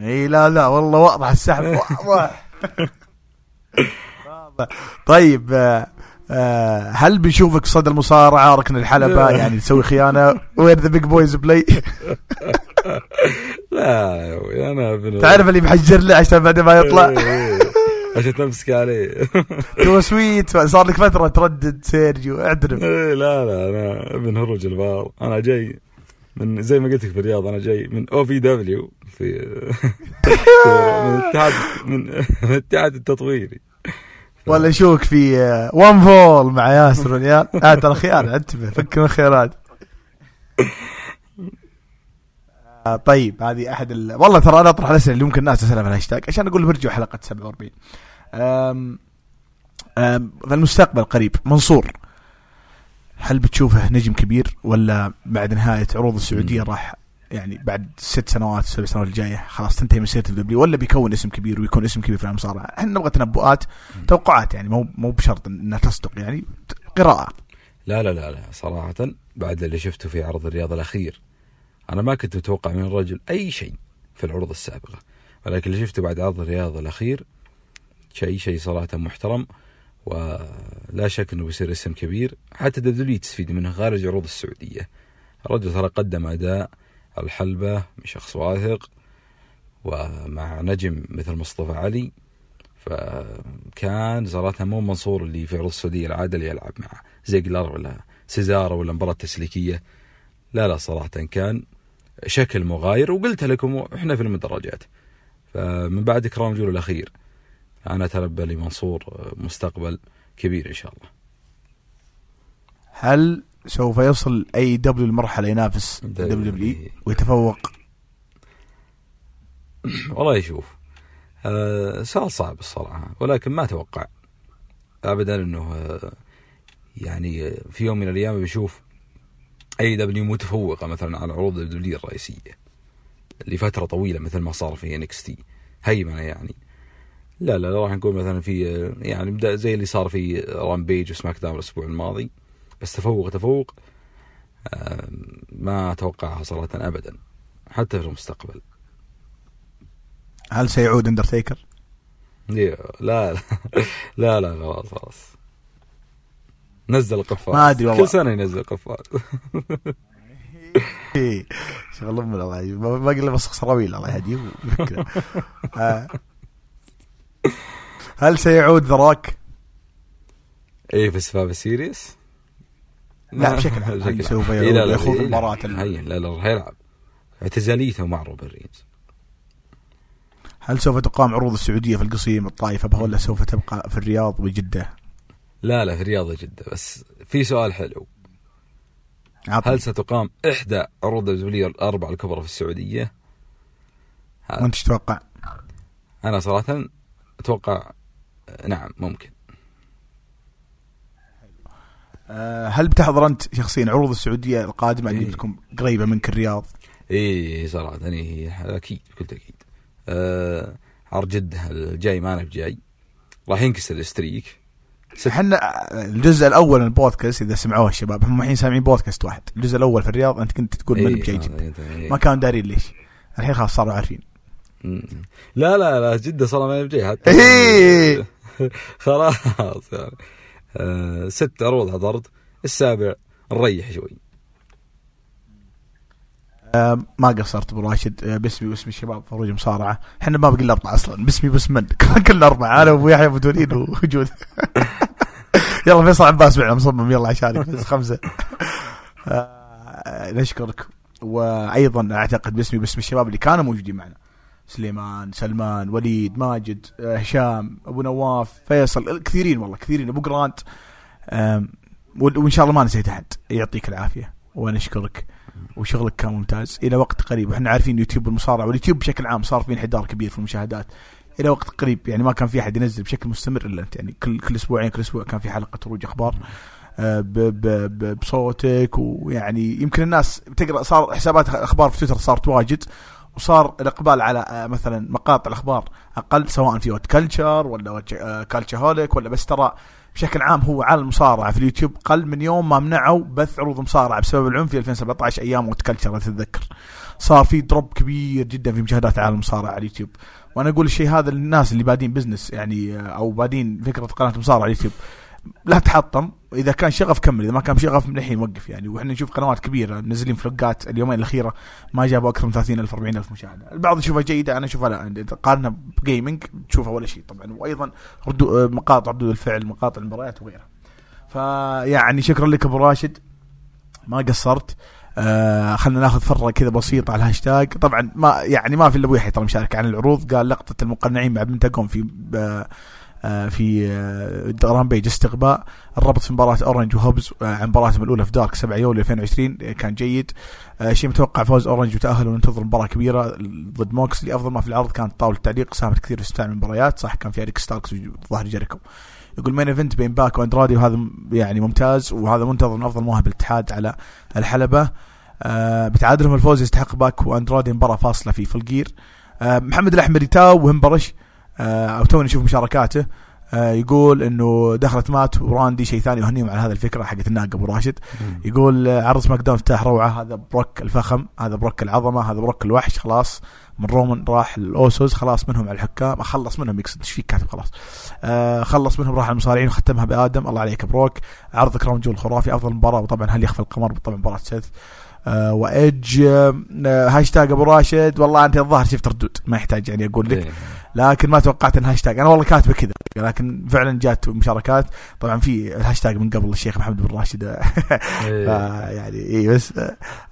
إي. لا لا والله واضح السحب واضح. (laughs) طيب آه، هل بنشوفك صدى المصارعه ركن الحلبة يعني تسوي خيانة؟ وين ذا بيج بويز بلاي لا يا أنا ابن تعرف اللي محجر له عشان بعد ما يطلع؟ إيه، عشان تمسك عليه. (laughs) تو سويت صار لك فترة تردد سيرجيو اعترف. إيه، لا لا أنا أبن هروج البار أنا جاي من زي ما قلت لك في الرياض أنا جاي من OVW (laughs) في من الاتحاد من من الاتحاد التطويري. ولا نشوفك في آه، One Fall مع ياسر والعيال. (laughs) آه ترى خيانه انتبه فك من الخيارات. آه طيب هذه أحد ال... والله ترى أنا أطرح الأسئلة اللي ممكن الناس تسألها في الهاشتاج عشان أقول برجعوا حلقة 47 أم... أم... في المستقبل قريب. منصور هل بتشوفه نجم كبير ولا بعد نهاية عروض السعودية. راح يعني بعد ست سنوات سبع سنوات الجاية خلاص تنتهي مسيرته في الدبليو ولا بيكون اسم كبير ويكون اسم كبير في المصارعه إحنا نبغى تنبؤات توقعات يعني مو مو بشرط إنها تصدق يعني قراءة. لا لا لا لا صراحة بعد اللي شفته في عرض الرياض الأخير أنا ما كنت متوقع من الرجل أي شيء في العروض السابقة. ولكن اللي شفته بعد عرض الرياض الأخير شيء شيء صراحة محترم ولا شك أنه بيصير اسم كبير. حتى دبليو تستفيد منه خارج عروض السعودية. الرجل ترى قدم أداء الحلبة من شخص واثق ومع نجم مثل مصطفى علي فكان صراحة مو منصور اللي في عروض السعودية العادة اللي يلعب مع زيجلر ولا سيزارو ولا مباراة تسليكية. لا لا صراحة كان شكل مغاير وقلت لكم إحنا في المدرجات. فمن بعد Crown Jewel الأخير. أنا أتنبأ لمنصور مستقبل كبير إن شاء الله. هل سوف يصل AEW لمرحلة ينافس WW ويتفوق. (coughs) والله يشوف. آه سؤال صعب الصراحة ولكن ما أتوقع أبدا أنه آه يعني آه، في يوم من الأيام بشوف AEW متفوقة مثلا على عروض الدبليو الرئيسية لفترة طويلة مثل ما صار في NXT هيمنة يعني. لا لا راح نقول مثلا في آه، يعني زي اللي صار في Rampage و SmackDown الأسبوع الماضي. بس تفوق تفوق ما أتوقعها صراحة أبدا حتى في المستقبل هل سيعود اندرتيكر؟ لا لا (laughs) لا لا خلاص خلاص نزل قفاز ما أدري والله. كل سنة ينزل قفاز (laughs) إيه، شغل أم الله يهديه. ما الا بس سراويل الله يهديه. آه. هل سيعود The Rock؟ إيه في Survivor Series لا، بشكل عام. سوف يخوض إيه، لا. مباراة لا لا راح يلعب اعتزاليته مع رومان رينز هل سوف تقام عروض السعودية في القصيم الطائف ولا سوف تبقى في الرياض وجده؟ لا لا في رياض جدة بس في سؤال حلو عطني. هل ستقام إحدى عروض الدولية الأربع الكبرى في السعودية؟ إيش تتوقع؟ أنا صراحة أتوقع نعم ممكن هل بتحضر أنت شخصيا عروض السعودية القادمة؟ اللي إيه. بتكون قريبة منك الرياض؟ إيه صراحة يعني أكيد بكل تأكيد. آه عرض جدة الجاي ما أنا بجاي. راح ينكسر الاستريك إحنا الجزء الأول من البودكاست إذا سمعوه الشباب هم الحين سامعين بودكاست واحد، الجزء الأول في الرياض أنت كنت تقول من إيه، بجاي هذا جده إيه. ما كانوا دارين ليش؟ الحين خلاص صاروا عارفين. لا لا لا جدة صراحة ما بجاي. حتى إيه. (laughs) خلاص يعني. آه ست عروض حضرت السابع نريح شوي. آه ما قصرت أبو راشد. آه باسمي واسم الشباب فروج مصارعة. إحنا ما بقي الا أربعة أصلا. باسمي باسم من؟ (laughs) كلنا أربعة. أنا وأبو يحيى ابو توليد وجود. (laughs) يلا فيصل عباس معنا مصمم يلا عشانك بس خمسة. آه نشكرك. وأيضا أعتقد باسمي باسم الشباب اللي كانوا موجودين معنا. سليمان سلمان وليد ماجد آه، هشام أبو نواف فيصل كثيرين والله كثيرين. أبو جرانت وإن شاء الله ما نسيت أحد. يعطيك العافية ونشكرك. وشغلك كان ممتاز. إلى وقت قريب. وإحنا عارفين يوتيوب المصارعه واليوتيوب بشكل عام صار في انحدار كبير في المشاهدات. إلى وقت قريب يعني ما كان في أحد ينزل بشكل مستمر إلا أنت. يعني كل كل أسبوعين كل أسبوع كان في حلقة هروج أخبار آه، بصوتك ويعني يمكن الناس تقرأ صار حسابات أخبار في تويتر صارت واجد. وصار الإقبال على آه، مثلا مقاطع الأخبار أقل سواء في WhatCulture ولا Cultaholic ولا بس ترى بشكل عام هو على المصارعة في اليوتيوب قل من يوم ما منعوا بث عروض مصارعة بسبب العنف في 2017 أيام WhatCulture اتذكر صار في drop كبير جدا في مشاهدات عالم المصارعة على اليوتيوب. وأنا أقول الشيء هذا للناس اللي بادين business يعني آه، أو بادين فكرة قناة مصارعة على اليوتيوب. لا تحطم. إذا كان شغف كمل إذا ما كان شغف من الحين وقف يعني. وإحنا نشوف قنوات كبيرة منزلين فلوقات اليومين الأخيرة ما جابوا أكثر من 30000 40000 مشاهدة. البعض يشوفها جيدة أنا أشوفها لا. اذا قارنها ب gaming تشوفها ولا شيء طبعا. وأيضا ردو مقاطع ردود الفعل مقاطع المباريات وغيرها. فيعني شكرا لك أبو راشد. ما قصرت. آه خلينا ناخذ فرة كذا بسيطة على الهاشتاج. طبعا ما يعني ما في إلا أبو يحيى ترى مشارك عن العروض. قال لقطة المقنعين مع بنتاجون في آه آه في آه رامبيج استقباء الربط في مباراة اورنج وهوبز آه عن مباراتهم الأولى في دارك 7 يوليو 2020 كان جيد. آه شيء متوقع فوز اورنج وتاهل وننتظر مباراة كبيرة ضد موكسلي أفضل ما في العرض كانت طاولة التعليق ساهمت كثير في استمتاع المباريات. صح كان في أريك ستاركس وظهر جيريكو. يقول مين ايفنت بين باك وأندرادي وهذا يعني ممتاز وهذا منتظر من أفضل مواهب الاتحاد على الحلبة. آه بتعادلهم الفوز يستحق باك وأندرادي مباراة فاصلة في فلجير آه محمد الاحمري تاو وهمبرش آه أو توني نشوف مشاركاته آه يقول إنه دخلت مات وراندي شيء ثاني يهنيهم على هذه الفكرة حقت الناقة أبو راشد. يقول آه عرض سماك داون افتتاح روعة هذا بروك الفخم هذا بروك العظمة هذا بروك الوحش خلاص. من رومان راح الأوسوس خلاص منهم على الحكام خلص منهم يقصد إيش فيك كاتب خلاص. آه خلص منهم راح على المصارعين وختمها بآدم الله عليك بروك. عرض Crown Jewel خرافي أفضل مباراة وطبعا هل يخفى القمر؟ طبعا مباراة سيث. آه آه هاشتاج أبو راشد. والله أنت الظاهر شفت ردود ما يحتاج يعني أقول لك. لكن ما توقعت إن هاشتاج أنا والله كاتبه كذا لكن فعلا جات مشاركات. طبعا في الهاشتاج من قبل الشيخ محمد بن راشد. (laughs) يعني اي بس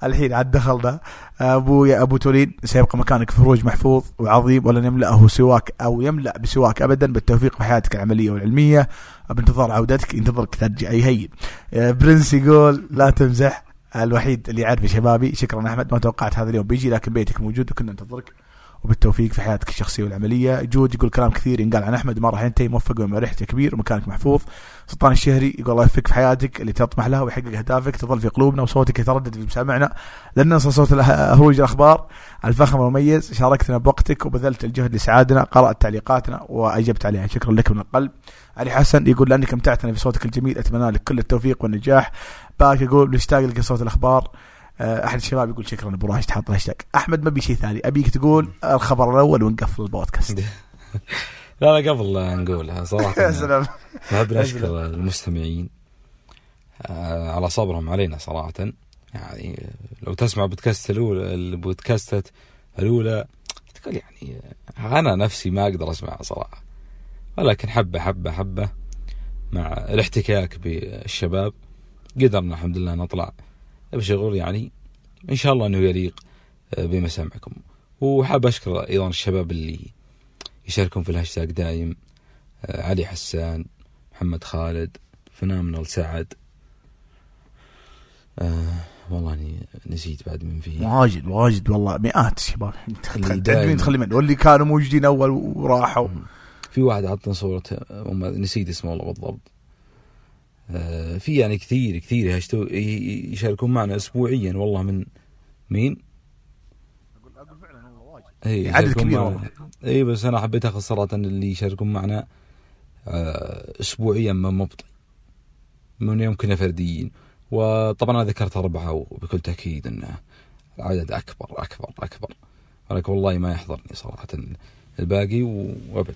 الحين عاد دخلنا أبو يا أبو تولين سيبقى مكانك في هروج محفوظ وعظيم ولن يملأه سواك أو يملأ بسواك ابدا بالتوفيق في حياتك العملية والعلمية. بانتظار عودتك ينتظرك ترجع هين برنس يقول لا تمزح الوحيد اللي يعرف شبابي. شكرا أحمد ما توقعت هذا اليوم بيجي لكن بيتك موجود وكنا ننتظرك. وبالتوفيق في حياتك الشخصية والعملية. جود يقول كلام كثير ينقال عن أحمد ما راح ينتهي موفق ريحته كبير ومكانك محفوظ. سلطان الشهري يقول الله يوفقك في حياتك اللي تطمح لها ويحقق أهدافك تظل في قلوبنا وصوتك يتردد في مسامعنا لن ننسى صوت هروج الأخبار. الفخم المميز شاركتنا بوقتك وبذلت الجهد لسعادنا قرأت تعليقاتنا وأجبت عليها. شكرا لك من القلب. علي حسن يقول لأنك أمتعتنا بصوتك الجميل أتمنى لك كل التوفيق والنجاح. باك يقول نشتاق لك صوت الأخبار؟ أحد الشباب يقول شكرا أبو راشد حاط الهاشتاج أحمد ما بي شيء ثاني أبيك تقول الخبر الأول ونقفل البودكاست. (laughs) لا لا قبل نقولها صراحة. (laughs) يا سلام. نحب نشكر المستمعين. على صبرهم علينا صراحة. يعني لو تسمع بودكاست الاولى البودكاستات الأولى تقول يعني أنا نفسي ما أقدر أسمعها صراحة. ولكن حبة حبة حبة مع الاحتكاك بالشباب. قدرنا الحمد لله نطلع بشغل يعني إن شاء الله أنه يليق بمسامعكم وحاب أشكر أيضا الشباب اللي يشاركون في الهاشتاج دايم علي حسان محمد خالد فنامنال سعد. آه والله أني نسيت بعد من فيه. واجد واجد والله. مئات شباب تخلي من واللي كانوا موجودين أول وراحوا. في واحد عطنا صورة نسيت اسمه والله بالضبط. آه في يعني كثير كثير يشاركون معنا اسبوعيا والله من مين؟ اي عدد كبير والله. اي بس أنا حبيت أخذ صراحة اللي يشاركون معنا آه اسبوعيا ما مبطئ من يمكن فرديين. وطبعا أنا ذكرت أربعة وبكل تأكيد إن العدد أكبر أكبر أكبر. ولكن والله ما يحضرني صراحة الباقي وأبد.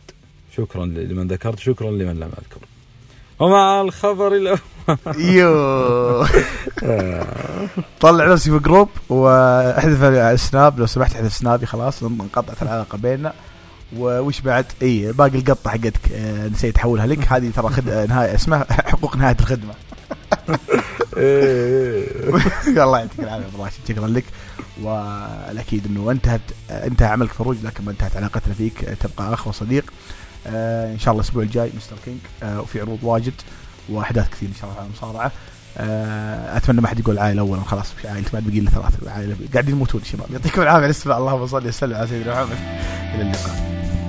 شكرا لمن ذكرت شكرا لمن لم أذكر. ومع الخبر الأول. يو. طلع نفسي في group وأحذف السناب لو سمحت أحذف سنابي خلاص انقطعت العلاقة بيننا. وش بعد؟ إي باقي القطة حقتك آه نسيت أحولها لك. هذه ترى خد... نهاية اسمها حقوق نهاية الخدمة. (laughs) الله يعطيك العافية ابو راشد شكرا لك. والأكيد إنه انتهت انتهى عملك فروج لكن ما انتهت علاقتنا فيك. تبقى أخ وصديق. إن شاء الله الأسبوع الجاي مستر كينج. آه وفي عروض واجد وأحداث كثير إن شاء الله على المصارعة. آه أتمنى ما حد يقول عائله اولا خلاص مش عائله ما بقي لنا ثلاثة عائله قاعدين يموتون الشباب يعطيكم العافية الاستماع اللهم صل وسلم على سيدنا محمد. إلى اللقاء.